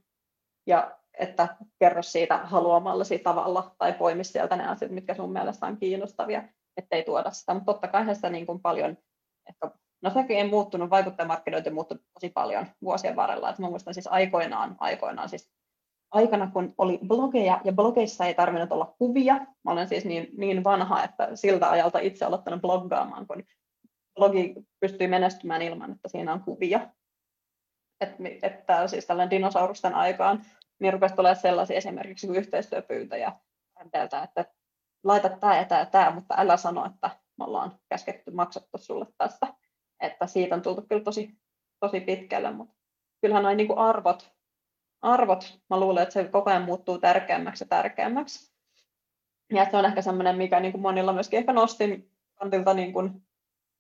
ja että kerro siitä haluamallasi tavalla, tai poimi sieltä ne asiat, mitkä sun mielestä on kiinnostavia, ettei tuoda sitä. Mutta totta kai sitä niin kuin paljon, ehkä No sekin ei muuttunut, vaikuttajamarkkinointi on muuttunut tosi paljon vuosien varrella. Että mä muistan siis aikoinaan, aikoinaan siis aikana, kun oli blogeja ja blogeissa ei tarvinnut olla kuvia. Mä olen siis niin, niin vanha, että siltä ajalta itse aloittanut bloggaamaan, kun blogi pystyy menestymään ilman, että siinä on kuvia. Et, että siis tällainen dinosaurusten aikaan niin rupesi tulemaan sellaisia esimerkiksi yhteistyöpyyntöjä että laita tämä ja tämä ja tämä, mutta älä sano, että me ollaan käsketty maksettu sulle tästä että siitä on tultu kyllä tosi, tosi pitkälle, mutta kyllähän noin niin arvot, arvot, mä luulen, että se koko ajan muuttuu tärkeämmäksi ja tärkeämmäksi. Ja se on ehkä semmoinen, mikä niin kuin monilla myöskin ehkä nostin kantilta niin kuin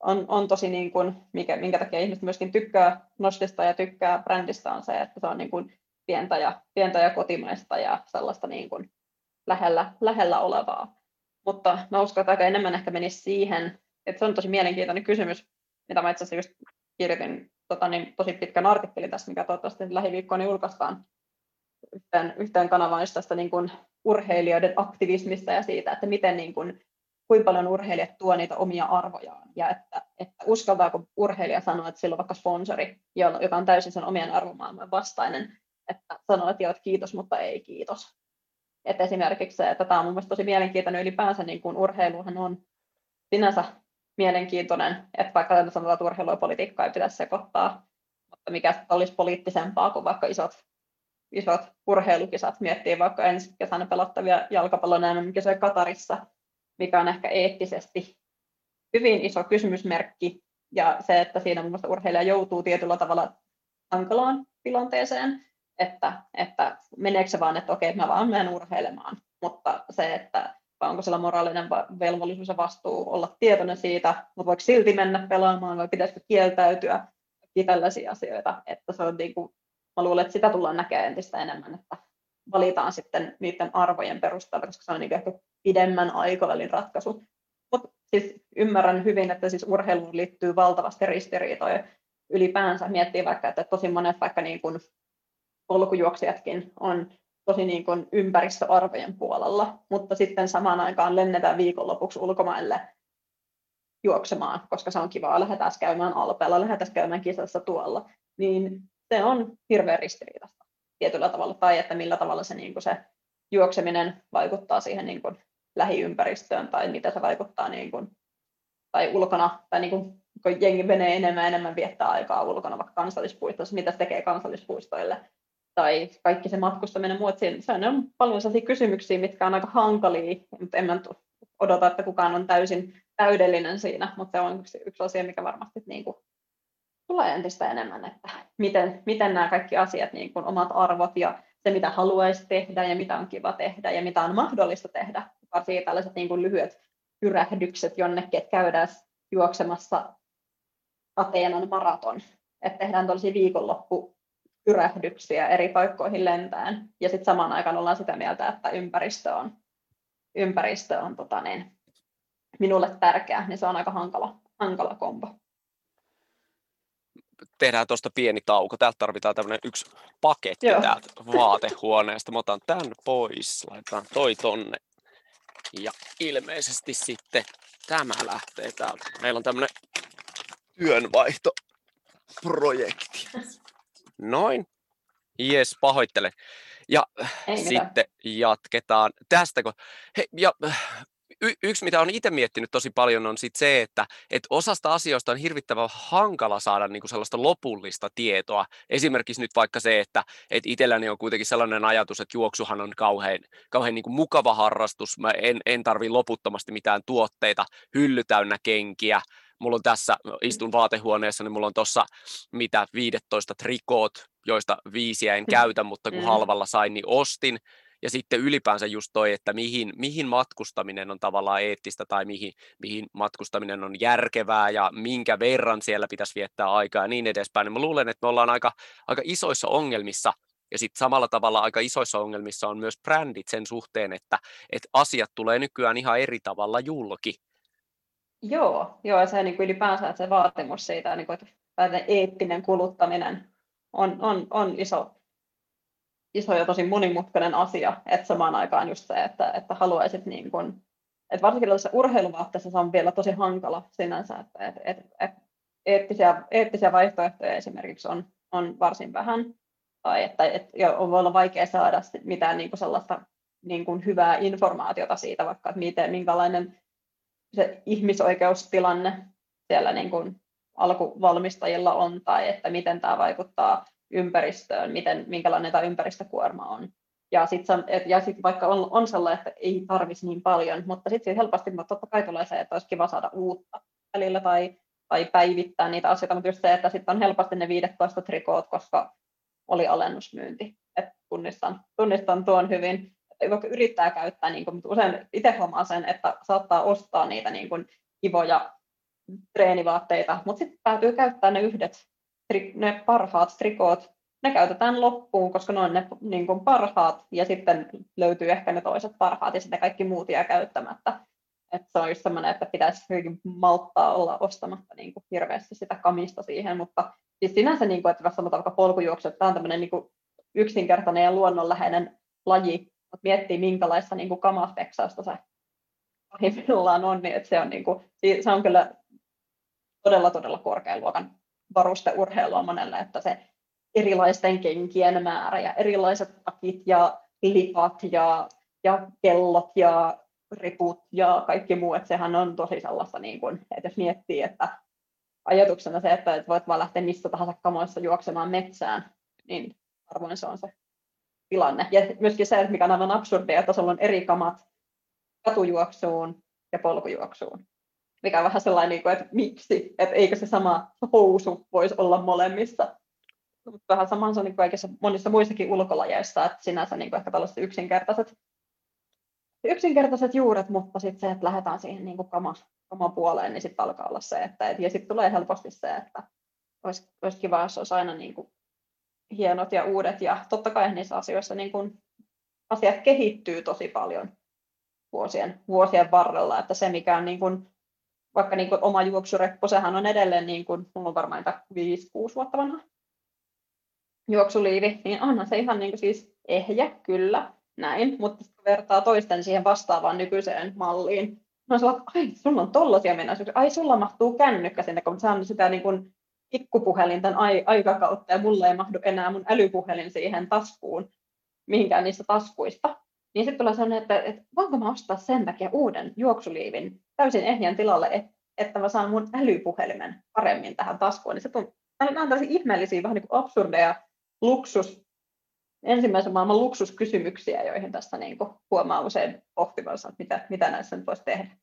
on, on tosi, niin kuin, mikä, minkä takia ihmiset myöskin tykkää nostista ja tykkää brändistä on se, että se on niin kuin pientä, ja, pientä ja kotimaista ja sellaista niin kuin lähellä, lähellä olevaa. Mutta mä uskon, että aika enemmän ehkä menisi siihen, että se on tosi mielenkiintoinen kysymys, mitä mä itse asiassa just kirjoitin tota, niin, tosi pitkän artikkelin tässä, mikä toivottavasti lähiviikkoina julkaistaan yhteen, yhteen kanavaan just tästä niin kuin urheilijoiden aktivismista ja siitä, että miten niin kuin, kuinka paljon urheilijat tuo niitä omia arvojaan ja että, että uskaltaako urheilija sanoa, että sillä on vaikka sponsori, joka on täysin sen omien arvomaailman vastainen, että sanoo, että joo, kiitos, mutta ei kiitos. Että esimerkiksi se, että tämä on mielestäni tosi mielenkiintoinen ylipäänsä, niin kuin urheiluhan on sinänsä mielenkiintoinen, että vaikka sanotaan, että urheilu ja politiikkaa ei pitäisi sekoittaa, mutta mikä olisi poliittisempaa kuin vaikka isot, isot urheilukisat miettii vaikka ensi kesänä pelattavia jalkapallon MM-kisoja Katarissa, mikä on ehkä eettisesti hyvin iso kysymysmerkki, ja se, että siinä mun mielestä urheilija joutuu tietyllä tavalla hankalaan tilanteeseen, että, että meneekö se vaan, että okei, mä vaan menen urheilemaan, mutta se, että onko sillä moraalinen velvollisuus ja vastuu olla tietoinen siitä, mutta voiko silti mennä pelaamaan vai pitäisikö kieltäytyä, tällaisia asioita, että se on niin kuin, mä luulen, että sitä tullaan näkemään entistä enemmän, että valitaan sitten niiden arvojen perusteella, koska se on niin ehkä pidemmän aikavälin ratkaisu. Mutta siis ymmärrän hyvin, että siis urheiluun liittyy valtavasti ristiriitoja. Ylipäänsä miettii vaikka, että tosi monet vaikka niin kuin polkujuoksijatkin on tosi niin kuin ympäristöarvojen puolella, mutta sitten samaan aikaan lennetään viikonlopuksi ulkomaille juoksemaan, koska se on kivaa, lähdetään käymään alpeella, lähdetään käymään kisassa tuolla, niin se on hirveän ristiriitaista tietyllä tavalla, tai että millä tavalla se, niin kuin se juokseminen vaikuttaa siihen niin kuin lähiympäristöön, tai mitä se vaikuttaa niin kuin, tai ulkona, tai niin kuin, kun jengi menee enemmän enemmän viettää aikaa ulkona, vaikka kansallispuistossa, mitä se tekee kansallispuistoille, tai kaikki se matkustaminen muut, se on paljon sellaisia kysymyksiä, mitkä on aika hankalia, mutta en mä odota, että kukaan on täysin täydellinen siinä, mutta se on yksi, yksi asia, mikä varmasti niin kuin tulee entistä enemmän, että miten, miten nämä kaikki asiat, niin kuin omat arvot ja se, mitä haluaisi tehdä ja mitä on kiva tehdä ja mitä on mahdollista tehdä, varsinkin tällaiset niin kuin lyhyet pyrähdykset jonnekin, että käydään juoksemassa Ateenan maraton, että tehdään tällaisia viikonloppu pyrähdyksiä eri paikkoihin lentään. Ja sitten samaan aikaan ollaan sitä mieltä, että ympäristö on, ympäristö on tota niin, minulle tärkeä, niin se on aika hankala, hankala kombo. Tehdään tuosta pieni tauko. Täältä tarvitaan tämmöinen yksi paketti Joo. täältä vaatehuoneesta. Mä otan tämän pois, laitetaan toi tonne. Ja ilmeisesti sitten tämä lähtee täältä. Meillä on tämmöinen työnvaihtoprojekti. Noin. Jes, pahoittelen. Ja Ei sitten mitään. jatketaan tästä. Kun, he, ja, y- yksi, mitä on itse miettinyt tosi paljon, on sit se, että et osasta asioista on hirvittävän hankala saada niinku sellaista lopullista tietoa. Esimerkiksi nyt vaikka se, että et itselläni on kuitenkin sellainen ajatus, että juoksuhan on kauhean, kauhean niinku mukava harrastus. Mä en, en tarvi loputtomasti mitään tuotteita, hylly täynnä kenkiä, mulla on tässä, istun vaatehuoneessa, niin mulla on tuossa mitä 15 trikoot, joista viisiä en mm. käytä, mutta kun mm. halvalla sain, niin ostin. Ja sitten ylipäänsä just toi, että mihin, mihin matkustaminen on tavallaan eettistä tai mihin, mihin matkustaminen on järkevää ja minkä verran siellä pitäisi viettää aikaa ja niin edespäin, niin mä luulen, että me ollaan aika, aika isoissa ongelmissa ja sitten samalla tavalla aika isoissa ongelmissa on myös brändit sen suhteen, että, että asiat tulee nykyään ihan eri tavalla julki. Joo, joo ja se niin kuin ylipäänsä että se vaatimus siitä, niin kuin, että eettinen kuluttaminen on, on, on iso, iso ja tosi monimutkainen asia, että samaan aikaan just se, että, että haluaisit niin kuin, että varsinkin tässä urheiluvaatteessa se on vielä tosi hankala sinänsä, että, että, että, että eettisiä, eettisiä vaihtoehtoja esimerkiksi on, on varsin vähän, tai että, että on voi olla vaikea saada mitään niin kuin sellaista niin kuin hyvää informaatiota siitä, vaikka että miten, minkälainen se ihmisoikeustilanne siellä niin kuin alkuvalmistajilla on, tai että miten tämä vaikuttaa ympäristöön, miten, minkälainen tämä ympäristökuorma on. Ja sitten sit vaikka on, on sellainen, että ei tarvitsisi niin paljon, mutta sitten helposti mutta totta kai tulee se, että olisi kiva saada uutta välillä tai, tai päivittää niitä asioita, mutta just se, että sitten on helposti ne 15 trikoot, koska oli alennusmyynti. Et tunnistan, tunnistan tuon hyvin. Vaikka yrittää käyttää, niin kuin, mutta usein itse huomaa sen, että saattaa ostaa niitä niin kuin, kivoja treenivaatteita, mutta sitten päätyy käyttää ne yhdet, ne parhaat trikoot, ne käytetään loppuun, koska ne on ne niin kuin parhaat, ja sitten löytyy ehkä ne toiset parhaat, ja sitten kaikki muut jää käyttämättä. Et se on just sellainen, että pitäisi hyvin malttaa olla ostamatta niin kuin hirveästi sitä kamista siihen, mutta siis sinänsä, niin kuin, että jos sanotaan vaikka polkujuoksu, että tämä on tämmöinen niin kuin yksinkertainen ja luonnonläheinen laji, mutta miettii minkälaista niin kamasteksausta se pahimmillaan on, niin että se on, niin kuin, se on kyllä todella, todella korkean luokan varusteurheilua monelle, että se erilaisten kenkien määrä ja erilaiset takit ja lipat ja, ja kellot ja riput ja kaikki muu, että sehän on tosi sellaista, niin kuin, että jos miettii, että ajatuksena se, että voit vaan lähteä missä tahansa kamoissa juoksemaan metsään, niin harvoin se on se tilanne. Ja myöskin se, mikä on aivan absurdia, että sulla on eri kamat katujuoksuun ja polkujuoksuun. Mikä on vähän sellainen, niin että miksi, että eikö se sama housu voisi olla molemmissa. Mutta vähän samansa niin kaikissa monissa muissakin ulkolajeissa, että sinänsä niin kuin ehkä tällaiset yksinkertaiset, yksinkertaiset juuret, mutta sitten se, että lähdetään siihen niin kuin kama, puoleen, niin sitten alkaa olla se, että et, ja sitten tulee helposti se, että olisi, olisi kiva, jos olisi aina niin kuin hienot ja uudet, ja totta kai niissä asioissa niin kuin asiat kehittyy tosi paljon vuosien, vuosien varrella, että se mikä on niin kuin, vaikka niin kuin oma juoksureppo, sehän on edelleen, niin kuin, mulla on varmaan 5-6 vuotta vanha juoksuliivi, niin onhan se ihan niin kuin siis ehjä, kyllä, näin, mutta vertaa toisten siihen vastaavaan nykyiseen malliin, No että ai, sulla on tollaisia mennäisyyksiä, ai sulla mahtuu kännykkä sinne, kun saan sitä niin kuin pikkupuhelinten aikakautta ja mulla ei mahdu enää mun älypuhelin siihen taskuun, mihinkään niistä taskuista. Niin sitten tulee sellainen, että, että voinko mä ostaa sen takia uuden juoksuliivin täysin ehjän tilalle, että, mä saan mun älypuhelimen paremmin tähän taskuun. Niin se on, nämä on tällaisia ihmeellisiä, vähän niin kuin absurdeja luksus, ensimmäisen maailman luksuskysymyksiä, joihin tässä niin kuin huomaa usein pohtivansa, että mitä, mitä näissä nyt voisi tehdä.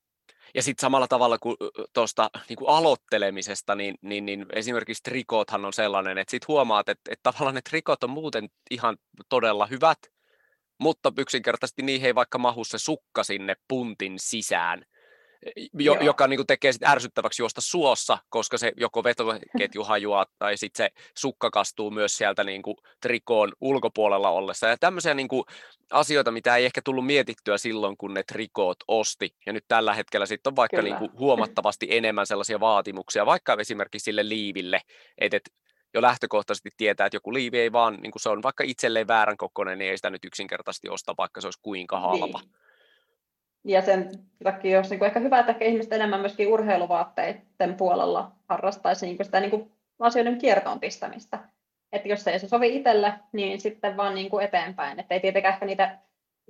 Ja sitten samalla tavalla kuin tuosta niin kuin aloittelemisesta, niin, niin, niin esimerkiksi trikothan on sellainen, että sitten huomaat, että, että tavallaan ne trikot on muuten ihan todella hyvät, mutta yksinkertaisesti niihin ei vaikka mahu se sukka sinne puntin sisään jo, joka niin kuin tekee sit ärsyttäväksi juosta suossa, koska se joko vetoketju hajuaa tai sitten se sukka kastuu myös sieltä niin kuin trikoon ulkopuolella ollessa. Ja tämmöisiä niin kuin asioita, mitä ei ehkä tullut mietittyä silloin, kun ne trikoot osti. Ja nyt tällä hetkellä sitten on vaikka niin kuin huomattavasti enemmän sellaisia vaatimuksia, vaikka esimerkiksi sille liiville, että et jo lähtökohtaisesti tietää, että joku liivi ei vaan, niin kuin se on vaikka itselleen väärän kokoinen, niin ei sitä nyt yksinkertaisesti osta, vaikka se olisi kuinka halpa. Niin ja sen takia olisi niin ehkä hyvä, että ehkä ihmiset enemmän myöskin urheiluvaatteiden puolella harrastaisi niin sitä niin kuin asioiden kiertoon pistämistä. Että jos ei se sovi itselle, niin sitten vaan niin kuin eteenpäin. Että ei tietenkään ehkä niitä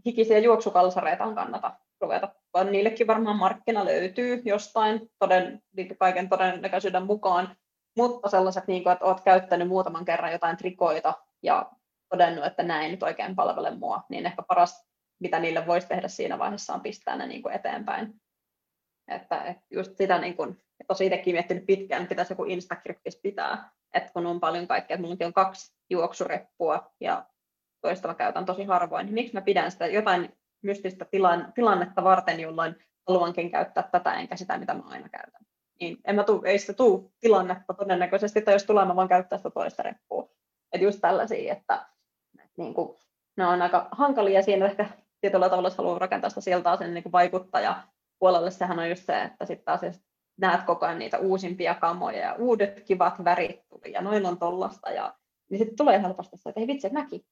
hikisiä juoksukalsareita on kannata ruveta, vaan niillekin varmaan markkina löytyy jostain toden, niin kaiken todennäköisyyden mukaan. Mutta sellaiset, niin kuin, että olet käyttänyt muutaman kerran jotain trikoita ja todennut, että näin nyt oikein palvele mua, niin ehkä paras mitä niille voisi tehdä siinä vaiheessa on pistää ne niin kuin eteenpäin. Että, että just sitä niin kuin, tosi itsekin miettinyt pitkään, että pitäisi joku Instagriptis pitää, että kun on paljon kaikkea, että minullakin on kaksi juoksureppua ja toistava käytän tosi harvoin, niin miksi mä pidän sitä jotain mystistä tilan, tilannetta varten, jolloin haluankin käyttää tätä enkä sitä, mitä mä aina käytän. Niin en mä tuu, ei sitä tuu tilannetta todennäköisesti, tai jos tulee, mä vaan käyttää sitä toista reppua. Että just tällaisia, että, että niin kuin, ne on aika hankalia siinä ehkä tietyllä tavalla, jos haluaa rakentaa sitä sieltä sen niin vaikuttaja puolelle, sehän on just se, että sitten taas näet koko ajan niitä uusimpia kamoja ja uudet kivat värit tuli ja noin on tollasta ja niin sitten tulee helposti se, että ei vitsi, mäkin,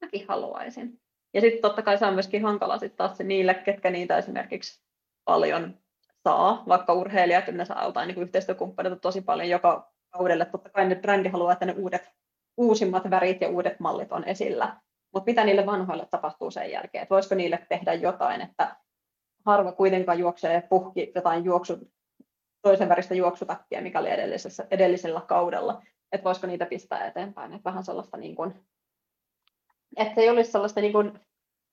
mäkin haluaisin. Ja sitten totta kai se on myöskin hankala sitten taas se niille, ketkä niitä esimerkiksi paljon saa, vaikka urheilijat ne saa jotain niin yhteistyökumppaneita tosi paljon joka kaudelle. Totta kai nyt brändi haluaa, että ne uudet, uusimmat värit ja uudet mallit on esillä. Mutta mitä niille vanhoille tapahtuu sen jälkeen? Että voisiko niille tehdä jotain, että harva kuitenkaan juoksee puhki jotain juoksu, toisen väristä juoksutakkia, mikä oli edellisessä, edellisellä kaudella. Että voisiko niitä pistää eteenpäin. Että vähän sellaista niin kuin, että ei olisi sellaista niin kuin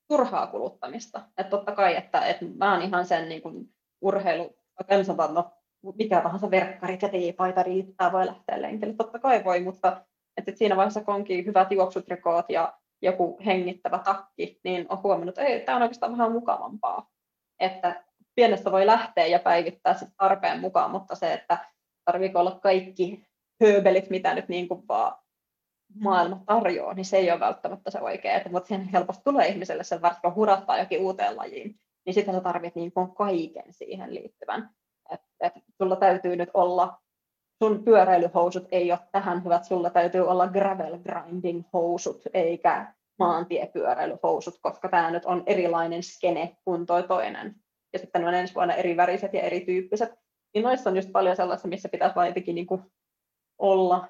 turhaa kuluttamista. Että totta kai, että, että mä oon ihan sen niin kuin urheilu, sanotaan, no mikä tahansa verkkarit ja teepaita riittää, voi lähteä lenkille. Totta kai voi, mutta että siinä vaiheessa kun onkin hyvät juoksutrikoot ja joku hengittävä takki, niin on huomannut, että tämä on oikeastaan vähän mukavampaa. Että pienestä voi lähteä ja päivittää sit tarpeen mukaan, mutta se, että tarviiko olla kaikki hööbelit, mitä nyt niin kuin vaan maailma tarjoaa, niin se ei ole välttämättä se oikea. Että, mutta siihen helposti tulee ihmiselle sen varsinkin hurattaa jokin uuteen lajiin, niin sitten sä tarvitset niin kaiken siihen liittyvän. Että et, sulla täytyy nyt olla, sun pyöräilyhousut ei ole tähän hyvät, sulla täytyy olla gravel grinding housut, eikä maantiepyöräilyhousut, koska tämä nyt on erilainen skene kuin toi toinen. Ja sitten on ensi vuonna eri väriset ja erityyppiset. Niin noissa on just paljon sellaista, missä pitäisi vain jotenkin niin kuin olla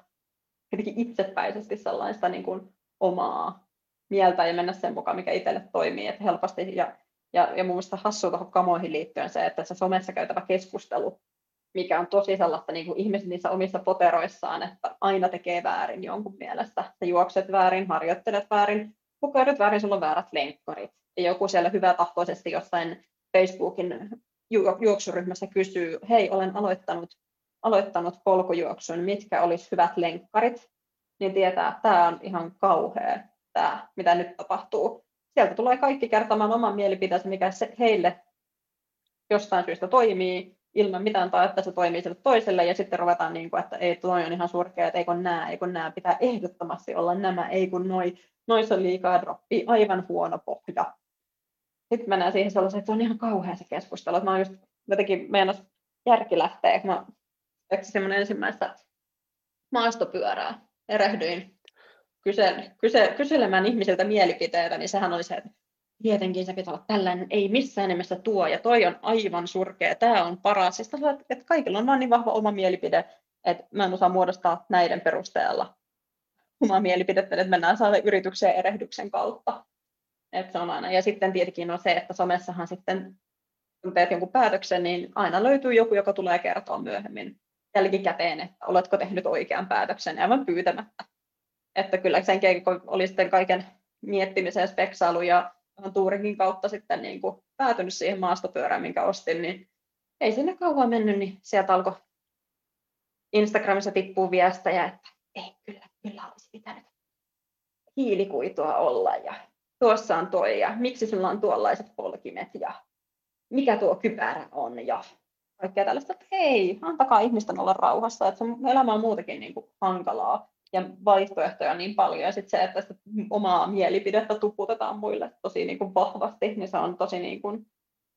jotenkin itsepäisesti sellaista niin kuin omaa mieltä ja mennä sen mukaan, mikä itselle toimii. Että helposti ja, ja, ja mun mielestä hassua tuohon kamoihin liittyen se, että se somessa käytävä keskustelu, mikä on tosi sellaista niin kuin ihmiset niissä omissa poteroissaan, että aina tekee väärin jonkun mielestä. Sä juokset väärin, harjoittelet väärin, pukeudut väärin, sulla on väärät lenkkarit. Ja joku siellä hyvä tahtoisesti jossain Facebookin ju- juoksuryhmässä kysyy, hei, olen aloittanut aloittanut polkujuoksun, mitkä olisi hyvät lenkkarit, niin tietää, että tämä on ihan kauhea, tämä, mitä nyt tapahtuu. Sieltä tulee kaikki kertomaan oman mielipiteensä, mikä se heille jostain syystä toimii, ilman mitään tai että se toimii sille toiselle, ja sitten ruvetaan niin kuin, että ei, toi on ihan surkea, että ei kun nämä, ei kun nämä, pitää ehdottomasti olla nämä, ei kun noi, noissa on liikaa droppi, aivan huono pohja. Sitten mennään siihen sellaiseen, että se on ihan kauhea se keskustelu, että mä oon just jotenkin meinas järki lähtee, kun mä semmoinen ensimmäistä maastopyörää. Erehdyin kysel, kysel, kyselemään ihmisiltä mielipiteitä, niin sehän oli se, että tietenkin se pitää olla tällainen, ei missään nimessä tuo, ja toi on aivan surkea, tämä on paras. Siis että, että kaikilla on vaan niin vahva oma mielipide, että mä en osaa muodostaa näiden perusteella omaa mielipidettä, että mennään saada yrityksen erehdyksen kautta. Että se on aina. Ja sitten tietenkin on se, että somessahan sitten kun teet jonkun päätöksen, niin aina löytyy joku, joka tulee kertoa myöhemmin jälkikäteen, että oletko tehnyt oikean päätöksen aivan pyytämättä. Että kyllä sen kun oli sitten kaiken miettimisen speksailu ja tuurinkin kautta sitten niin kuin päätynyt siihen maastopyörään, minkä ostin, niin ei sinne kauan mennyt, niin sieltä alkoi Instagramissa tippuu viestejä, että ei, kyllä, kyllä olisi pitänyt hiilikuitua olla ja tuossa on toi ja miksi sulla on tuollaiset polkimet ja mikä tuo kypärä on ja kaikkea tällaista, että hei, antakaa ihmisten olla rauhassa, että se elämä on muutenkin niin kuin hankalaa ja vaihtoehtoja niin paljon ja sitten se, että sitä omaa mielipidettä tuputetaan muille tosi niin kuin vahvasti, niin se on tosi niin kuin,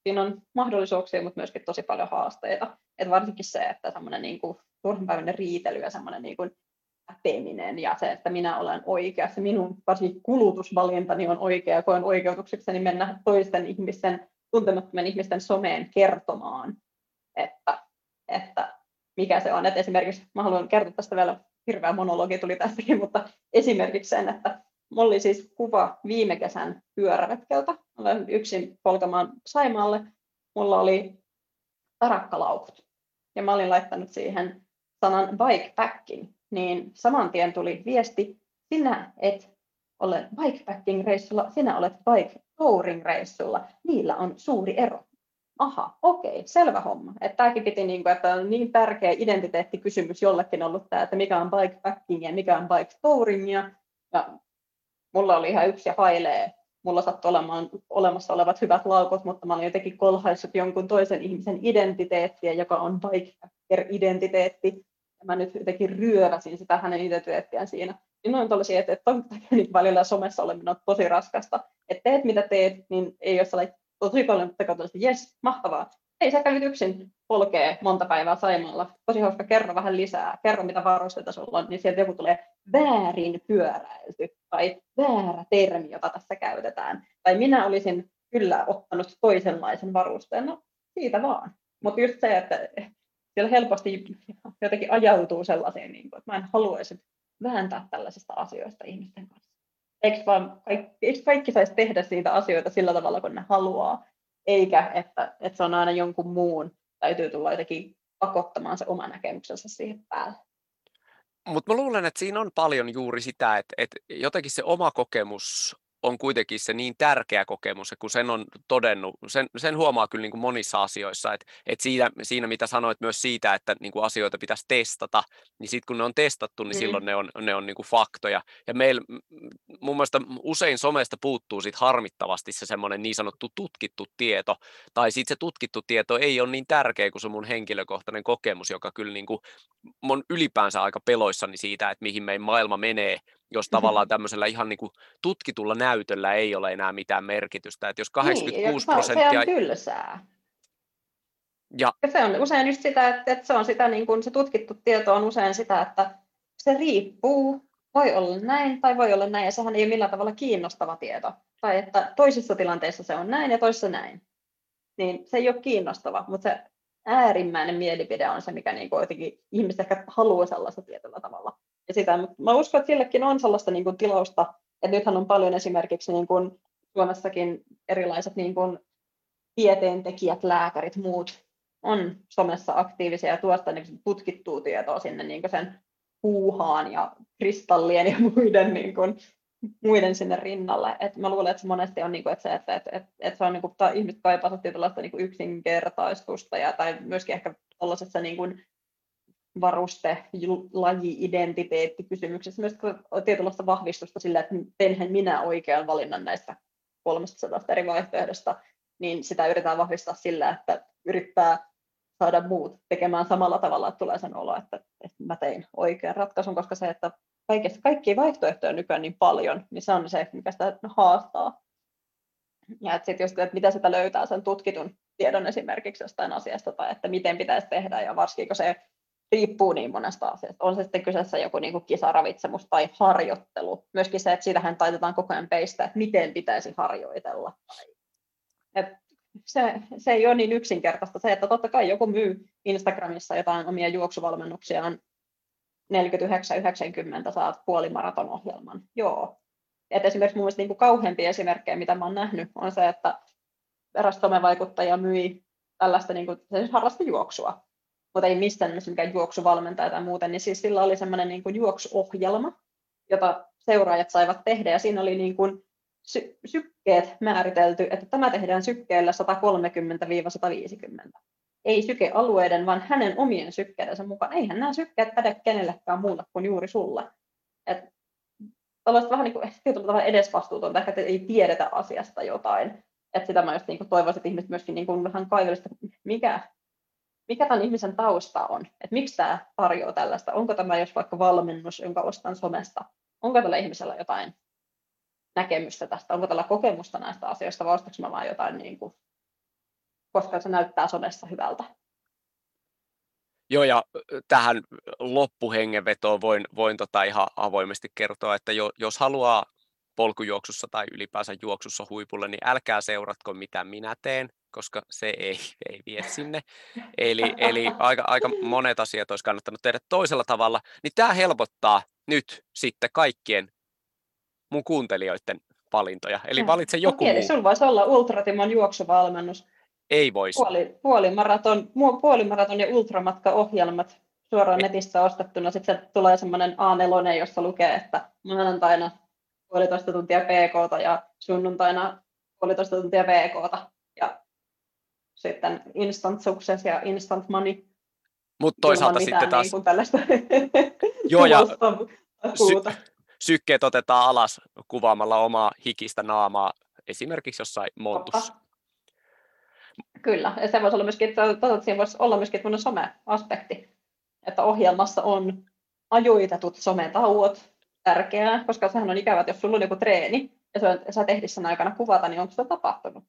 siinä on mahdollisuuksia, mutta myöskin tosi paljon haasteita. Et varsinkin se, että semmoinen niin kuin turhanpäiväinen riitely ja semmoinen niin kuin päteminen ja se, että minä olen oikea, se minun varsinkin kulutusvalintani on oikea ja koen oikeutuksekseni mennä toisten ihmisten, tuntemattomien ihmisten someen kertomaan, että, että mikä se on. Että esimerkiksi, mä haluan kertoa tästä vielä, hirveä monologi tuli tästäkin, mutta esimerkiksi sen, että mulla oli siis kuva viime kesän pyöräretkeltä. Olen yksin polkamaan Saimaalle. Mulla oli tarakkalaukut. Ja mä olin laittanut siihen sanan bikepacking, niin saman tien tuli viesti, sinä et ole bikepacking-reissulla, sinä olet bike touring-reissulla. Niillä on suuri ero aha, okei, selvä homma. Että tämäkin piti, niin kuin, että on niin tärkeä identiteettikysymys jollekin ollut tämä, että mikä on bikepacking ja mikä on bike touring. Ja, ja mulla oli ihan yksi ja hailee. Mulla sattui olemaan olemassa olevat hyvät laukut, mutta mä olin jotenkin kolhaissut jonkun toisen ihmisen identiteettiä, joka on biker-identiteetti. Ja mä nyt jotenkin ryöväsin sitä hänen identiteettiään siinä. Niin on tällaisia, että, että niin välillä somessa oleminen on tosi raskasta. Että teet mitä teet, niin ei ole sellainen tosi paljon tekoa että jes, mahtavaa ei sä kävit yksin polkee monta päivää Saimalla. Tosi hauska, kerro vähän lisää. Kerro, mitä varusteita sulla on, niin sieltä joku tulee väärin pyöräilty tai väärä termi, jota tässä käytetään. Tai minä olisin kyllä ottanut toisenlaisen varusteen. No, siitä vaan. Mutta just se, että siellä helposti jotenkin ajautuu sellaisiin, niin että mä en haluaisi vääntää tällaisista asioista ihmisten kanssa. Eikö, vaan kaikki, eikö kaikki saisi tehdä siitä asioita sillä tavalla, kun ne haluaa? eikä että, että se on aina jonkun muun, täytyy tulla jotenkin pakottamaan se oma näkemyksensä siihen päälle. Mutta mä luulen, että siinä on paljon juuri sitä, että, että jotenkin se oma kokemus on kuitenkin se niin tärkeä kokemus, kun sen on todennut, sen, sen huomaa kyllä niin kuin monissa asioissa, että, että siinä, siinä mitä sanoit myös siitä, että niin kuin asioita pitäisi testata, niin sitten kun ne on testattu, niin mm. silloin ne on, ne on niin kuin faktoja. Ja meillä mun mielestä usein somesta puuttuu sit harmittavasti se semmoinen niin sanottu tutkittu tieto, tai sitten se tutkittu tieto ei ole niin tärkeä kuin se mun henkilökohtainen kokemus, joka kyllä niin kuin, on ylipäänsä aika peloissani siitä, että mihin meidän maailma menee, jos tavallaan tämmöisellä ihan niin kuin tutkitulla näytöllä ei ole enää mitään merkitystä. Että jos 86 niin, prosenttia... Se on tylsää. Ja... ja se on usein just sitä, että, että se, on sitä, niin kuin se tutkittu tieto on usein sitä, että se riippuu, voi olla näin tai voi olla näin, ja sehän ei ole millään tavalla kiinnostava tieto. Tai että toisissa tilanteissa se on näin ja toisissa näin. Niin se ei ole kiinnostava, mutta se äärimmäinen mielipide on se, mikä niin kuin jotenkin ihmiset ehkä haluaa sellaista tietyllä tavalla ja sitä. Mutta mä uskon, että sillekin on sellaista niin kuin tilausta, että nythän on paljon esimerkiksi niin kuin Suomessakin erilaiset niin kuin tieteentekijät, lääkärit, muut on somessa aktiivisia ja tuosta niin tutkittua tietoa sinne niin kuin sen puuhaan ja kristallien ja muiden, niin kuin, muiden sinne rinnalle. Et mä luulen, että se monesti on niin kuin, että se, että, että, että, että se on niin kuin, ihmiset kaipaavat niin yksinkertaistusta ja, tai myöskin ehkä tällaisessa niin kuin varuste, laji, identiteetti kysymyksessä, myös tietynlaista vahvistusta sillä, että teenhän minä oikean valinnan näistä 300 eri vaihtoehdosta, niin sitä yritetään vahvistaa sillä, että yrittää saada muut tekemään samalla tavalla, että tulee sen olo, että, että mä tein oikean ratkaisun, koska se, että kaikista, kaikkia vaihtoehtoja nykyään niin paljon, niin se on se, mikä sitä haastaa. Ja että sitten just, että mitä sitä löytää sen tutkitun tiedon esimerkiksi jostain asiasta, tai että miten pitäisi tehdä, ja varsinkin kun se riippuu niin monesta asiasta. On se sitten kyseessä joku niin kuin kisaravitsemus tai harjoittelu. Myöskin se, että siitähän taitetaan koko ajan peistä, että miten pitäisi harjoitella. Et se, se ei ole niin yksinkertaista. Se, että totta kai joku myy Instagramissa jotain omia juoksuvalmennuksiaan 49-90 saat puolimaraton ohjelman. Joo. Et esimerkiksi mun mielestä niin kuin kauheampia esimerkkejä, mitä mä oon nähnyt, on se, että eräs somevaikuttaja myi tällaista niin kuin, se harrasti juoksua mutta ei mistään mikään juoksuvalmentaja tai muuten, niin siis sillä oli semmoinen niin kuin juoksuohjelma, jota seuraajat saivat tehdä, ja siinä oli niin kuin sy- sykkeet määritelty, että tämä tehdään sykkeellä 130-150. Ei sykealueiden, vaan hänen omien sykkeidensä mukaan. Eihän nämä sykkeet päde kenellekään muulle kuin juuri sulle. Et tällaista vähän niin kuin tavalla edesvastuutonta, ehkä ei tiedetä asiasta jotain. Että sitä mä just niin kuin toivoisin, että ihmiset myöskin niin kuin vähän kaivelisivat, mikä mikä tämän ihmisen tausta on, että miksi tämä tarjoaa tällaista, onko tämä jos vaikka valmennus, jonka ostan somesta, onko tällä ihmisellä jotain näkemystä tästä, onko tällä kokemusta näistä asioista, vai ostatko mä vaan jotain, niin kuin, koska se näyttää somessa hyvältä. Joo, ja tähän loppuhengenvetoon voin, voin tota ihan avoimesti kertoa, että jo, jos haluaa polkujuoksussa tai ylipäänsä juoksussa huipulle, niin älkää seuratko mitä minä teen, koska se ei, ei vie sinne. Eli, eli aika, aika monet asiat olisi kannattanut tehdä toisella tavalla. Niin tämä helpottaa nyt sitten kaikkien mun kuuntelijoiden valintoja. Eli valitse joku no, muu. Sinulla voisi olla Ultratimon juoksuvalmennus. Ei voisi. Puoli, puolimaraton, puolimaraton ja ultramatka-ohjelmat suoraan netistä ostettuna. Sitten tulee semmoinen A4, jossa lukee, että maanantaina puolitoista tuntia PK ja sunnuntaina puolitoista tuntia PK. Sitten instant success ja instant money. Mutta toisaalta sitten taas... Niin tällaista Joo, ja sy- sykkeet otetaan alas kuvaamalla omaa hikistä naamaa esimerkiksi jossain montussa. Kyllä, ja se voisi olla myöskin, että, siinä voisi olla myöskin some-aspekti, että ohjelmassa on ajoitetut sometauot tärkeää, koska sehän on ikävä, että jos sulla on joku treeni ja sä tehdit sen aikana kuvata, niin onko se tapahtunut?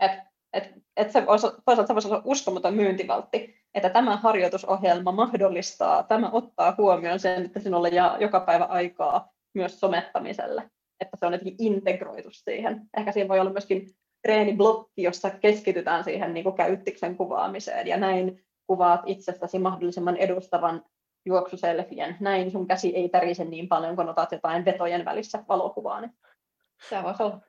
Et, et, et se voisi, toisaalta se voisi olla uskomaton myyntivaltti, että tämä harjoitusohjelma mahdollistaa, tämä ottaa huomioon sen, että sinulla jää joka päivä aikaa myös somettamiselle, että se on jotenkin integroitu siihen. Ehkä siinä voi olla myöskin treeniblokki, jossa keskitytään siihen niin käyttiksen kuvaamiseen ja näin kuvaat itsestäsi mahdollisimman edustavan juoksuselfien. Näin sun käsi ei tärise niin paljon, kun otat jotain vetojen välissä valokuvaa. Niin se voisi olla.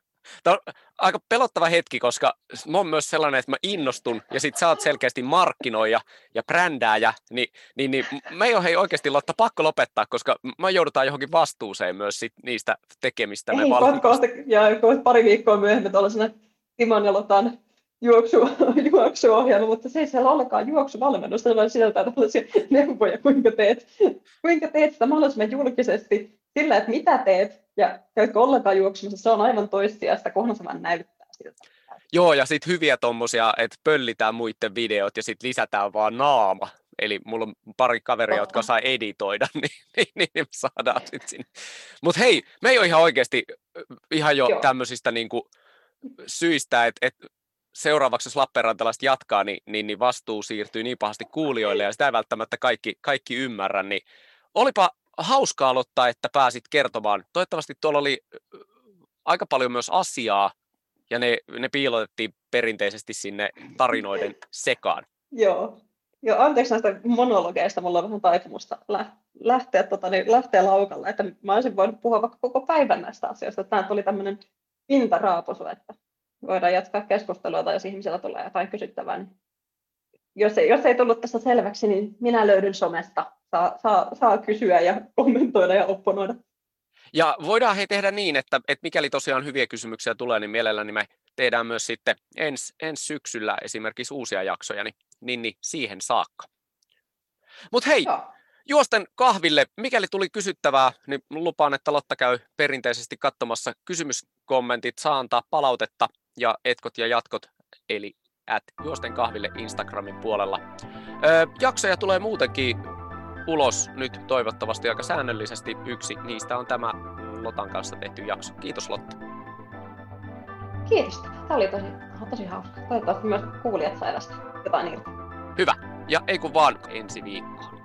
Tämä on aika pelottava hetki, koska mä oon myös sellainen, että mä innostun ja sit sä oot selkeästi markkinoija ja brändääjä, niin, niin, niin mä ei ole hei oikeasti Lotta pakko lopettaa, koska mä joudutaan johonkin vastuuseen myös sit niistä tekemistä. Ei, kohta, ja pari viikkoa myöhemmin tuollaisena Timon ja Lotan juoksu, juoksuohjelma, mutta se ei siellä ollenkaan juoksuvalmennusta, vaan sieltä tällaisia neuvoja, kuinka teet, kuinka teet sitä mahdollisimman julkisesti sillä, että mitä teet ja käytkö ollenkaan juoksumassa, se on aivan toissijasta, kunhan se vaan näyttää siltä. Joo, ja sitten hyviä tuommoisia, että pöllitään muiden videot ja sitten lisätään vaan naama. Eli mulla on pari kaveria, jotka saa editoida, niin, niin, niin, niin saadaan sitten sinne. Mutta hei, me ei ole ihan oikeasti ihan jo Joo. tämmöisistä niinku syistä, että et seuraavaksi jos Lappeenrantalaiset jatkaa, niin, niin, niin vastuu siirtyy niin pahasti kuulijoille ja sitä ei välttämättä kaikki, kaikki ymmärrä, niin olipa hauskaa aloittaa, että pääsit kertomaan. Toivottavasti tuolla oli aika paljon myös asiaa ja ne, ne piilotettiin perinteisesti sinne tarinoiden sekaan. Joo. Joo, anteeksi näistä monologeista, mulla on vähän taipumusta lähteä, tota, niin lähteä laukalle, että mä olisin voinut puhua vaikka koko päivän näistä asioista, tämä tuli tämmöinen pintaraapusu, että voidaan jatkaa keskustelua tai jos ihmisellä tulee jotain kysyttävää. Niin jos, ei, jos ei tullut tässä selväksi, niin minä löydyn somesta. Saa, saa, saa kysyä ja kommentoida ja opponoida. Ja voidaan he tehdä niin, että, että mikäli tosiaan hyviä kysymyksiä tulee, niin mielelläni me tehdään myös sitten ensi ens syksyllä esimerkiksi uusia jaksoja, niin, niin, niin siihen saakka. Mutta hei, Joo. juosten kahville, mikäli tuli kysyttävää, niin lupaan, että Lotta käy perinteisesti katsomassa kysymyskommentit, saa antaa palautetta ja etkot ja jatkot, eli at juosten kahville Instagramin puolella. Öö, jaksoja tulee muutenkin ulos nyt toivottavasti aika säännöllisesti. Yksi niistä on tämä Lotan kanssa tehty jakso. Kiitos Lotta. Kiitos. Tämä oli tosi, tosi hauska. Toivottavasti myös kuulijat saivat jotain irti. Hyvä. Ja ei kun vaan ensi viikkoon.